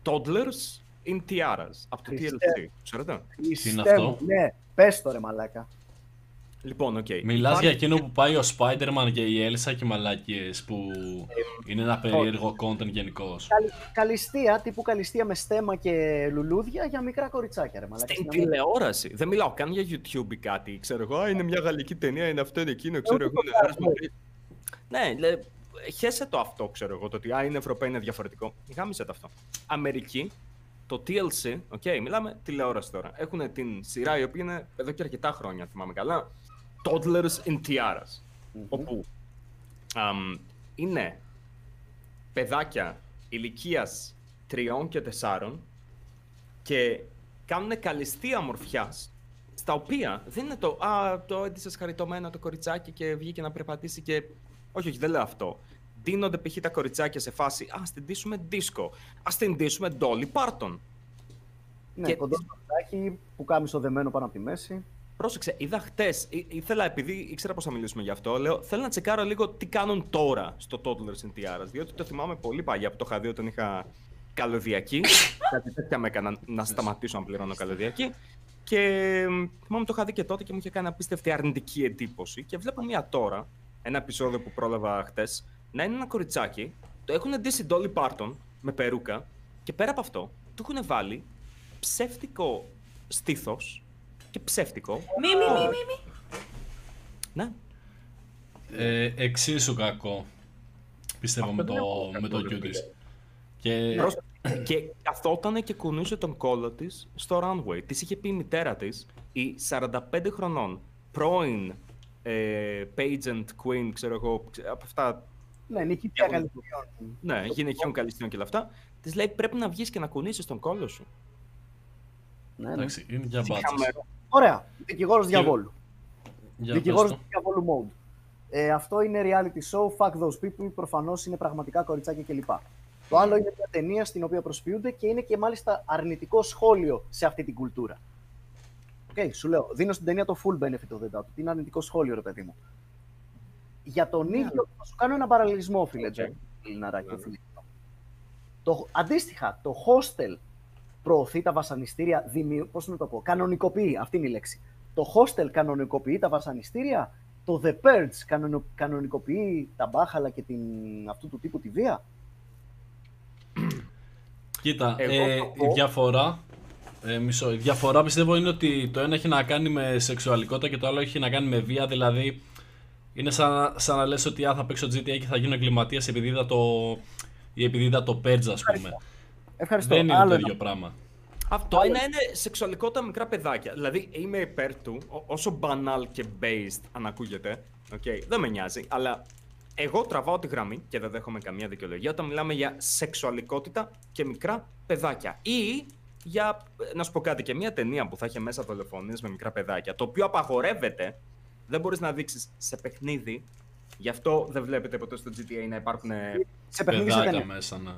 Toddlers in Tiaras από το Χριστέ. TLC. Ξέρετε; Χριστέ αυτό; μου, Ναι, πες το ρε μαλάκα. Λοιπόν, οκ. Μιλάς Υπάρχει- για εκείνο που πάει ο Spider-Man και η Έλσα και οι μαλάκιες που είναι ένα περίεργο content γενικώ. Καλ, καλυστία, τύπου καλυστία με στέμα και λουλούδια για μικρά κοριτσάκια, ρε μαλάκα. Στην Να μην- τηλεόραση. Δεν μιλάω καν για YouTube ή κάτι. Ξέρω εγώ, «Α, είναι μια γαλλική ταινία, είναι αυτό, είναι εκείνο, ξέρω εγώ. ούτε είναι το ένας κάνω. μικρή». Ναι, λέ, χέσε το αυτό, ξέρω εγώ, το ότι α, είναι Ευρωπαίοι, είναι διαφορετικό. Γάμισε το αυτό. Αμερική, το TLC, οκ, μιλάμε τηλεόραση τώρα. Έχουν την σειρά η οποία είναι εδώ και αρκετά χρόνια, αν θυμάμαι καλά. Toddlers in Tiaras. Όπου αμ, είναι παιδάκια ηλικίας 3 και 4 και κάνουν καλλιστεία ομορφιάς. Στα οποία δεν είναι το Α, το έντυσε χαριτωμένο το κοριτσάκι και βγήκε να περπατήσει και. Όχι, όχι, δεν λέω αυτό. Δίνονται π.χ. τα κοριτσάκια σε φάση Α την ντύσουμε δίσκο. Α την ντύσουμε Dolly Parton. Ναι, Και- κοντός σπαθάκι που κάμισο δεμένο πάνω από τη μέση. Πρόσεξε, είδα χτες. Ήθελα, επειδή ήξερα πώ θα μιλήσουμε γι' αυτό, λέω θέλω να τσεκάρω λίγο τι κάνουν τώρα στο Toddlers in Tiaras. Διότι το θυμάμαι πολύ παλιά που το είχα δει όταν είχα καλωδιακή. Κάτι τέτοια με έκανα να σταματήσω να πληρώνω καλωδιακή. Και μ, θυμάμαι το είχα δει και τότε και μου είχε κάνει απίστευτη αρνητική εντύπωση. Και βλέπω μία τώρα, ένα επεισόδιο που πρόλαβα χτες, να είναι ένα κοριτσάκι. Το έχουν ντύσει Dolly Parton με περούκα. Και πέρα από αυτό, του έχουν βάλει ψεύτικο στήθος και ψεύτικο. Μη, μη, μη, μη, μη. Ναι. Ε, εξίσου κακό. Πιστεύω Αυτό με δεν το, έχω με το καθόλου, Q της. φίλε. Και Πρόσεξε. και καθόταν και κουνούσε τον κόλλο της στο runway. Της είχε πει η μητέρα της, η 45 χρονών πρώην ε, pageant queen, ξέρω εγώ, ξε- από αυτά Ναι, νικητή Εγώ- καλλιτεχνιών. Ναι, γυναικείων καλλιστών και όλα αυτά. Της λέει πρέπει να βγεις και να κουνήσεις τον κόλο σου. Ναι, ναι. Εντάξει, είναι για μπάτσες. Χαμερό. Ωραία. Δικηγόρος διαβόλου. Για Δικηγόρος πες το. διαβόλου mode. Ε, αυτό είναι reality show, fuck those people, προφανώς είναι πραγματικά κοριτσάκια κλπ. Το άλλο είναι μια ταινία στην οποία προσποιούνται και είναι και μάλιστα αρνητικό σχόλιο σε αυτή την κουλτούρα. Οκ, σου λέω, δίνω στην ταινία το full benefit of the doubt. ότι Είναι αρνητικό σχόλιο, ρε παιδί μου. Για τον ίδιο, θα σου κάνω ένα παραλληλισμό, φίλε Οκ. Τζον, Λιναράκη, φίλε. Το, αντίστοιχα, το hostel προωθεί τα βασανιστήρια, δημιου... πώς να το πω, κανονικοποιεί, αυτή είναι η λέξη. Το hostel κανονικοποιεί τα βασανιστήρια, το The Purge κανονο... κανονικοποιεί τα μπάχαλα και την... αυτού του τύπου τη βία. Κοίτα, Εγώ ε, θα η πω- διαφορά. Ε, μισό. Η διαφορά πιστεύω είναι ότι το ένα έχει να κάνει με σεξουαλικότητα και το άλλο έχει να κάνει με βία. Δηλαδή, είναι σαν, σαν να λες ότι α, θα παίξω GTA και θα γίνω εγκληματίας επειδή είδα το, ή επειδή είδα το Purge, ας πούμε. Ευχαριστώ. Δεν είναι Άλλο το ένα. ίδιο πράγμα. Αυτό ένα είναι σεξουαλικότητα μικρά παιδάκια. Δηλαδή είμαι υπέρ του, ό- όσο banal και based αν ακούγεται. Okay, δεν με νοιάζει, αλλά εγώ τραβάω τη γραμμή και δεν δέχομαι καμία δικαιολογία όταν μιλάμε για σεξουαλικότητα και μικρά παιδάκια. Ή για, να σου πω κάτι, και μια ταινία που θα έχει μέσα δολοφονίες με μικρά παιδάκια, το οποίο απαγορεύεται, δεν μπορείς να δείξεις σε παιχνίδι, γι' αυτό δεν βλέπετε ποτέ στο GTA να υπάρχουν Σε παιχνίδι σε Παιδάκια ταινία. μέσα, ναι.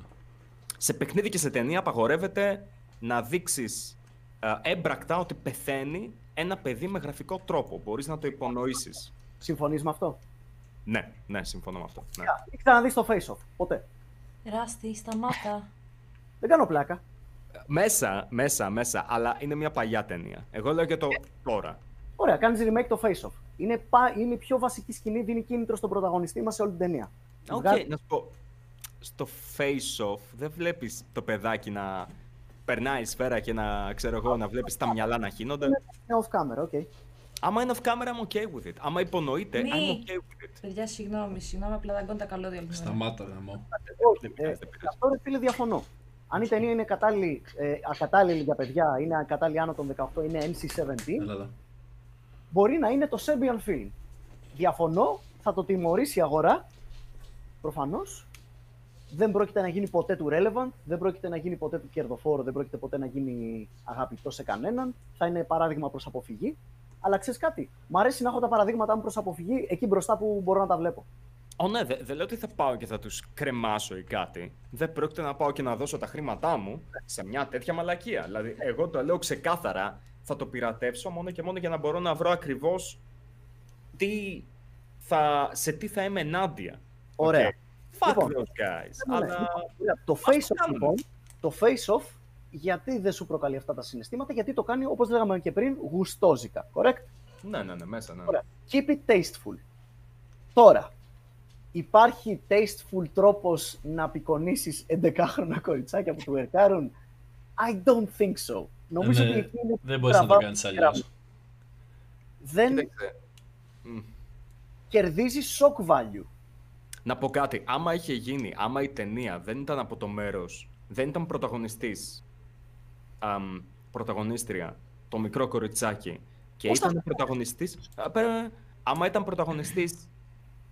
Σε παιχνίδι και σε ταινία απαγορεύεται να δείξεις ε, έμπρακτα ότι πεθαίνει ένα παιδί με γραφικό τρόπο. Μπορείς να το υπονοήσεις. Συμφωνείς με αυτό; Ναι, ναι, συμφωνώ με αυτό. Ναι. Ή ξαναδείς το face-off. Ποτέ. Ράστη, σταμάτα. Δεν κάνω πλάκα. Μέσα, μέσα, μέσα, αλλά είναι μια παλιά ταινία. Εγώ λέω και το Ε. τώρα. Ωραία, κάνεις remake το face-off. Είναι, πα... είναι η πιο βασική σκηνή, δίνει κίνητρο στον πρωταγωνιστή μας σε όλη την ταινία. Οκ, Βγάζει- να σου πω. Στο face-off δεν βλέπεις το παιδάκι να περνάει σφαίρα και να, ξέρω εγώ, να βλέπεις τα μυαλά να χύνονται; Είναι off camera, οκ. Άμα είναι off camera, I'm okay with it. Άμα υπονοείται, Μη. I'm okay with it. Παιδιά, συγγνώμη, συγγνώμη, απλά δαγκώνω τα καλώδια όλη την ώρα. Σταμάτα, γαμό. Όχι, Δεν ε, πειράζει, δεν πειράζει. αυτό ρε φίλε διαφωνώ. Αν η ταινία είναι κατάλληλη, ε, ακατάλληλη για παιδιά, είναι ακατάλληλη άνω των 18, είναι NC-17, Έλα εδώ. μπορεί να είναι το Serbian film. Διαφωνώ, θα το τιμωρήσει η αγορά, προφανώς. Δεν πρόκειται να γίνει ποτέ του relevant, δεν πρόκειται να γίνει ποτέ του κερδοφόρο, δεν πρόκειται ποτέ να γίνει αγαπητό σε κανέναν. Θα είναι παράδειγμα προς αποφυγή. Αλλά ξέρεις κάτι, μου αρέσει να έχω τα παραδείγματά μου προς αποφυγή εκεί μπροστά που μπορώ να τα βλέπω. Ω ναι, δεν δεν λέω ότι θα πάω και θα τους κρεμάσω ή κάτι. Δεν πρόκειται να πάω και να δώσω τα χρήματά μου σε μια τέτοια μαλακία. Δηλαδή, εγώ το λέω ξεκάθαρα, θα το πειρατεύσω μόνο και μόνο για να μπορώ να βρω ακριβώς τι θα, σε τι θα είμαι ενάντια. Ωραία. Okay. Fuck Λοιπόν, those guys. Ναι, ναι, Αλλά... Ωραία. Το το face-off κάνουμε. λοιπόν, το face-off γιατί δεν σου προκαλεί αυτά τα συναισθήματα, γιατί το κάνει όπως λέγαμε και πριν γουστόζικα, correct? Ναι, ναι, ναι, μέσα, ναι. Ωραία. Keep it tasteful. Τώρα, υπάρχει tasteful τρόπος να απεικονίσεις 11χρονα κοριτσάκια που του ερκάρουν; I don't think so. Νομίζω Ναι, ότι εκεί είναι Δεν μπορείς να το τραβάω κάνεις τη αλλιώς. γραμμή. Δεν Κοίταξε, μ, κερδίζει shock value. Να πω κάτι. Άμα είχε γίνει, άμα η ταινία δεν ήταν από το μέρος, δεν ήταν πρωταγωνιστής, αμ, πρωταγωνίστρια, το μικρό κοριτσάκι, και Πώς θα ήταν πρωταγωνιστής, α, πέρα- άμα ήταν πρωταγωνιστής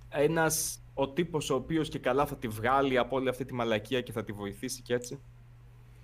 ένας ο τύπος ο οποίος και καλά θα τη βγάλει από όλη αυτή τη μαλακία και θα τη βοηθήσει και έτσι.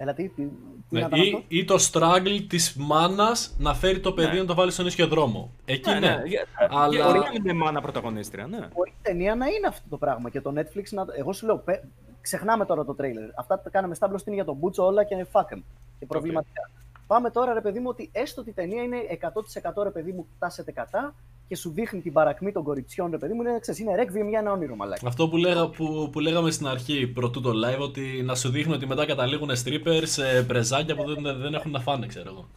Έλα, τι, τι, τι Ναι, να ήταν αυτός; ή, ή το struggle της μάνας να φέρει το παιδί Ναι. να το βάλει στον ίσιο δρόμο. Εκεί ναι. για- Αλλά- και Μπορεί να είναι μάνα πρωταγωνίστρια, ναι. Μπορεί η ταινία να είναι αυτό το πράγμα και το Netflix να. Εγώ σου λέω, πε- ξεχνάμε τώρα το τρέιλερ. Αυτά τα κάναμε στα είναι για τον Μπούτσο όλα και fuck 'em και προβληματικά. Πάμε τώρα, ρε παιδί μου, ότι έστω ότι η ταινία είναι 100% ρε παιδί μου, τάσεται κατά και σου δείχνει την παρακμή των κοριτσιών, ρε παιδί μου, είναι, ξέρεις, είναι ρεκβιεμ για ένα όνειρο, μαλάκι. Αυτό που, λέγα, που, που λέγαμε στην αρχή πρωτού το live, ότι να σου δείχνουν ότι μετά καταλήγουν strippers σε πρεζάκια που δεν, δεν έχουν να φάνε, ξέρω εγώ.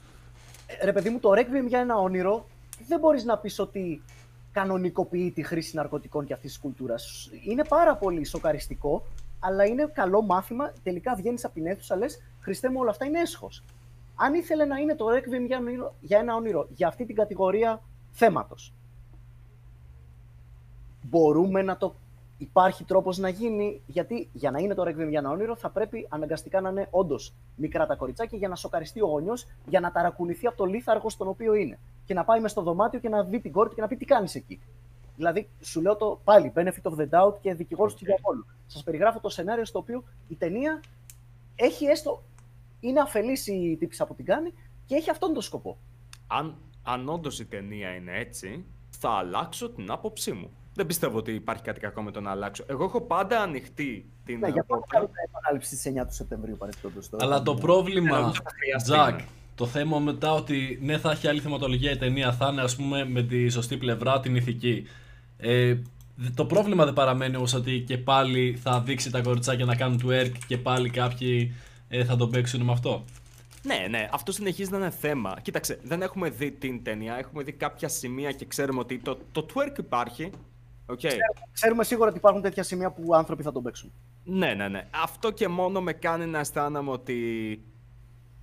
Ε, Ρε παιδί μου, το Requiem για ένα όνειρο δεν μπορείς να πεις ότι κανονικοποιεί τη χρήση ναρκωτικών και αυτής της κουλτούρας. Είναι πάρα πολύ σοκαριστικό, αλλά είναι καλό μάθημα. Τελικά βγαίνεις από την αίθουσα, λες, Χριστέ μου, όλα αυτά είναι έσχος. Αν ήθελε να είναι το Requiem για, όνειρο- για ένα όνειρο, για αυτή την κατηγορία θέματος, μπορούμε να το... Υπάρχει τρόπος να γίνει, γιατί για να είναι το Requiem για ένα όνειρο θα πρέπει αναγκαστικά να είναι όντως μικρά τα κοριτσάκια για να σοκαριστεί ο γονιό, για να ταρακουνηθεί από το λίθαργος στον οποίο είναι. Και να πάει μες στο δωμάτιο και να δει την κόρη του και να πει τι κάνεις εκεί; Δηλαδή, σου λέω το πάλι benefit of the doubt και δικηγόρος του διαβόλου. Σας περιγράφω το σενάριο στο οποίο η ταινία έχει έστω. Είναι αφελής η τύπησα που την κάνει και έχει αυτόν τον σκοπό. Αν, αν όντως η ταινία είναι έτσι, θα αλλάξω την άποψή μου. Δεν πιστεύω ότι υπάρχει κάτι κακό με το να αλλάξω. Εγώ έχω πάντα ανοιχτή την Ναι, για πόρτα. να κάνουμε επανάληψη στι 9 του Σεπτεμβρίου παρεμπιπτόντως. Αλλά το Ναι, πρόβλημα, νομίζω θα χρειαστεί, Τζακ, ναι. το θέμα μετά ότι ναι θα έχει άλλη θεματολογία η ταινία, θα είναι ας πούμε με τη σωστή πλευρά, την ηθική. Ε, δε- το πρόβλημα δεν παραμένει όμως ότι και πάλι θα δείξει τα κοριτσάκια να κάνουν twerk και πάλι κάποιοι ε, θα τον παίξουν με αυτό. Ναι, ναι, αυτό συνεχίζει να είναι θέμα. Κοίταξε, δεν έχουμε δει την ταινία, έχουμε δει κάποια σημεία και ξέρουμε ότι το, το twerk υπάρχει. Οκ. Ξέρουμε σίγουρα ότι υπάρχουν τέτοια σημεία που άνθρωποι θα τον παίξουν. Ναι, ναι, ναι. Αυτό και μόνο με κάνει να αισθάνομαι ότι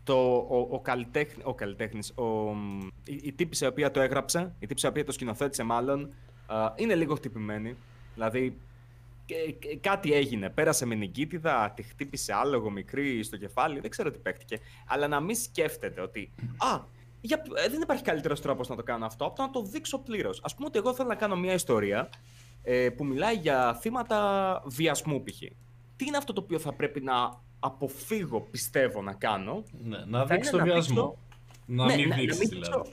το, ο, ο, καλλιτέχνη, ο καλλιτέχνης, ο, μ, η, η τύπησα η οποία το έγραψε, η τύπησα η οποία το σκηνοθέτησε μάλλον, α, είναι λίγο χτυπημένη. Δηλαδή, και- και- κάτι έγινε. Πέρασε με νικήτιδα, τη χτύπησε άλογο μικρή στο κεφάλι, δεν ξέρω τι παίχτηκε. Αλλά να μην σκέφτεται ότι, α, για, ε, δεν υπάρχει καλύτερος τρόπος να το κάνω αυτό από το να το δείξω πλήρως. Α πούμε ότι εγώ θέλω να κάνω μια ιστορία ε, που μιλάει για θύματα βιασμού π.χ. Τι είναι αυτό το οποίο θα πρέπει να αποφύγω, πιστεύω, να κάνω; Ναι, να Θα δείξει είναι το να βιασμό. δείξω- Να Ναι, μην να- να δείξεις μην δηλαδή. δείξω.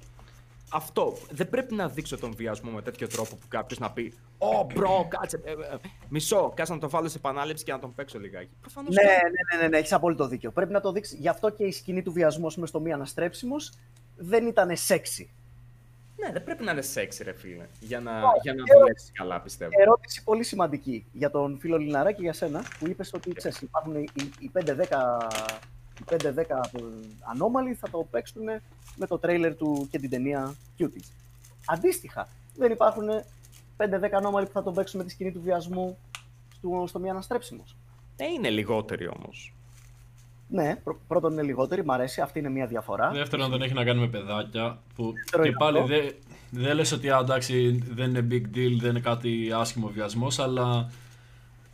Αυτό. Δεν πρέπει να δείξω τον βιασμό με τέτοιο τρόπο που κάποιος να πει Ω, bro, κάτσε. ε, ε, ε, μισό, κάτσε να τον βάλω σε επανάληψη και να τον παίξω λιγάκι. Προφανώς Ναι, όχι. ναι, ναι, ναι, ναι έχεις απόλυτο δίκιο. Πρέπει να το δείξεις. Γι' αυτό και η σκηνή του βιασμού με στο μη αναστρέψιμος δεν ήταν σεξι. Ναι, δεν πρέπει να είναι σεξ, ρε φίλε. Για να, Όχι, για να ε, δουλέψεις καλά, πιστεύω. Ερώτηση πολύ σημαντική για τον φίλο Λιναρά και για σένα που είπες ότι ξέρεις, υπάρχουν οι, οι 5-10 οι 5-10 ανώμαλοι θα το παίξουν με το τρέιλερ του και την ταινία Cuties. Αντίστοιχα, δεν υπάρχουν 5-10 ανώμαλοι που θα τον παίξουν με τη σκηνή του βιασμού στο, στο μη αναστρέψιμος. Ε, είναι λιγότεροι όμως. Ναι, πρω- πρώτον είναι λιγότεροι, μ' αρέσει, αυτή είναι μια διαφορά. Δεύτερον, δεν έχει να κάνει με παιδάκια. Που Δεύτερο και είναι πάλι αυτό. δεν δε λες ότι α, εντάξει, δεν είναι big deal, δεν είναι κάτι άσχημο βιασμός, αλλά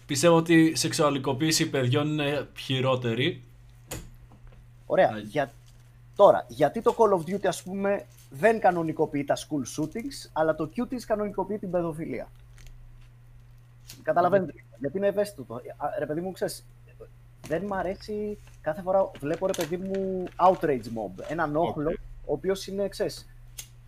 πιστεύω ότι η σεξουαλικοποίηση παιδιών είναι χειρότερη. Ωραία. Ναι. Για... Τώρα, γιατί το Call of Duty, ας πούμε, δεν κανονικοποιεί τα school shootings, αλλά το Cuties κανονικοποιεί την παιδοφιλία; Καταλαβαίνετε. Γιατί είναι ευαίσθητο. το. Α, Ρε παιδί μου, ξέρεις, δεν μ' αρέσει κάθε φορά βλέπω ρε παιδί μου outrage mob. Έναν όχλο, ο οποίος είναι, ξέρεις,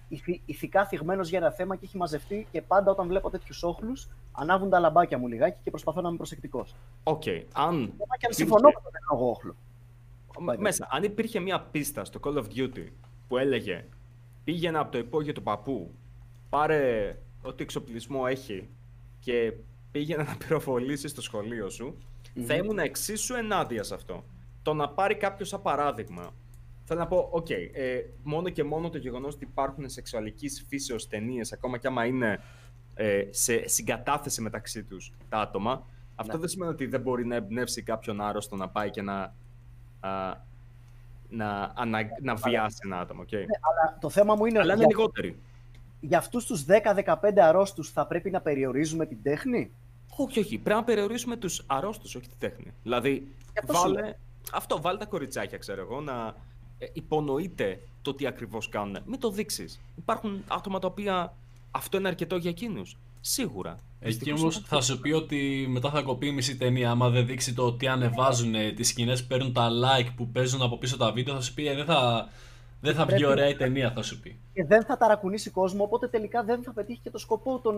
ηθι- ηθικά θυγμένος για ένα θέμα και έχει μαζευτεί και πάντα όταν βλέπω τέτοιους όχλους, ανάβουν τα λαμπάκια μου λιγάκι και προσπαθώ να είμαι προσεκτικός. Οκ, αν. Ακόμα και αν συμφωνώ με τον εγώ όχλο. μ- Μέσα, αν υπήρχε μια πίστα στο Call of Duty που έλεγε πήγαινε από το υπόγειο του παππού, πάρε ό,τι εξοπλισμό έχει και πήγαινε να πυροβολήσεις στο σχολείο σου, θα ήμουν εξίσου ενάντια σε αυτό. Το να πάρει κάποιος σαν παράδειγμα. Θέλω να πω, οκ, ε, μόνο και μόνο το γεγονός ότι υπάρχουν σεξουαλικής φύσεως ταινίες, ακόμα κι άμα είναι ε, σε συγκατάθεση μεταξύ τους τα άτομα, αυτό Ναι. δεν σημαίνει ότι δεν μπορεί να εμπνεύσει κάποιον άρρωστο να πάει και να, α, να, ανα, να βιάσει ένα άτομο. οκ. Ναι, αλλά το θέμα μου είναι Αλλά είναι για, λιγότεροι. για αυτούς τους 10-15 αρρώστους θα πρέπει να περιορίζουμε την τέχνη; Όχι, όχι. Πρέπει να περιορίσουμε τους αρρώστους, όχι τη τέχνη. Δηλαδή, αυτό σου βάλε. Αυτό, βάλε τα κοριτσάκια, ξέρω εγώ, να ε, υπονοείται το τι ακριβώς κάνουν. Μην το δείξεις. Υπάρχουν άτομα τα οποία αυτό είναι αρκετό για εκείνους. Σίγουρα. Εκεί Δυστυχώς όμως είναι θα σου πει ότι μετά θα κοπεί η μισή ταινία. Άμα δεν δείξει το τι ανεβάζουν τις σκηνές που παίρνουν τα like που παίζουν από πίσω τα βίντεο, θα σου πει ε, δεν θα, δεν θα βγει Πρέπει- ωραία η ταινία, θα σου πει. Και δεν θα ταρακουνήσει κόσμο, οπότε τελικά δεν θα πετύχει και το σκοπό τον,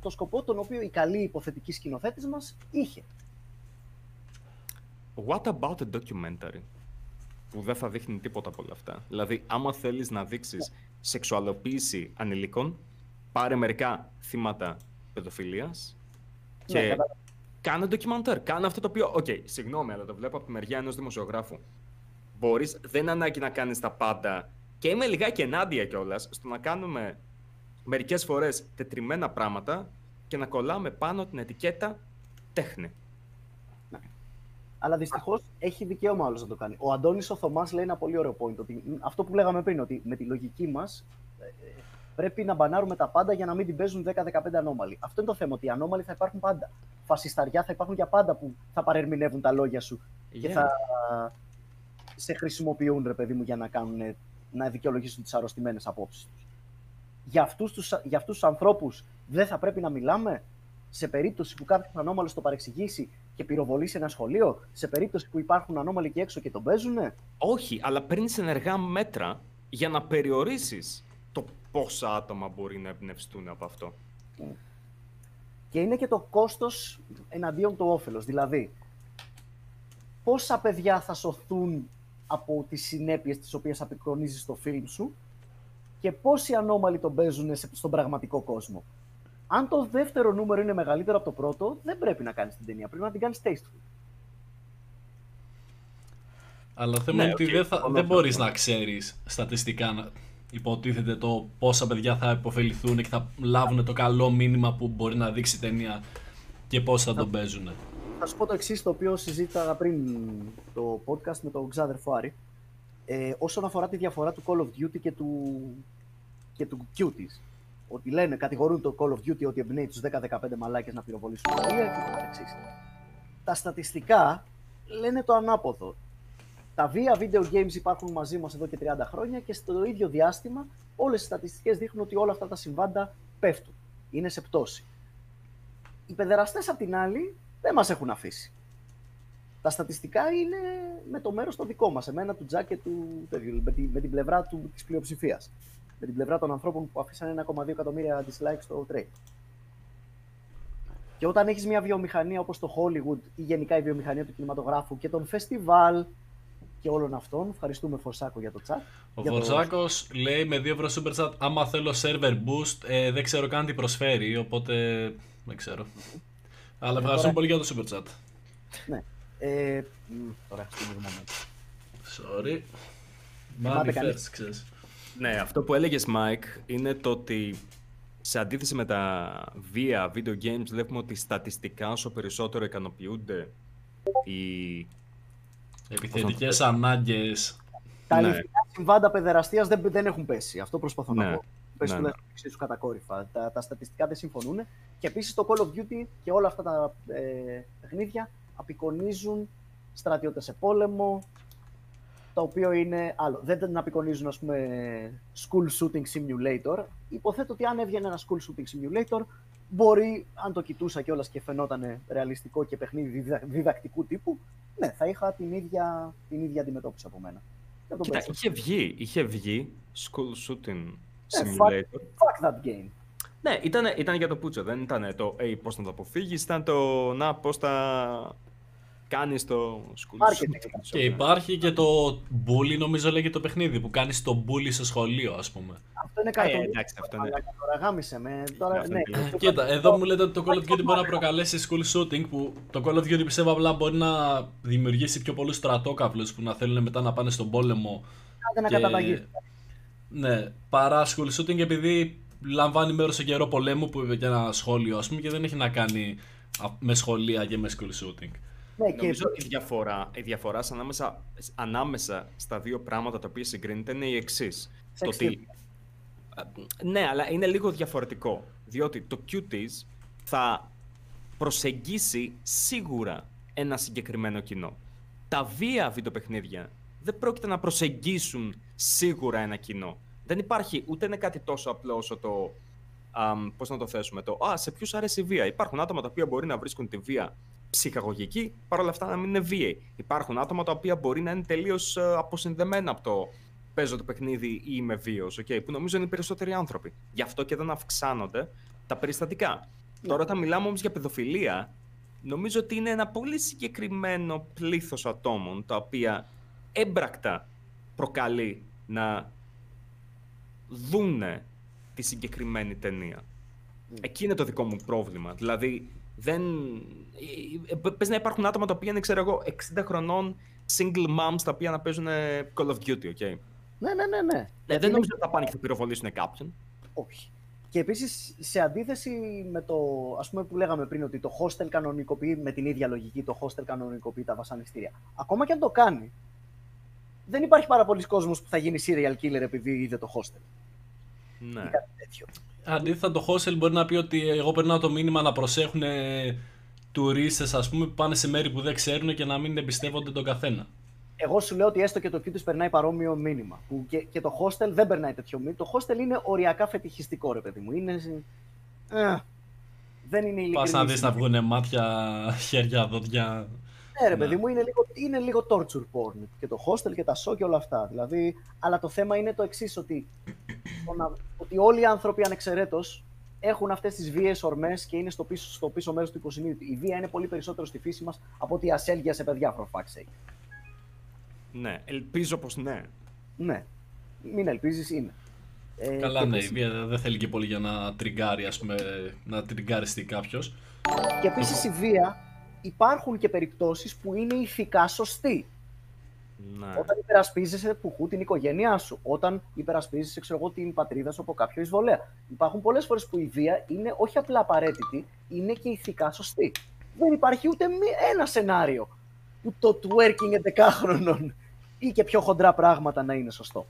το σκοπό τον οποίο η καλή υποθετική σκηνοθέτης μας είχε. What about a documentary; Που δεν θα δείχνει τίποτα από όλα αυτά. Δηλαδή, άμα θέλεις να δείξεις σεξουαλοποίηση ανηλίκων, πάρε μερικά θύματα παιδοφιλίας και Ναι, κατάλαβα. κάνε ντοκιμαντέρ. Κάνε αυτό το οποίο. Οκ, συγγνώμη, αλλά το βλέπω από τη μεριά ενός δημοσιογράφου. Μπορείς, δεν είναι ανάγκη να κάνεις τα πάντα. Και είμαι λιγάκι ενάντια κιόλας στο να κάνουμε μερικές φορές τετριμμένα πράγματα και να κολλάμε πάνω την ετικέτα τέχνη. Αλλά δυστυχώς έχει δικαίωμα άλλος να το κάνει. Ο Αντώνης ο Θωμάς λέει ένα πολύ ωραίο point. Ότι, μ, αυτό που λέγαμε πριν, ότι με τη λογική μας πρέπει να μπανάρουμε τα πάντα για να μην την παίζουν 10-15 ανώμαλοι. Αυτό είναι το θέμα, ότι οι ανώμαλοι θα υπάρχουν πάντα. Φασισταριά θα υπάρχουν για πάντα που θα παρερμηνεύουν τα λόγια σου και Yeah. θα σε χρησιμοποιούν, ρε παιδί μου, για να, κάνουν, να δικαιολογήσουν τις αρρωστημένες απόψεις τους. Για αυτούς τους, για αυτούς τους ανθρώπους δεν θα πρέπει να μιλάμε; Σε περίπτωση που κάποιος ανώμαλος το παρεξηγήσει και πυροβολήσει ένα σχολείο, σε περίπτωση που υπάρχουν ανώμαλοι και έξω και τον παίζουνε; Όχι, αλλά παίρνεις ενεργά μέτρα για να περιορίσεις το πόσα άτομα μπορεί να εμπνευστούν από αυτό. Και είναι και το κόστος εναντίον του όφελος. Δηλαδή, πόσα παιδιά θα σωθούν από τις συνέπειες τις οποίες απεικονίζεις στο φιλμ σου και πόσοι ανώμαλοι τον παίζουν σε- στον πραγματικό κόσμο; Αν το δεύτερο νούμερο είναι μεγαλύτερο από το πρώτο, δεν πρέπει να κάνεις την ταινία. Πρέπει να την κάνεις tasteful. Αλλά το θέμα Ναι, είναι ότι οκ, δεν, θα, συμφωνώ δεν σε μπορείς αυτό. να ξέρεις στατιστικά να υποτίθεται το πόσα παιδιά θα επωφεληθούν και θα λάβουν το καλό μήνυμα που μπορεί να δείξει η ταινία και πώς θα τον παίζουν. Θα σου πω το εξής, το οποίο συζήταγα πριν το podcast με τον ξάδερφο Άρη. Ε, όσον αφορά τη διαφορά του Call of Duty και του, και του Cuties. Ότι λένε, κατηγορούν το Call of Duty ότι εμπνέει τους 10-15 μαλάκες να πυροβολήσουν σχολεία και το καθεξής. Τα στατιστικά λένε το ανάποδο. Τα βία video games υπάρχουν μαζί μας εδώ και 30 χρόνια και στο ίδιο διάστημα όλες οι στατιστικές δείχνουν ότι όλα αυτά τα συμβάντα πέφτουν. Είναι σε πτώση. Οι παιδεραστές απ' την άλλη δεν μας έχουν αφήσει. Τα στατιστικά είναι με το μέρος το δικό μας, εμένα, του Τζακ και του τέτοιου, με, τη, με την πλευρά του, της πλειοψηφίας. Με την πλευρά των ανθρώπων που αφήσαν 1,2 εκατομμύρια dislikes στο trade. Και όταν έχεις μια βιομηχανία όπως το Hollywood ή γενικά η βιομηχανία του κινηματογράφου και των φεστιβάλ και όλων αυτών, ευχαριστούμε Φορσάκο για το chat. Ο για το- Φορζάκο λέει με 2 ευρώ super chat: Άμα θέλω server boost, ε, δεν ξέρω καν τι προσφέρει. Οπότε δεν ξέρω. Αλλά ευχαριστούμε τώρα- πολύ για το super chat. Ναι. Ε, μ, τώρα, στην moment. Sorry. Θυμάται Money κανείς; First, ξέρεις. Ναι, αυτό που έλεγες Μάικ είναι το ότι σε αντίθεση με τα βίαια video games βλέπουμε ότι στατιστικά όσο περισσότερο ικανοποιούνται οι... Επιθετικές ανάγκες. Τα Ναι. αληθινά συμβάντα παιδεραστίας δεν, δεν έχουν πέσει. Αυτό προσπαθώ Ναι. να πω. Πέσει Ναι, τουλάχιστον εξίσου κατακόρυφα. Τα, τα στατιστικά δεν συμφωνούν. Και επίσης το Call of Duty και όλα αυτά τα ε, παιχνίδια απεικονίζουν στρατιώτες σε πόλεμο. Το οποίο είναι άλλο. Δεν την απεικονίζουν, ας πούμε, school shooting simulator. Υποθέτω ότι αν έβγαινε ένα school shooting simulator, μπορεί, αν το κοιτούσα κιόλας και φαινόταν ρεαλιστικό και παιχνίδι διδα- διδακτικού τύπου, ναι, θα είχα την ίδια, την ίδια αντιμετώπιση από μένα. Δεν τον Κοίτα, παίζω. είχε βγει, είχε βγει school shooting Ε, simulator. Fuck that game. Ναι, ήταν, ήταν για το πούτσο, δεν ήταν το hey, πώς να το αποφύγεις, ήταν το να πώς θα κάνεις το school Marketing shooting. ήταν. Και υπάρχει και το bully, νομίζω λέγεται το παιχνίδι που κάνεις το bully στο σχολείο, ας πούμε. Αυτό είναι Ε, κάτι. εντάξει, αυτό είναι. Τώρα γάμισε με. Τώρα, Αυτό ναι, είναι αυτό Κοίτα, υπάρχει- εδώ μου λέτε ότι το Call of Duty μπορεί να προκαλέσει school shooting που το Call of Duty πιστεύω απλά μπορεί να δημιουργήσει πιο πολλούς στρατόκαυλους που να θέλουν μετά να πάνε στον πόλεμο. Άντε να και- καταταγείς. Ναι, παρά school shooting επειδή λαμβάνει μέρος σε καιρό πολέμου που είπε και ένα σχόλιο ας πούμε και δεν έχει να κάνει α, με σχολεία και με school shooting. Ναι, και Νομίζω η διαφορά, η διαφορά ανάμεσα, ανάμεσα στα δύο πράγματα τα οποία συγκρίνεται είναι η εξής. Το Sex ότι. Ε, Ναι, αλλά είναι λίγο διαφορετικό. Διότι το Cuties θα προσεγγίσει σίγουρα ένα συγκεκριμένο κοινό. Τα βία βιντεοπαιχνίδια δεν πρόκειται να προσεγγίσουν σίγουρα ένα κοινό. Δεν υπάρχει ούτε είναι κάτι τόσο απλό όσο το. Πώς να το θέσουμε, το Α, σε ποιους αρέσει η βία. Υπάρχουν άτομα τα οποία μπορεί να βρίσκουν τη βία ψυχαγωγική, παρόλα αυτά να μην είναι βίαιοι. Υπάρχουν άτομα τα οποία μπορεί να είναι τελείως αποσυνδεμένα από το παίζω το παιχνίδι ή είμαι βίαιος, okay, που νομίζω είναι οι περισσότεροι άνθρωποι. Γι' αυτό και δεν αυξάνονται τα περιστατικά. Τώρα, όταν μιλάμε όμως για παιδοφιλία, νομίζω ότι είναι ένα πολύ συγκεκριμένο πλήθος ατόμων τα οποία έμπρακτα προκαλεί να δούνε τη συγκεκριμένη ταινία. Εκεί είναι το δικό μου πρόβλημα. Δηλαδή, δεν... ε, ε, Πες να υπάρχουν άτομα τα οποία είναι, ξέρω εγώ, 60 χρονών single moms τα οποία να παίζουν ε, Call of Duty, ok. Ναι, ναι, ναι. ναι. Ε, δεν νομίζω ότι θα πάνε και θα πυροβολήσουν κάποιον. Όχι. Και επίσης, σε αντίθεση με το ας πούμε που λέγαμε πριν, ότι το hostel κανονικοποιεί με την ίδια λογική, το hostel κανονικοποιεί τα βασανιστήρια. Ακόμα και αν το κάνει, δεν υπάρχει πάρα πολλοί κόσμος που θα γίνει serial killer επειδή είδε το hostel. Ναι. Ή κάτι τέτοιο. Αντίθετα το hostel μπορεί να πει ότι εγώ περνάω το μήνυμα να προσέχουν τουρίστες ας πούμε που πάνε σε μέρη που δεν ξέρουν και να μην εμπιστεύονται τον καθένα. Εγώ σου λέω ότι έστω και το Cuties περνάει παρόμοιο μήνυμα. Που και, και το hostel δεν περνάει τέτοιο μήνυμα. Το hostel είναι οριακά φετιχιστικό, ρε παιδί μου. Είναι, Ε, δεν είναι ειλικρινή. Πας να δεις να βγουν μάτια, χέρια, δόντια. Ναι, ρε Ναι. παιδί μου, είναι λίγο, είναι λίγο torture porn. Και το hostel και τα show και όλα αυτά. Δηλαδή, αλλά το θέμα είναι το εξής, ότι, το να- ότι όλοι οι άνθρωποι ανεξαιρέτως έχουν αυτές τις βίαιες ορμές και είναι στο πίσω, στο πίσω μέρος του υποσυνείδητου. Η βία είναι πολύ περισσότερο στη φύση μας από ότι η ασέλγεια σε παιδιά, for fuck's sake. Ναι, ελπίζω πως ναι. Ναι. Μην ελπίζεις, είναι. Ε, Καλά, και ναι, η επίσης- βία δεν θέλει και πολύ για να τριγκάρει, ας πούμε, να τριγκάριστεί κάποιος. Και επίσης η βία υπάρχουν και περιπτώσεις που είναι ηθικά σωστή. Ναι. Όταν υπερασπίζεσαι που χου την οικογένειά σου, όταν υπερασπίζεσαι ξέρω εγώ, την πατρίδα σου από κάποιο εισβολέα. Υπάρχουν πολλές φορές που η βία είναι όχι απλά απαραίτητη, είναι και ηθικά σωστή. Δεν υπάρχει ούτε μη- ένα σενάριο που το twerking 11χρονων ή και πιο χοντρά πράγματα να είναι σωστό.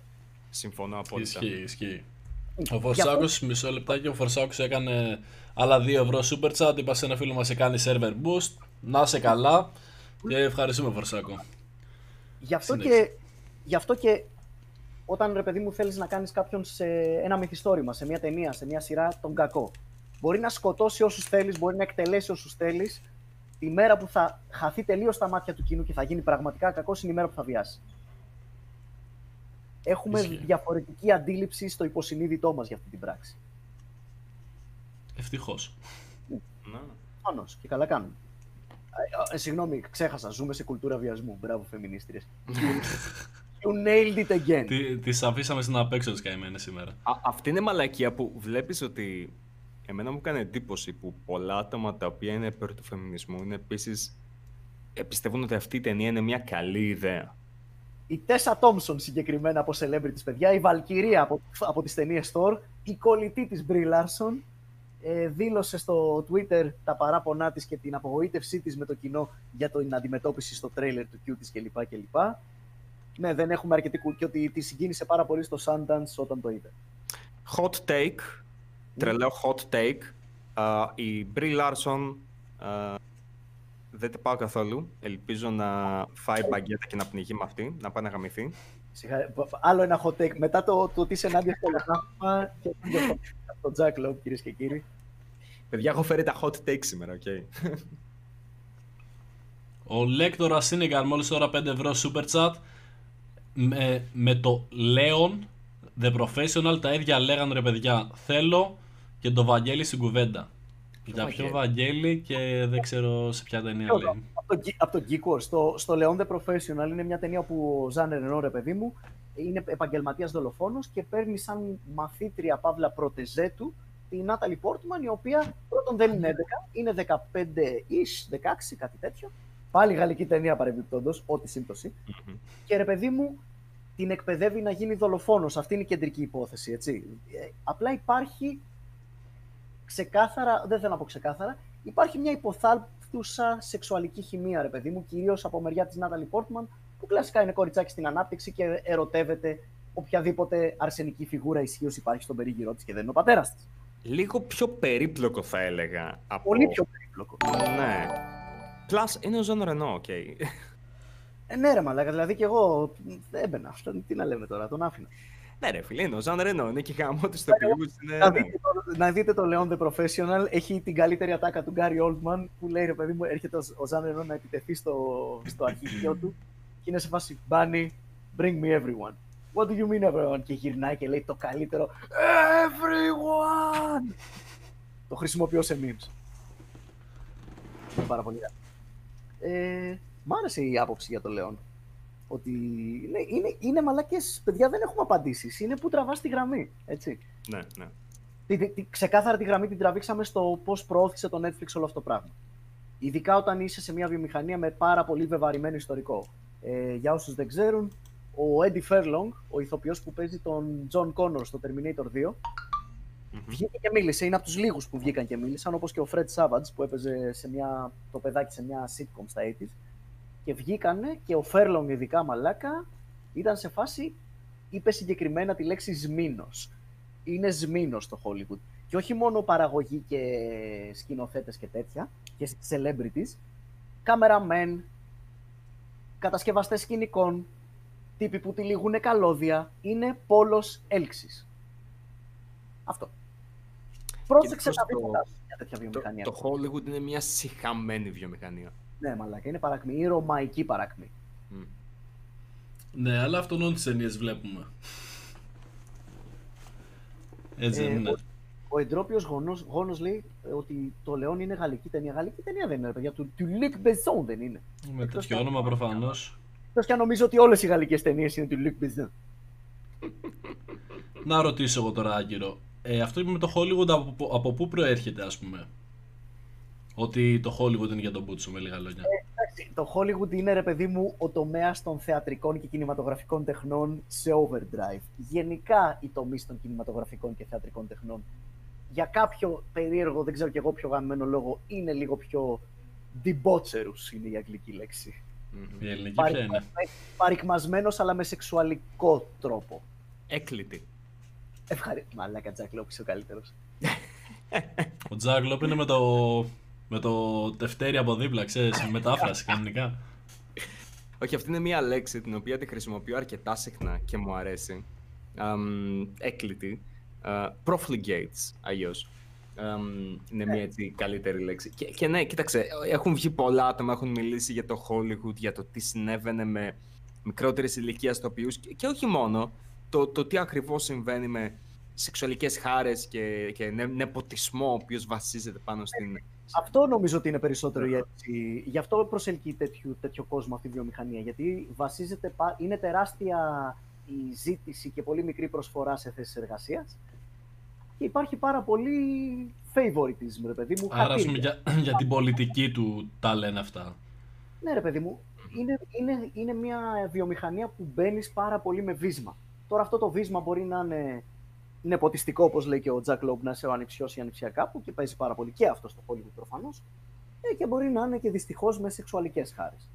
Συμφωνώ απόλυτα. Ισχύει, ισχύει. Ο Γι' αυτό- Φορσάκος, μισό λεπτάκι, ο Φορσάκος έκανε άλλα 2 ευρώ super chat. Είπα σε ένα φίλο μας σε κάνει server boost. Να είσαι καλά. Και ευχαριστούμε Φορσάκο. Γι' αυτό, Συνέχισε. και, γι' αυτό και όταν ρε παιδί μου θέλεις να κάνεις κάποιον σε ένα μυθιστόρημα, σε μια ταινία, σε μια σειρά, τον κακό. Μπορεί να σκοτώσει όσους θέλεις, μπορεί να εκτελέσει όσους θέλεις. Τη μέρα που θα χαθεί τελείως τα μάτια του κοινού και θα γίνει πραγματικά κακό είναι η μέρα που θα βιάσει. Έχουμε Ισχύει. διαφορετική αντίληψη στο υποσυνείδητό μας για αυτή την πράξη. Ευτυχώς. Ναι. Μόνος και καλά κάνουν. Ε, ε, συγγνώμη, ξέχασα. Ζούμε σε κουλτούρα βιασμού. Μπράβο, φεμινίστριες. you nailed it again. Τι, τις αφήσαμε στην απέξω τις καημένες σήμερα. Α, αυτή είναι μαλακία που βλέπεις ότι εμένα μου έκανε εντύπωση που πολλά άτομα τα οποία είναι υπέρ του φεμινισμού είναι επίσης ε, πιστεύουν ότι αυτή η ταινία είναι μια καλή ιδέα. Η Τέσσα Τόμσον συγκεκριμένα από celebrities, παιδιά, η Βαλκυρία από, από τις ταινίες Thor, η κολλητή της Brie Larson, ε, δήλωσε στο Twitter τα παράπονά της και την απογοήτευσή της με το κοινό για την αντιμετώπιση στο τρέιλερ του Q της κλπ. κλπ. Ναι, δεν έχουμε αρκετή κου- και ότι τη συγκίνησε πάρα πολύ στο Sundance όταν το είδε. Hot take, τρελαίο hot take. Α, η Brie Larson α, δεν την πάω καθόλου. Ελπίζω να φάει μπαγκέτα και να πνιγεί με αυτή, να πάει να γαμηθεί. Συγχα- Άλλο ένα hot take. Μετά το, το τι σε ενάντια στο λεγάμα και τον Jack Lowe, κυρίες και κύριοι. Παιδιά, έχω φέρει τα hot take σήμερα, οκ. Ο Λέκτορας Σίνεγκαρ μόλις τώρα 5 ευρώ super chat. Με, με το Leon, The Professional, τα ίδια λέγανε ρε παιδιά. Θέλω και το Βαγγέλη στην κουβέντα. Για ποιο Βαγγέλη και δεν ξέρω σε ποια ταινία Ποιο, λέει. από το, Ge- από το Geek Wars. Στο, στο Leon the Professional είναι μια ταινία που ο Ζαν Ρενό, ρε παιδί μου, είναι επαγγελματίας δολοφόνος και παίρνει σαν μαθήτρια παύλα πρωτεζέ του τη Νάταλι Πόρτμαν, η οποία πρώτον δεν είναι 11, είναι 15-ish, 16, κάτι τέτοιο. Πάλι γαλλική ταινία παρεμπιπτόντως, ό,τι σύμπτωση. Και ρε παιδί μου, την εκπαιδεύει να γίνει δολοφόνος. Αυτή είναι η κεντρική υπόθεση, έτσι. Ε, απλά υπάρχει ξεκάθαρα, δεν θέλω να πω ξεκάθαρα, υπάρχει μια υποθάλπτουσα σεξουαλική χημεία, ρε παιδί μου, κυρίως από μεριά της Νάταλι Πόρτμαν, που κλασικά είναι κοριτσάκι στην ανάπτυξη και ερωτεύεται οποιαδήποτε αρσενική φιγούρα ισχύως υπάρχει στον περίγυρό της και δεν είναι ο πατέρας της. Λίγο πιο περίπλοκο θα έλεγα. Από... Πολύ πιο περίπλοκο. Ναι. Plus είναι ο Ζαν Ρενό, οκ. Ε, ναι, ρε μαλάκα, δηλαδή και εγώ ε, έμπαινα. Αυτό, τι να λέμε τώρα, τον άφηνα. ναι, ρε φίλε, είναι ο Ζαν Ρενό. Είναι και γαμώ τους ηθοποιούς. Είναι... να, ναι. δείτε το, να δείτε το Leon the Professional. Έχει την καλύτερη ατάκα του Gary Oldman που λέει ρε παιδί μου, έρχεται ο, ο Ζαν Ρενό να επιτεθεί στο, στο αρχηγείο του και είναι σε φάση Benny, bring me everyone. What do you mean everyone? Και γυρνάει και λέει το καλύτερο Everyone! Το χρησιμοποιώ σε memes. Είναι πάρα πολύ ωραία. Ε, μ' άρεσε η άποψη για το Leon. Ότι ναι, είναι, είναι μαλάκες, παιδιά δεν έχουμε απαντήσεις. Είναι που τραβάς τη γραμμή, έτσι. ναι, ναι. Τη, τη, τη- ξεκάθαρα τη γραμμή την τραβήξαμε στο πώς προώθησε το Netflix όλο αυτό το πράγμα. Ειδικά όταν είσαι σε μια βιομηχανία με πάρα πολύ βεβαρημένο ιστορικό. Ε, για όσους δεν ξέρουν, ο Eddie Furlong, ο ηθοποιός που παίζει τον John Connor στο Terminator 2, βγήκε και μίλησε. Είναι από τους λίγους που βγήκαν και μίλησαν, όπως και ο Fred Savage που έπαιζε σε μια, το παιδάκι σε μια sitcom στα 80's. Και βγήκανε και ο Furlong, ειδικά μαλάκα, ήταν σε φάση, είπε συγκεκριμένα τη λέξη σμήνος είναι σμήνος στο Hollywood. Και όχι μόνο παραγωγή και σκηνοθέτες και τέτοια, και celebrities, cameramen, κατασκευαστές σκηνικών, τύποι που τυλίγουν καλώδια, είναι πόλος έλξης. Αυτό. Πρόσεξε Γενικώς τα το- βήματα σου για τέτοια Το, βιομηχανία. το Hollywood είναι μια συχαμένη βιομηχανία. Ναι, μαλάκα, είναι παρακμή. Είναι ρωμαϊκή παρακμή. Μμ. Ναι, αλλά αυτόν τις ταινίες βλέπουμε. Έτσι δεν Ε, είναι. ο- Ο εντρόπιος γόνος λέει ε, ότι το Λεόν είναι γαλλική ταινία. Γαλλική ταινία δεν είναι, ρε παιδιά. Του, του Luc Besson δεν είναι. Με εκτός τέτοιο κι αν- όνομα προφανώς. Εκτός και αν νομίζω ότι όλες οι γαλλικές ταινίες είναι του Luc Besson. Να ρωτήσω εγώ τώρα, Άγκυρο. Ε, αυτό με το Hollywood από, πού- από πού προέρχεται, ας πούμε. Ότι το Hollywood είναι για τον Μπούτσο, με λίγα λόγια. Εντάξει, το Hollywood είναι, ρε παιδί μου, ο τομέας των θεατρικών και κινηματογραφικών τεχνών σε overdrive. Γενικά οι τομείς των κινηματογραφικών και θεατρικών τεχνών για κάποιο περίεργο, δεν ξέρω κι εγώ ποιο γαμμένο λόγο, είναι λίγο πιο debaucherous είναι η αγγλική λέξη. Μμμ. Η ελληνική ποια είναι; Παρικμασμένος αλλά με σεξουαλικό τρόπο. Έκλητη. Ευχαριστώ. Μαλάκα Τζακ Λόπ, είσαι ο καλύτερος. Ο Τζακ Λόπ είναι με το, με το τευτέρι από δίπλα, ξέρεις, με μετάφραση κανονικά. Όχι, αυτή είναι μια λέξη την οποία τη χρησιμοποιώ αρκετά συχνά και μου αρέσει. Αμ, έκλητη. Uh, profligates, αλλιώς. είναι μια έτσι καλύτερη λέξη. Και, και ναι, κοίταξε, έχουν βγει πολλά άτομα, έχουν μιλήσει για το Hollywood, για το τι συνέβαινε με μικρότερης ηλικίας τοπιούς και, και όχι μόνο. Το, το τι ακριβώς συμβαίνει με σεξουαλικές χάρες και, και νε, νεποτισμό ο οποίος βασίζεται πάνω στην... Αυτό νομίζω ότι είναι περισσότερο η έτσι. Γι' αυτό προσελκύει τέτοιο, τέτοιο κόσμο αυτή η βιομηχανία. Γιατί βασίζεται, πα- είναι τεράστια η ζήτηση και πολύ μικρή προσφορά σε θέσεις εργασίας. Και υπάρχει πάρα πολύ favoritism, ρε παιδί μου. Άρα, ας πούμε, χατήρια. για, για την πολιτική του τα λένε αυτά. Ναι, ρε παιδί μου, είναι, είναι, είναι μια βιομηχανία που μπαίνεις πάρα πολύ με βύσμα. Τώρα αυτό το βύσμα μπορεί να είναι νεποτιστικό, όπως λέει και ο Τζακ Λόμπ, να είσαι ο ανιψιός ή ανιψιά κάπου και παίζει πάρα πολύ και αυτό στο Hollywood προφανώς. Και μπορεί να είναι και δυστυχώς με σεξουαλικές χάρες.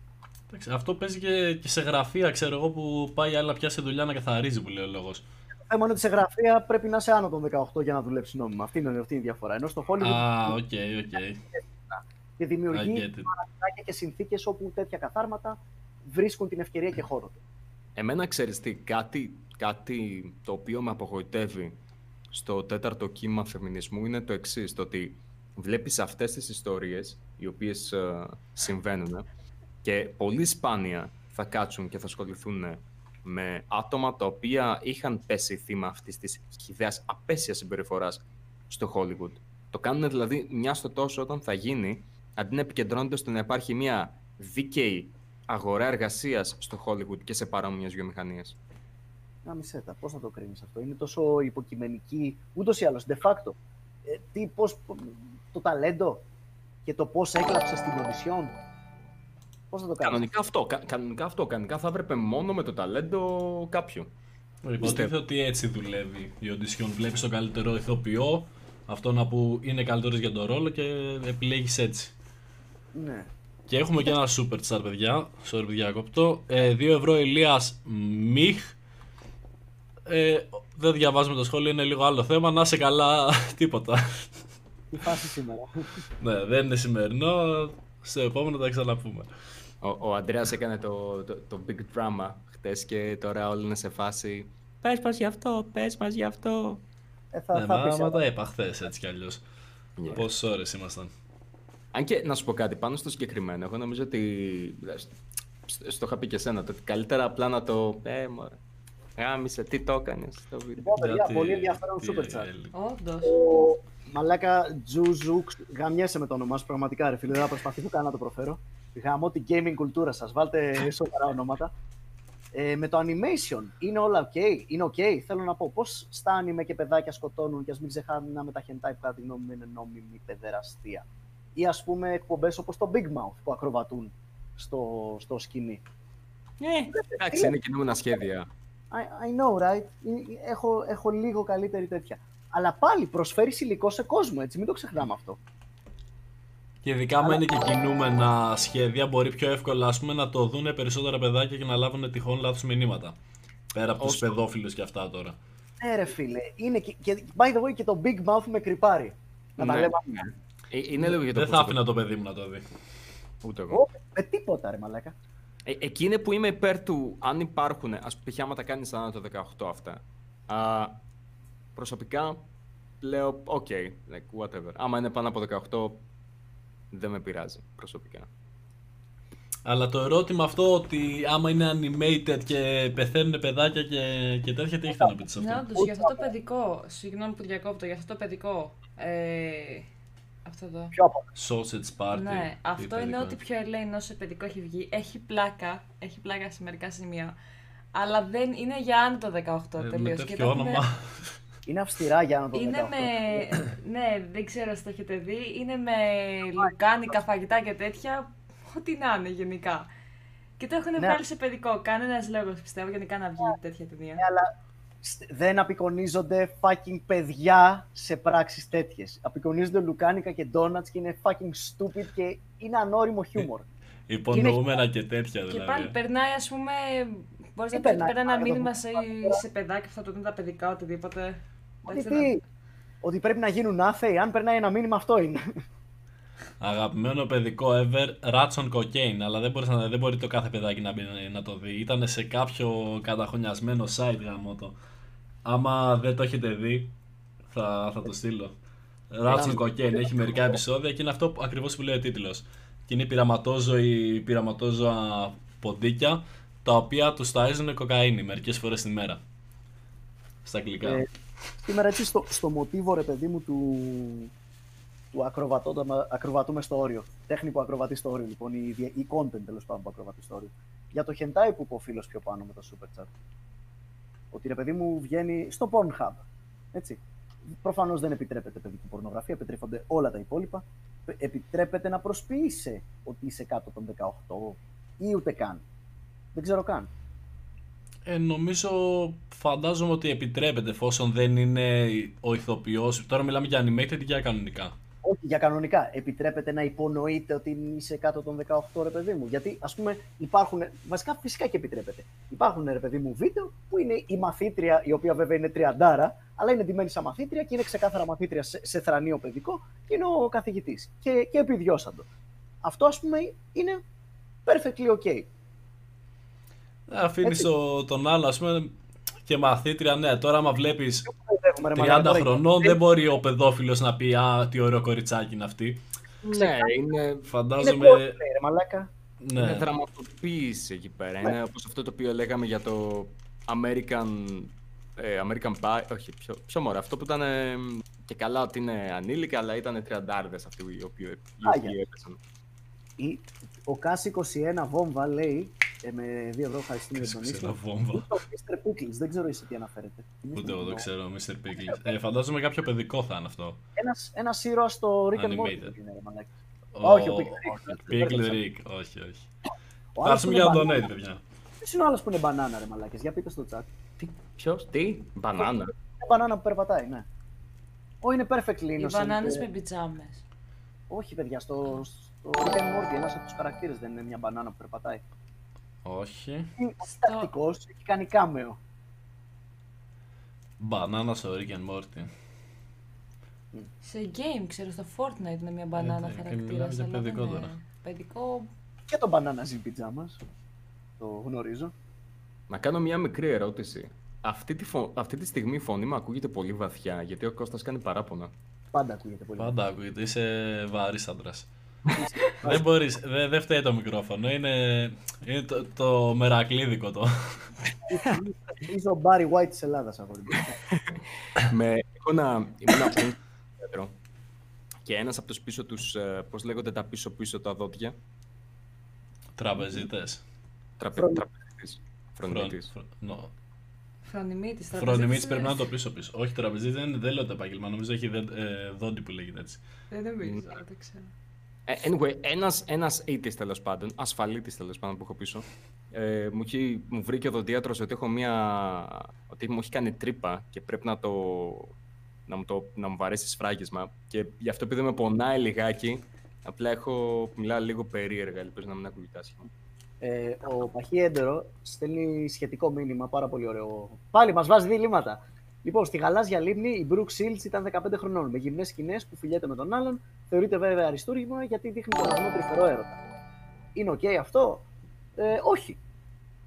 Εντάξει, αυτό παίζει και, και σε γραφεία, ξέρω εγώ, που πάει άλλη να πιάσει δουλειά να καθαρίζει, που λέει ο λόγος. Το θέμα είναι ότι σε γραφεία πρέπει να είσαι άνω των 18 για να δουλέψει νόμιμα. Αυτή είναι, αυτή είναι η διαφορά. Ενώ στο Hollywood Α, οκ, οκ. και δημιουργεί I get it. παραθυράκια και συνθήκες όπου τέτοια καθάρματα βρίσκουν την ευκαιρία και χώρο του. Εμένα ξέρεις τι, κάτι, κάτι το οποίο με απογοητεύει στο τέταρτο κύμα φεμινισμού είναι το εξής το ότι βλέπεις αυτές τις ιστορίες οι οποίες ε, συμβαίνουν και πολύ σπάνια θα κάτσουν και θα ασχοληθούν με άτομα τα οποία είχαν πέσει θύμα αυτής της χιδέας απέσιας συμπεριφοράς στο Hollywood. Το κάνουν δηλαδή μια στο τόσο όταν θα γίνει, αντί να επικεντρώνονται στο να υπάρχει μια δίκαιη αγορά εργασίας στο Hollywood και σε παρόμοιες βιομηχανίες. Να μισέτα, πώς θα το κρίνεις αυτό; Είναι τόσο υποκειμενική, ούτως ή άλλως, de facto. Ε, τι, πώς, το ταλέντο και το πώς έκλαψες στην οδησιόν. Πώς θα το κάνεις. Κανονικά αυτό, κα- κανονικά αυτό, κανονικά θα έπρεπε μόνο με το ταλέντο κάποιου. Υποτίθεται ότι έτσι δουλεύει η audition. Βλέπεις τον καλύτερο ηθοποιό, αυτόν που είναι καλύτερος για τον ρόλο και επιλέγεις έτσι. Ναι. Και έχουμε και ένα super chat, παιδιά. Sorry, παιδιά, κόπτω. Ε, 2 ευρώ Ηλίας Μιχ. Ε, δεν διαβάζουμε το σχόλιο, είναι λίγο άλλο θέμα. Να σε καλά, τίποτα. Τι φάση σήμερα. ναι, δεν είναι σημερινό. Στο επόμενο τα ξαναπούμε. Ο, ο Αντρέας έκανε το, το, το big drama χτες και τώρα όλοι είναι σε φάση Πες μας γι' αυτό, πες μας γι' αυτό. Ε, θα, ναι, θα μα, πεις, μα ε, τα είπα χθες έτσι κι αλλιώς. Yeah. Πόσες ώρες ήμασταν. Αν και να σου πω κάτι πάνω στο συγκεκριμένο, εγώ νομίζω ότι. σ- Στο είχα πει και εσένα, το ότι καλύτερα απλά να το. Ε, μωρέ. Γάμισε, τι το έκανες στο βίντεο. Λοιπόν, παιδιά, Γιατί- πολύ ενδιαφέρον τι super chat. έλεγε. Όντως. Ο Μαλάκα Τζουζούξ, γαμιέσαι με το όνομά σου πραγματικά, ρε φίλε. Δεν θα προσπαθήσω καν να το προφέρω. Γαμώ την gaming κουλτούρα σας. Βάλτε σοβαρά ονόματα. Ε, με το animation είναι όλα ok. Είναι ok. Θέλω να πω πώς στα anime και παιδάκια σκοτώνουν και ας μην ξεχάνουμε τα hentai που κατά τη γνώμη μου είναι νόμιμη παιδεραστία. Ή ας πούμε εκπομπές όπως το Big Mouth που ακροβατούν στο, στο σκηνή. Ε, Εντάξει, είναι κινούμενα σχέδια. I, I know, right? Ε, Έχω, έχω λίγο καλύτερη τέτοια. Αλλά πάλι προσφέρει υλικό σε κόσμο, έτσι. Μην το ξεχνάμε αυτό. Και ειδικά άμα είναι και κινούμενα σχέδια, μπορεί πιο εύκολα ας πούμε, να το δουν περισσότερα παιδάκια και να λάβουν τυχόν λάθος μηνύματα. Πέρα από τους Όσο- παιδόφιλους και αυτά τώρα. Ναι, ρε φίλε. Είναι και, και, by the way, και το Big Mouth με κρυπάρει. Να τα Ναι. λέμε. Ε, είναι λίγο για το Δεν πώς θα το- άφηνα το παιδί μου να το δει. Ούτε εγώ. Ω, Με τίποτα, ρε μαλάκα. Ε, εκεί είναι που είμαι υπέρ του αν υπάρχουν, ας πούμε, π.χ. άμα τα κάνεις ανά το 18 αυτά. Α, προσωπικά λέω, οκ, like, whatever. Άμα είναι πάνω από 18, δεν με πειράζει προσωπικά. Αλλά το ερώτημα αυτό ότι άμα είναι animated και πεθαίνουν παιδάκια και, και τέτοια, τι έχετε να πείτε σε Ναι, αυτό. όντως, για αυτό το παιδικό, συγγνώμη που διακόπτω, για αυτό το παιδικό, ε, αυτό εδώ. Πιο από Sausage party. Ναι, τι αυτό είναι παιδικό. ό,τι πιο ελέηνο σε παιδικό έχει βγει. Έχει πλάκα, έχει πλάκα σε μερικά σημεία. Αλλά δεν είναι για άνω του 18 Ε, Με τελείως. τέτοιο όνομα. Είναι αυστηρά για να το Είναι 18. με. ναι, δεν ξέρω αν το έχετε δει. Είναι με λουκάνικα, φαγητά και τέτοια. Ό,τι να είναι γενικά. Και το έχουν Ναι. βγάλει σε παιδικό. Κανένας λόγος πιστεύω γενικά να βγει τέτοια ταινία. Ναι, αλλά σ- δεν απεικονίζονται fucking παιδιά σε πράξεις τέτοιες. Απεικονίζονται λουκάνικα και ντόνατς και είναι fucking stupid και είναι ανώριμο χιούμορ. Υπονοούμενα και τέτοια Και δηλαδή. πάλι περνάει, ας πούμε. Μπορείς Τι να πει ότι περνάει, περνάει ένα άρα, το μήνυμα που- σε, σε παιδάκια που θα το δουν τα παιδικά, οτιδήποτε. Ότι Εντάξει, τι, ότι πρέπει να γίνουν άθεοι, αν περνάει ένα μήνυμα αυτό είναι. Αγαπημένο παιδικό ever, Rats on Cocaine. Αλλά δεν, μπορείς να, δεν μπορεί το κάθε παιδάκι να, μπει, να το δει. Ήταν σε κάποιο καταχωνιασμένο site γάμο το. Άμα δεν το έχετε δει, θα, θα το στείλω. Rats on Cocaine έχει μερικά επεισόδια και είναι αυτό που, ακριβώς που λέει ο τίτλος. Και είναι πειραματόζωοι, πειραματόζωα ποντίκια τα οποία τους ταΐζουν κοκαίνη μερικές φορές την μέρα. Στα αγγλικά. Ε, Σήμερα έτσι στο, στο μοτίβο ρε παιδί μου του, του ακροβατώ, ακροβατούμε στο όριο. Τέχνη που ακροβατεί στο όριο λοιπόν, η, δια- η content τέλος πάντων που ακροβατεί στο όριο. Για το hentai που είπε ο φίλος πιο πάνω με το super chat. Ότι ρε παιδί μου βγαίνει στο Pornhub. Έτσι. Προφανώς δεν επιτρέπεται παιδική πορνογραφία, επιτρέπονται όλα τα υπόλοιπα. Ε, Επιτρέπεται να προσποιείσαι ότι είσαι κάτω των 18 ή ούτε καν. Δεν ξέρω καν. Ε, νομίζω, φαντάζομαι ότι επιτρέπεται εφόσον δεν είναι ο ηθοποιός. Τώρα μιλάμε για animated ή για κανονικά; Όχι, για κανονικά. Επιτρέπεται να υπονοείται ότι είσαι κάτω των 18, ρε παιδί μου. Γιατί, ας πούμε, υπάρχουν. Βασικά, φυσικά και επιτρέπεται. Υπάρχουν, ρε παιδί μου, βίντεο που είναι η μαθήτρια, η οποία βέβαια είναι τριαντάρα, αλλά είναι ντυμένη σαν μαθήτρια και είναι ξεκάθαρα μαθήτρια σε, σε θρανείο παιδικό και είναι ο καθηγητής. Και, και επιδιώσαντο. Αυτό, ας πούμε, είναι perfectly okay. Αφήνεις Έτσι. τον άλλο, ας πούμε, και μαθήτρια. Ναι, τώρα άμα βλέπεις Παιδεύουμε, ρε 30 μαλάκα, τώρα, χρονών, δεν μπορεί ο παιδόφιλος να πει Α, τι ωραίο κοριτσάκι είναι αυτή. Ναι, είναι, Είναι Φαντάζομαι. cosplay, ρε μαλάκα. είναι Ναι. δραματοποίηση εκεί πέρα. Είναι όπως αυτό το οποίο λέγαμε για το American, ε, American Pie. Όχι, πιο, πιο μωρά. Αυτό που ήταν ε, και καλά ότι είναι ανήλικα, αλλά ήταν τριαντάρδες αυτοί οι οποίοι, οι Άγια. οποίοι έπαιζαν. Η- Ο ΚΑΣ 21 βόμβα λέει, ε, με 2 ευρώ ευχαριστούμε για τον Ξέρω, ίσο, βόμβα. το Mr. Pickles, δεν ξέρω εσύ τι αναφέρεται. Ούτε εγώ το ξέρω, Mr. Pickles. Ε, φαντάζομαι κάποιο παιδικό θα είναι αυτό. Ένας, ένας ήρωας στο Rick and Morty. Animated. είναι, ρε μαλάκα. Ο- Όχι, ο Pickle Rick. Pickle Rick, όχι, όχι. Ο άλλος Ευχαριστούμε που για είναι το banana. donate, παιδιά. Ποιος είναι ο άλλος που είναι μπανάνα ρε μαλάκες, για πείτε στο chat. Τι, ποιος, τι, μπανάνα. Είναι μπανάνα που περπατάει, ναι. Ω, είναι perfectly Οι innocent. μπανάνες ε, με πιτζάμε. Όχι παιδιά, στο, στο Rick and Morty ένας από τους χαρακτήρες δεν είναι μια μπανάνα που περπατάει. Όχι. Είναι τακτικός, έχει κάνει κάμεο. Μπανάνα στο Rick and Morty. Σε game, ξέρω, στο Fortnite είναι μια μπανάνα Ε, και χαρακτήρα. μιλάμε για παιδικό τώρα. Παιδικό. Και τον μπανάνα ζει πιτζάμας. Το γνωρίζω. Να κάνω μια μικρή ερώτηση. Αυτή τη, φω... αυτή τη στιγμή η φωνή μου ακούγεται πολύ βαθιά, γιατί ο Κώστας κάνει παράπονα. Πάντα ακούγεται πολύ. Πάντα ακούγεται, είσαι βαρύ άντρας. Δεν μπορείς, δεν δεν φταίει το μικρόφωνο. Είναι, είναι το, το μερακλίδικο το. Είσαι ο Barry White της Ελλάδας, αγόρι μου. με, έχω ένα, ήμουν πριν στο θέατρο και ένας από τους πίσω τους, ε, πώς λέγονται τα πίσω-πίσω τα δόντια, Τραπεζίτες. τραπε, Φρον- τραπεζίτης, φρονητής. Φρονιμίτη. Φρονιμίτη πρέπει να είναι το πίσω-πίσω. Όχι, τραπεζίτης δεν, δεν λέω το επάγγελμα. Νομίζω έχει δε, ε, δόντι που λέγεται έτσι. Δεν νομίζω, δεν ξέρω. Ε, anyway, ένας, ένας ήτης τέλος πάντων, ασφαλίτης τέλος πάντων που έχω πίσω, ε, μου, έχει, μου βρήκε ο δοντίατρος ότι έχω μια, ότι μου έχει κάνει τρύπα και πρέπει να το, να μου, το, να μου βαρέσει σφράγισμα και γι' αυτό επειδή με πονάει λιγάκι, απλά έχω, μιλάω λίγο περίεργα, ελπίζω να μην ακούγεται άσχημα. Ε, ο Παχύ Έντερο στέλνει σχετικό μήνυμα, πάρα πολύ ωραίο. Πάλι μας βάζει διλήμματα. Λοιπόν, στη γαλάζια λίμνη η Brooke Shields ήταν 15 χρονών. Με γυμνές σκηνές που φιλιέται με τον άλλον. Θεωρείται βέβαια αριστούργημα γιατί δείχνει τον αγνό τρυφερό έρωτα. Είναι οκ αυτό; Ε, όχι.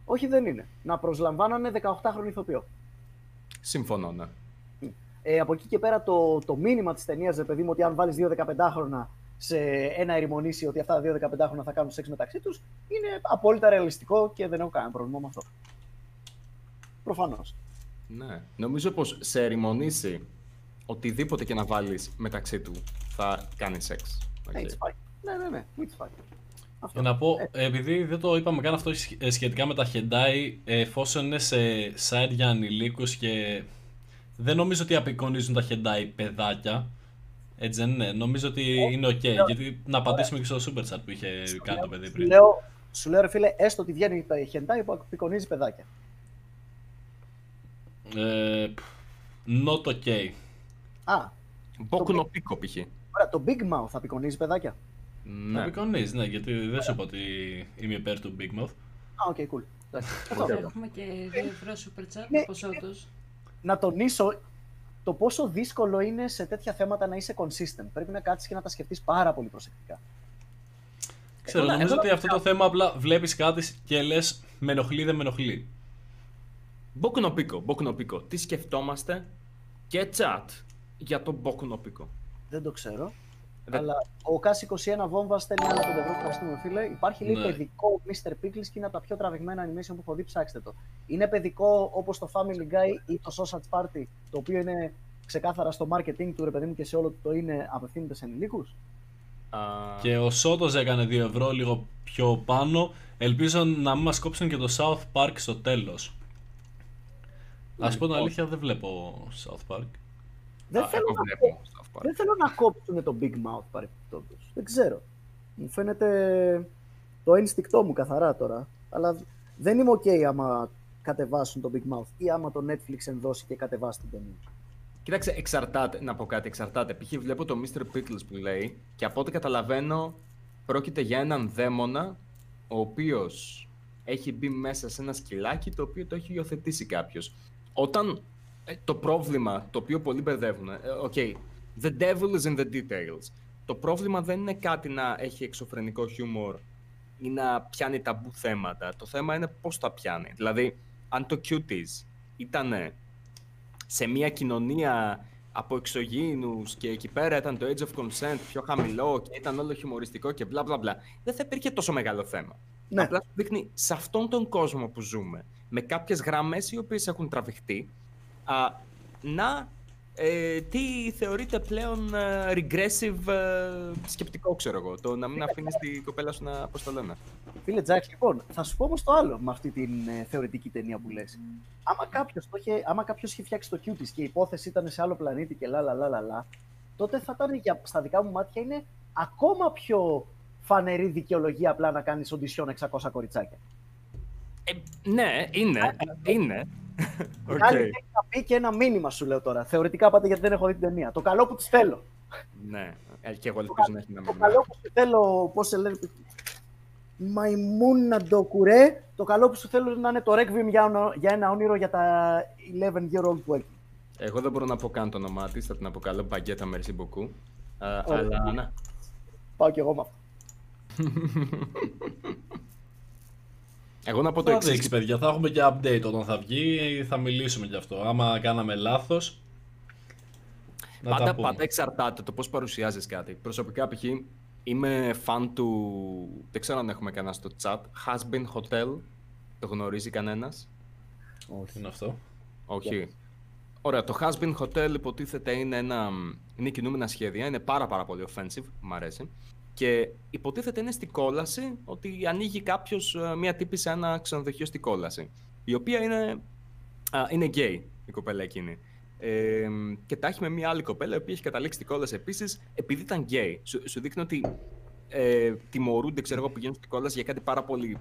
Όχι δεν είναι. Να προσλαμβάνανε 18χρονο ηθοποιό. Συμφωνώ, ναι. Ε, από εκεί και πέρα το, το μήνυμα της ταινίας, ρε παιδί μου, ότι αν βάλεις δύο 15χρονα σε ένα ερημονήσι ότι αυτά τα δύο 15χρονα θα κάνουν σεξ μεταξύ τους, είναι απόλυτα ρεαλιστικό και δεν έχω κανένα πρόβλημα με αυτό. Προφανώς. Ναι. Νομίζω πως σε ερημονήσει οτιδήποτε και να βάλεις μεταξύ του θα κάνει σεξ. Οκ. It's fine. Ναι, ναι, ναι. It's fine. Αυτό. Για να πω, επειδή δεν το είπαμε καν αυτό ε, σχετικά με τα hentai, εφόσον είναι σε site για ανηλίκους και δεν νομίζω ότι απεικονίζουν τα hentai παιδάκια, έτσι δεν είναι, νομίζω ότι είναι ok, γιατί να απαντήσουμε και στο super chat που είχε κάνει το παιδί Σου πριν. λέω, σου λέω, ρε φίλε, έστω ότι βγαίνει το hentai που απεικονίζει παιδάκια. Ε, not ok. Α, Boku no Pico π.χ. ωραία, το Big Mouth απεικονίζει παιδάκια. Ναι. Απεικονίζει, ναι, γιατί δεν σου είπα ότι είμαι υπέρ του Big Mouth. Α, οκ, cool. Εντάξει. Αυτό. Έχουμε και 2 ευρώ super chat, Ναι. ποσό τους. να τονίσω το πόσο δύσκολο είναι σε τέτοια θέματα να είσαι consistent. Πρέπει να κάτσεις και να τα σκεφτείς πάρα πολύ προσεκτικά. Ξέρω, Εγώ- νομίζω εγώ- ότι αυτό το θέμα απλά βλέπεις κάτι και λες με ενοχλεί, δεν με ενοχλεί. Boku no Pico, Boku no Pico. Τι σκεφτόμαστε και chat για το Boku no Pico. Δεν το ξέρω. Δεν- Αλλά ο Κάς 21 βόμβα στέλνει άλλα 5 ευρώ. Ευχαριστούμε, φίλε. Υπάρχει λέει Ναι. παιδικό Mr. Pickles και είναι από τα πιο τραβηγμένα animation που έχω δει. Ψάξτε το. Είναι παιδικό όπως το Family Guy ή το Sausage Party, το οποίο είναι ξεκάθαρα στο marketing του ρε παιδί μου και σε όλο του το είναι απευθύνεται σε ενηλίκους; Α, Και ο Σότος έκανε 2 ευρώ λίγο πιο πάνω. Ελπίζω να μην μας κόψουν και το South Park στο τέλος. Ας πω την αλήθεια δεν βλέπω South Park. Δεν, α, θέλω εγώ να βλέπω South Park. δεν θέλω να κόψουν το Big Mouth παρεμπιπτόντως. Δεν ξέρω. Μου φαίνεται το ένστικτό μου καθαρά τώρα. Αλλά δεν είμαι OK άμα κατεβάσουν το Big Mouth ή άμα το Netflix ενδώσει και κατεβάσει την ταινία. Κοίταξε, εξαρτάται, να πω κάτι, εξαρτάται. Π.χ. βλέπω το Mr. Pickles που λέει και από ό,τι καταλαβαίνω πρόκειται για έναν δαίμονα ο οποίος έχει μπει μέσα σε ένα σκυλάκι το οποίο το έχει υιοθετήσει κάποιος. Όταν ε, το πρόβλημα το οποίο πολλοί μπερδεύουν, ε, okay, the devil is in the details. Το πρόβλημα δεν είναι κάτι να έχει εξωφρενικό χιούμορ ή να πιάνει ταμπού θέματα. Το θέμα είναι πώς τα πιάνει. Δηλαδή, αν το cuties ήταν σε μια κοινωνία από εξωγήινους και εκεί πέρα ήταν το age of consent πιο χαμηλό και ήταν όλο χιουμοριστικό και μπλα μπλα μπλα, δεν θα υπήρχε τόσο μεγάλο θέμα. Ναι. Απλά σου δείχνει σε αυτόν τον κόσμο που ζούμε, με κάποιες γραμμές οι οποίες έχουν τραβηχτεί, α, να ε, τι θεωρείται πλέον ε, regressive ε, σκεπτικό, ξέρω εγώ. Το να μην αφήνεις την κοπέλα σου να, πώς το λένε. Φίλε Τζάξ, λοιπόν, θα σου πω όμως το άλλο με αυτή την ε, θεωρητική ταινία που λες. Άμα κάποιος είχε, άμα κάποιος είχε φτιάξει το Cuties και η υπόθεση ήταν σε άλλο πλανήτη και λα λα λα λα, λα τότε θα ήταν για, στα δικά μου μάτια είναι ακόμα πιο φανερή δικαιολογία απλά να κάνεις οντισιόν 600 κοριτσάκια. Ε, ναι, είναι, είναι. Οκ. Άλλη έχει να πει και ένα μήνυμα σου λέω τώρα. Θεωρητικά πάτε γιατί δεν έχω δει την ταινία. Το καλό που τη θέλω. Ναι, ε, και εγώ ελπίζω να έχει ένα Το μήνυμα. καλό που σου θέλω, πώς σε λένε. Μαϊμούνα το κουρέ. Το καλό που σου θέλω να είναι το Requiem για, όνο- για ένα όνειρο για τα 11 year old που έχει. Εγώ δεν μπορώ να πω καν το όνομά της, θα την αποκαλώ Μπαγκέτα Merci beaucoup. Α, Ωραία. αλλά ναι. Πάω κι εγώ με αυτό. Εγώ να πω το Θα εξής. δείξεις παιδιά, θα έχουμε και update όταν θα βγει, θα μιλήσουμε γι' αυτό. Άμα κάναμε λάθος, να τα Πάντα, πούμε. πάντα εξαρτάται το πώς παρουσιάζεις κάτι. Προσωπικά, π.χ. είμαι φαν του. Δεν ξέρω αν έχουμε κανένα στο chat. Has been Hotel. Το γνωρίζει κανένας; Τι είναι αυτό; Όχι. Ωραία, το Has been Hotel υποτίθεται είναι ένα. είναι κινούμενα σχέδια, είναι πάρα πάρα πολύ offensive, μου αρέσει. Και υποτίθεται είναι στην κόλαση ότι ανοίγει κάποιος μία τύπη σε ένα ξενοδοχείο στην κόλαση. Η οποία είναι. Α, είναι gay η κοπέλα εκείνη. Ε, και τα έχει με μία άλλη κοπέλα η οποία έχει καταλήξει στην κόλαση επίσης επειδή ήταν gay. Σου, σου δείχνει ότι ε, τιμωρούνται, ξέρω εγώ, πηγαίνουν στην κόλαση για κάτι πάρα πολύ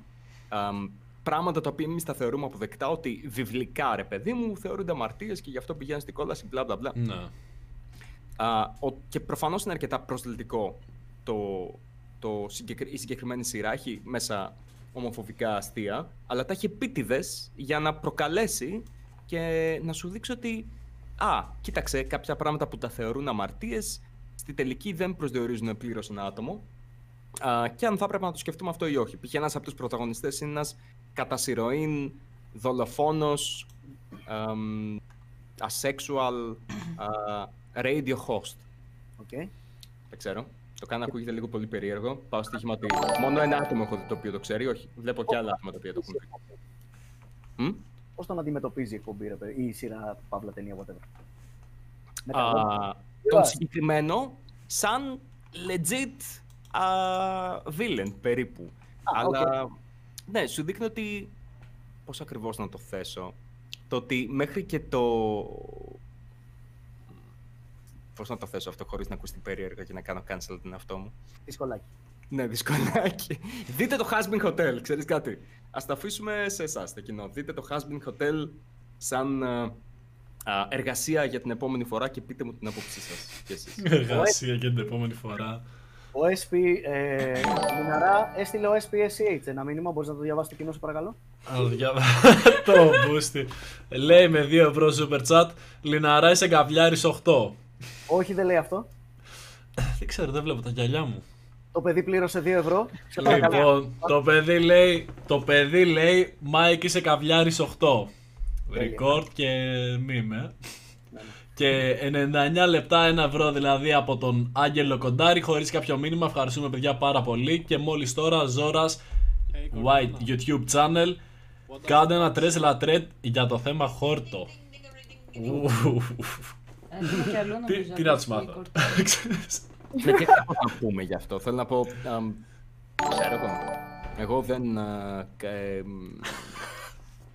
αμ, πράγματα τα οποία εμείς τα θεωρούμε αποδεκτά, ότι βιβλικά ρε παιδί μου θεωρούνται αμαρτίες και γι' αυτό πηγαίνουν στην κόλαση, μπλα μπλα μπλα. Ναι. Α, ο- και προφανώς είναι αρκετά προσλητικό το, το συγκεκρι- η συγκεκριμένη σειρά. Έχει μέσα ομοφοβικά αστεία, αλλά τα έχει επίτηδες για να προκαλέσει και να σου δείξει ότι. Α, κοίταξε, κάποια πράγματα που τα θεωρούν αμαρτίες, στη τελική δεν προσδιορίζουν πλήρως ένα άτομο. Α, και αν θα έπρεπε να το σκεφτούμε αυτό ή όχι. Π.χ. ένας από τους πρωταγωνιστές είναι ένας κατά συρροήν δολοφόνο asexual α, radio host. Οκ. Δεν ξέρω. Το κάνω ακούγεται λίγο πολύ περίεργο. Πάω στοίχημα ότι μόνο ένα άτομο έχω δει το οποίο το ξέρει. Όχι, βλέπω και άλλα άτομα τα οποία το έχουν δει. Μμ; Πώς τον αντιμετωπίζει η εκπομπή, ρε παιδί, ή η σειρά, παύλα ταινία, whatever; Με τα Α, λόγια. τον συγκεκριμένο σαν legit α, villain περίπου. Α, Αλλά ναι, σου δείχνει ότι. Πώς ακριβώς να το θέσω. Το ότι μέχρι και το. Πώς να το θέσω αυτό χωρίς να ακουστεί περίεργα και να κάνω cancel την εαυτό μου. Δυσκολάκι. Ναι, δυσκολάκι. Δείτε το Has Been Hotel, ξέρεις κάτι; Ας το αφήσουμε σε εσάς, το κοινό. Δείτε το Has Been Hotel σαν α, α, εργασία για την επόμενη φορά και πείτε μου την άποψή σας. Και εσείς. Εργασία και την επόμενη φορά. Ο SP, ε, Λιναρά, έστειλε ο SPSH ένα μήνυμα. Μπορείς να το διαβάσεις το κοινό σου, παρακαλώ. Α, διαβα- το μπούστι. Λέει με 2 ευρώ super chat. Λιναρά είσαι καβλιάρης 8. Όχι, δεν λέει αυτό. Δεν ξέρω, δεν βλέπω τα γυαλιά μου. Το παιδί πλήρωσε 2 ευρώ. Σε παρακαλώ. Λοιπόν, το παιδί λέει, το παιδί λέει, Μάικ είσαι καβλιάρης 8. Τέλεια. Record και μήμε. Και 99 λεπτά 1 ευρώ δηλαδή από τον Άγγελο Κοντάρη χωρίς κάποιο μήνυμα. Ευχαριστούμε παιδιά πάρα πολύ. Και μόλις τώρα Ζόρας White YouTube channel Κάντε ένα τρέσλα τρέτ για το θέμα χόρτο. Ου, Έχουμε και αλλού Τι- νομίζω. Τι να από τους το μάθω. Discord. Ξέρεις. Ναι, και κάπως να πούμε γι' αυτό. Θέλω να πω. αμ, ξέρω εγώ. Εγώ δεν. α, κα- εμ,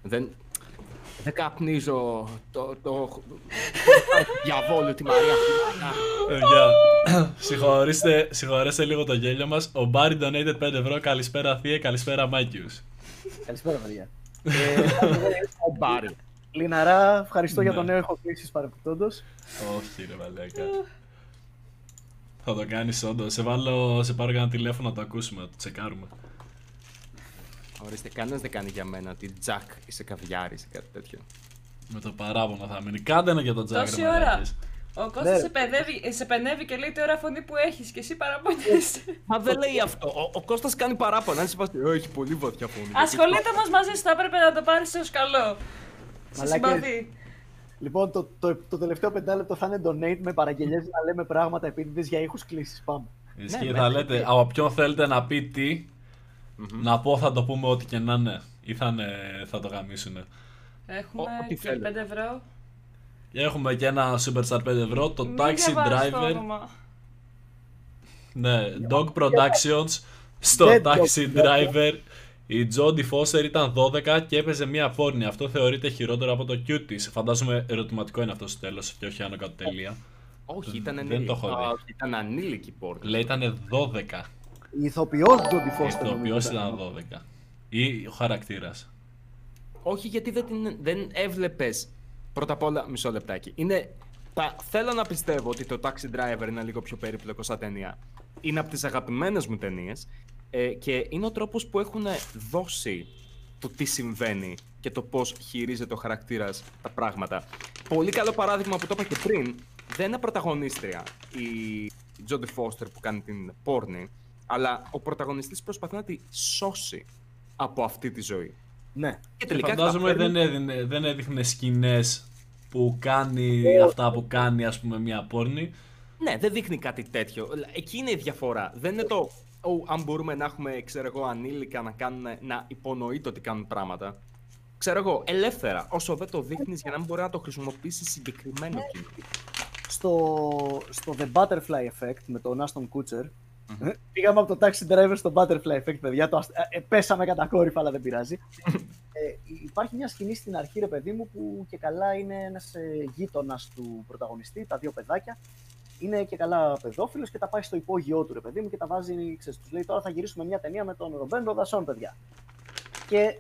δεν. Δεν καπνίζω το. το διαβόλου τη Μαρία. Παιδιά, συγχωρήστε, συγχωρέστε λίγο το γέλιο μας. Ο Μπάρι donated 5 ευρώ. Καλησπέρα Θεία, καλησπέρα Μάκιους. Καλησπέρα, παιδιά. ε, Ο Μπάρι. Λιναρά, ευχαριστώ για Ναι. τον νέο ηχοκλήση παρεπιπτόντω. Όχι ρε μαλάκα. Θα το κάνεις όντως. Σε βάλω, σε πάρω ένα τηλέφωνο να το ακούσουμε, να το τσεκάρουμε. Ορίστε, κανένας δεν κάνει για μένα ότι Τζακ είσαι καβιάρης ή κάτι τέτοιο. Με το παράπονο θα μείνει. Κάντε ένα για τον Τζάκ Τόση ρε ώρα. μαλάκες. Ο Κώστας Ναι. σε, παιδεύει, σε πενεύει και λέει τι ωραία φωνή που έχεις και εσύ παραπονιέσαι. Μα δεν λέει αυτό. Ο, ο Κώστας κάνει παράπονα. Αν σε πας, «Ε, έχει πολύ βαθιά φωνή. Ασχολείται όμως μαζί σου, θα έπρεπε να το πάρεις ως καλό. Σε Μαλάκες. συμπαθεί. Λοιπόν, το, το, το τελευταίο πεντάλεπτο θα είναι donate με παραγγελίες να λέμε πράγματα επίτηδες για ήχους κλήσεις. Πάμε. Ισχύει, Ναι, θα ναι. λέτε από ποιον θέλετε να πει τι, να πω θα το πούμε ό,τι και να είναι. Ή θα, είναι- θα το γαμίσουνε. Έχουμε ό,τι και θέλετε. 5 ευρώ. Έχουμε και ένα Super Star 5 ευρώ, το Μην Taxi διαβάζεις το Driver. όνομα. Ναι, Dog Productions. Στο Dead Dog Taxi Driver η Jodie Foster ήταν 12 και έπαιζε μία πόρνη. Αυτό θεωρείται χειρότερο από το Q της. Φαντάζομαι ερωτηματικό είναι αυτό στο τέλος και όχι άνω κάτω τελεία. Όχι, ήταν Δεν ανήλικη. το έχω δει. Α, όχι, Ήταν ανήλικη πόρτα. Λέει ήταν 12. Η ηθοποιός Jodie Foster. Το οποίο νομίζω ήταν 12. Ή ο χαρακτήρας. Όχι, γιατί δεν, την, δεν έβλεπες. Πρώτα απ' όλα, μισό λεπτάκι. Είναι. Τα, θέλω να πιστεύω ότι το Taxi Driver είναι λίγο πιο περίπλοκο σαν ταινία. Είναι από τις αγαπημένες μου ταινίες. Ε, και είναι ο τρόπος που έχουν δώσει το τι συμβαίνει και το πώς χειρίζεται ο χαρακτήρας τα πράγματα. Πολύ καλό παράδειγμα που το είπα και πριν. Δεν είναι πρωταγωνίστρια η Jodie Foster που κάνει την πόρνη, αλλά ο πρωταγωνιστής προσπαθεί να τη σώσει από αυτή τη ζωή. Ναι. Και Και τελικά φαντάζομαι καταφέρνει- δεν, έδινε, δεν έδειχνε σκηνές που κάνει αυτά που κάνει ας πούμε μία πόρνη. Ναι, δεν δείχνει κάτι τέτοιο. Εκεί είναι η διαφορά. Δεν είναι το. «Ω, αν μπορούμε να έχουμε, ξέρω εγώ, ανήλικα να, κάνουν, να υπονοείται ότι κάνουν πράγματα. Ξέρω εγώ, ελεύθερα. Όσο δεν το δείχνεις για να μην μπορεί να το χρησιμοποιήσεις συγκεκριμένο κοινό. Στο, στο The Butterfly Effect με τον Aston Kutcher. ε, Πήγαμε από το Taxi Driver στο Butterfly Effect, παιδιά. Το, ασ- ε, ε, πέσαμε κατακόρυφα, αλλά δεν πειράζει. ε, υπάρχει μια σκηνή στην αρχή, ρε παιδί μου, που και καλά είναι ένας ε, γείτονας του πρωταγωνιστή, τα δύο παιδάκια. Είναι και καλά παιδόφιλος και τα πάει στο υπόγειό του, ρε παιδί μου, και τα βάζει, ξέρεις, τους λέει τώρα θα γυρίσουμε μια ταινία με τον Ρομπέν Ροδασόν, παιδιά. Και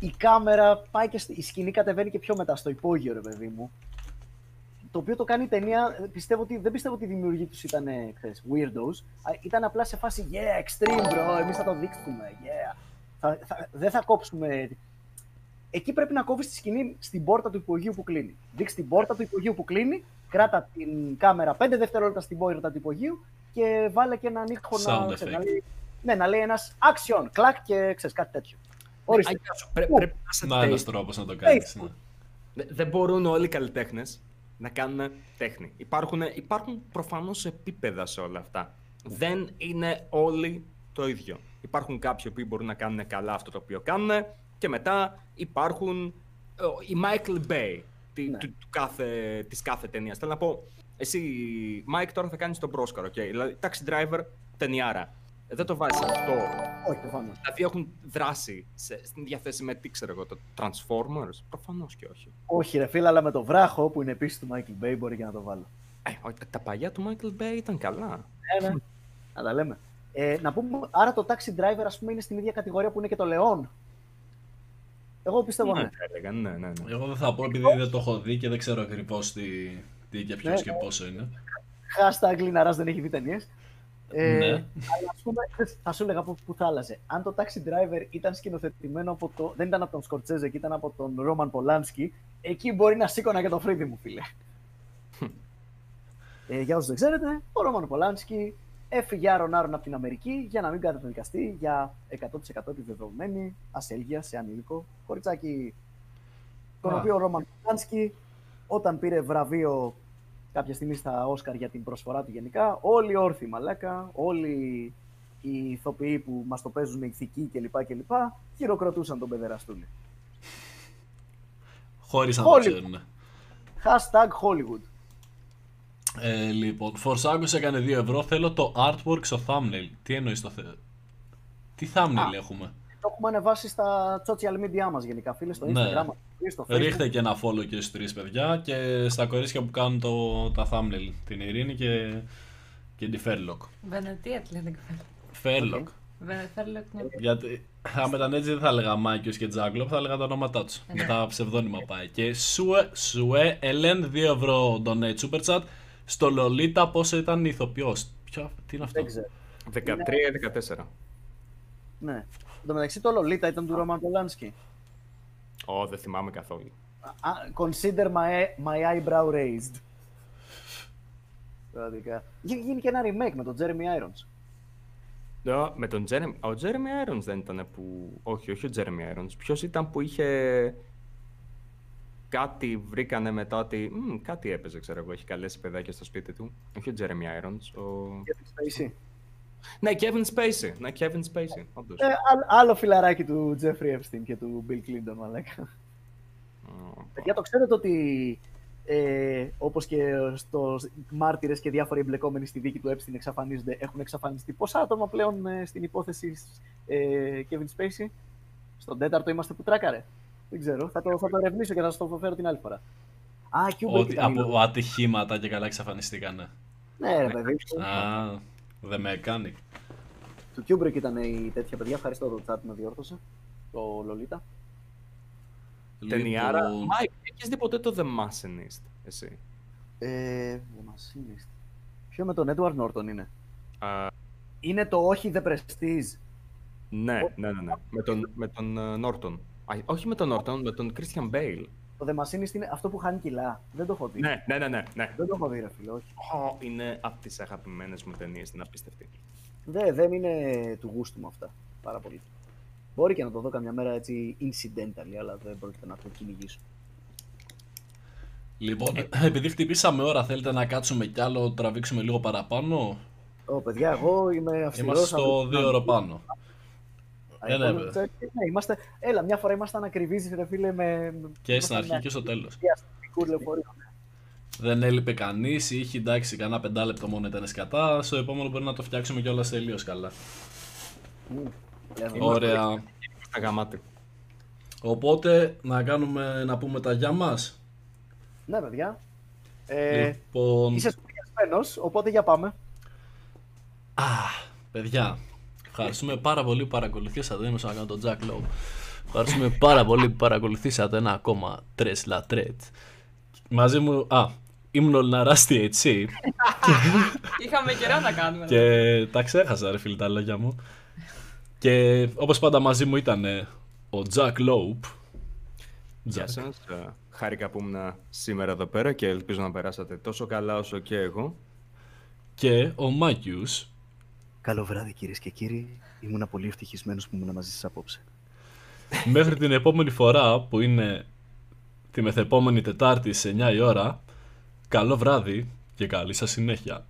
η κάμερα πάει και στη- η σκηνή κατεβαίνει και πιο μετά στο υπόγειο, ρε παιδί μου. Το οποίο το κάνει η ταινία, ε, πιστεύω ότι, δεν πιστεύω ότι οι δημιουργοί τους ήταν ε, ξέρεις, weirdos. Α, Ήταν απλά σε φάση, yeah, extreme bro, εμείς θα το δείξουμε, yeah. Θα, θα, δεν θα κόψουμε. Εκεί πρέπει να κόβεις τη σκηνή στην πόρτα του υπογείου που κλείνει. Δείξει την πόρτα του υπογείου που κλείνει, κράτα την κάμερα 5 δευτερόλεπτα στην πόρτα του υπογείου και βάλε και έναν ήχο Sound να, ξέρεις, effect. να, λέει, ναι, να λέει ένας action, κλακ και ξέρεις κάτι τέτοιο. Ορίστε. Αγιάς σου, πρέ- πρέπει να είσαι Να ένας taste. τρόπος να το κάνεις. Ναι. Δε- Δεν μπορούν όλοι οι καλλιτέχνες να κάνουν τέχνη. Υπάρχουν, υπάρχουν προφανώς επίπεδα σε όλα αυτά. Δεν είναι όλοι το ίδιο. Υπάρχουν κάποιοι που μπορούν να κάνουν καλά αυτό το οποίο κάνουν και μετά υπάρχουν ε, η Michael Bay τη, Ναι. του, του κάθε, της κάθε ταινίας. Θέλω να πω, εσύ Mike τώρα θα κάνεις τον πρόσκαρο, okay? δηλαδή Taxi Driver ταινιάρα. Ε, Δεν το βάζεις αυτό. Όχι, προφανώς. Δηλαδή έχουν δράση σε, στην διαθέση με τι ξέρω εγώ, το Transformers. Προφανώς και όχι. Όχι, ρε φίλε, αλλά με το βράχο που είναι επίσης του Michael Bay μπορεί και να το βάλω. Ε, όχι, τα- τα παλιά του Michael Bay ήταν καλά. Ε, ναι. Να τα λέμε. Ε, να πούμε, άρα το Taxi Driver, ας πούμε, είναι στην ίδια κατηγορία που είναι και το Leon. Εγώ πιστεύω ναι. Ναι, θα έλεγα, ναι, ναι, ναι. Εγώ δεν θα πω επειδή δεν το έχω δει και δεν ξέρω ακριβώς τι, τι και ποιος Ναι, και πόσο είναι. Hashtag Λιναράς δεν έχει δει ταινίες. Ε, Ναι. Αλλά ας πούμε, θα σου έλεγα που, που θα άλλαζε. Αν το Taxi Driver ήταν σκηνοθετημένο από το. δεν ήταν από τον Σκορτσέζε και ήταν από τον Ρόμαν Πολάνσκι, εκεί μπορεί να σήκωνα και το φρύδι μου, φίλε. ε, για όσους δεν ξέρετε, ο Ρόμαν Πολάνσκι έφυγε άρον-άρον από την Αμερική για να μην καταδικαστεί για 100% επιβεβαιωμένη ασέλγεια σε ανήλικο κοριτσάκι. Τον Α. οποίο ο Ρόμαν Πολάνσκι, όταν πήρε βραβείο κάποια στιγμή στα Όσκαρ για την προσφορά του γενικά, όλοι όρθιοι μαλάκα, όλοι οι ηθοποιοί που μας το παίζουν με ηθική κλπ. κλπ. χειροκροτούσαν τον παιδεραστούλη. Χωρίς να το Hollywood. ξέρουν. Hashtag Hollywood. Ε, λοιπόν, Forsagos έκανε 2 ευρώ. Θέλω το artwork στο thumbnail. Τι εννοείς το θε... Τι thumbnail έχουμε; Το έχουμε ανεβάσει στα social media μας γενικά, φίλε, στο Ναι. Instagram, στο Facebook. Ρίχτε και ένα follow και στους τρεις παιδιά και στα κορίτσια που κάνουν το, τα thumbnail. Την Ειρήνη και, και τη Fairlock. Βενετία τη λένε. Fairlock. Βενετία Γιατί αν ήταν έτσι δεν θα έλεγα Μάκιος και Τζάγκλοπ, θα έλεγα τα ονόματά τους. Με τα ψευδόνυμα πάει. Και Σουε, Σουε Ελέν 2 ευρώ donate super chat. Στο Λολίτα πόσο ήταν η ηθοποιός; Ποιο, τι είναι αυτό; Δεν ξέρω. 13 ή 14. Ναι. Εν τω μεταξύ το Lolita ήταν του Roman Polanski. Ω, δεν θυμάμαι καθόλου. Α, Consider my, my eyebrow raised. Πραγματικά. Γίνει γίνει και ένα remake με τον Jeremy Irons. Ναι, με τον Jeremy... Ο Jeremy Irons δεν ήταν που... Όχι, όχι ο Jeremy Irons. Ποιος ήταν που είχε... Κάτι βρήκανε μετά ότι... «Μμ, κάτι έπαιζε, ξέρω εγώ. Έχει καλέσει παιδάκια στο σπίτι του. Όχι ο Jeremy Irons. Ο... Kevin Spacey. Ναι, Kevin Spacey. Ναι, Kevin Spacey. Όντως. Ε, άλλ- άλλο φιλαράκι του Jeffrey Epstein και του Bill Clinton, μαλάκα. Ω, Παιδιά, το ξέρετε ότι ε, όπως και στο μάρτυρες και διάφοροι εμπλεκόμενοι στη δίκη του Epstein εξαφανίζονται, έχουν εξαφανιστεί πόσα άτομα πλέον ε, στην υπόθεση ε, Kevin Spacey; Στον τέταρτο είμαστε που τράκαρε. Δεν ξέρω, θα το, θα το ερευνήσω και θα σας το φέρω την άλλη φορά. Α, Kubrick Ότι ήταν η από ατυχήματα και καλά εξαφανιστήκανε. Ναι, ρε παιδί. Α, δεν με έκανε. Του Kubrick ήταν η τέτοια παιδιά. Ευχαριστώ το chat που με διόρθωσε. Το Lolita. Ταινιάρα. Λοιπόν, Μάικ, έχεις δει ποτέ το The Machinist, εσύ; Ε, The Machinist. Ποιο με τον Edward Norton είναι; Α, Είναι το όχι The Prestige. ναι, ναι, ναι, ναι. Με τον, με τον ε, Norton. Α, όχι με τον Norton, με τον Christian Bale. Το The Machinist είναι αυτό που χάνει κιλά. Δεν το έχω δει. Ναι, ναι, ναι, ναι. ναι. Δεν το έχω δει, ρε φίλε, όχι. Ω, είναι από τις αγαπημένες μου ταινίες, είναι απίστευτη. Δε, δεν είναι του γούστου μου αυτά. Πάρα πολύ. Μπορεί και να το δω καμιά μέρα έτσι incidentally, αλλά δεν πρόκειται να το κυνηγήσω. Λοιπόν, επειδή χτυπήσαμε ώρα, θέλετε να κάτσουμε κι άλλο, τραβήξουμε λίγο παραπάνω; Ω, παιδιά, εγώ είμαι αυστηρός. Είμαστε στο αύριο- 2 ώρο πάνω. Α, Ναι, ναι, λοιπόν, βέβαια. ξέρεις, ναι, είμαστε... Έλα, μια φορά ήμασταν ακριβείς, ρε φίλε, με... Και στην αρχή και στο τέλος. Διαστημικού λεωφορείου. Δεν έλειπε κανείς, είχε εντάξει κανένα πεντάλεπτο μόνο ήταν σκατά. Στο επόμενο μπορεί να το φτιάξουμε κιόλας τελείως καλά. Μμ, λέμε. Ωραία. Στα γαμάτι. Οπότε να κάνουμε να πούμε τα γεια μας. Ναι, παιδιά. Ε, Λοιπόν. Είσαι σπουδιασμένος, οπότε για πάμε. Α, παιδιά. Ευχαριστούμε πάρα πολύ που παρακολουθήσατε. Δεν να κάνω τον Jack Lowe. Ευχαριστούμε πάρα πολύ που παρακολουθήσατε ένα ακόμα τρες λατρέτ. Μαζί μου. Α, ήμουν ο Λναράστη έτσι. Είχαμε καιρό να κάνουμε. Και τα ξέχασα, ρε φίλε, τα λόγια μου. Και όπως πάντα μαζί μου ήταν ε, ο Jack Lope. Γεια Jack. σας. Ε, Χάρηκα που ήμουν σήμερα εδώ πέρα και ελπίζω να περάσατε τόσο καλά όσο και εγώ. Και ο Μάκιους. Καλό βράδυ κυρίες και κύριοι. Ήμουν πολύ ευτυχισμένος που ήμουν μαζί σας απόψε. Μέχρι την επόμενη φορά που είναι τη μεθεπόμενη Τετάρτη σε 9 η ώρα. Καλό βράδυ και καλή σας συνέχεια.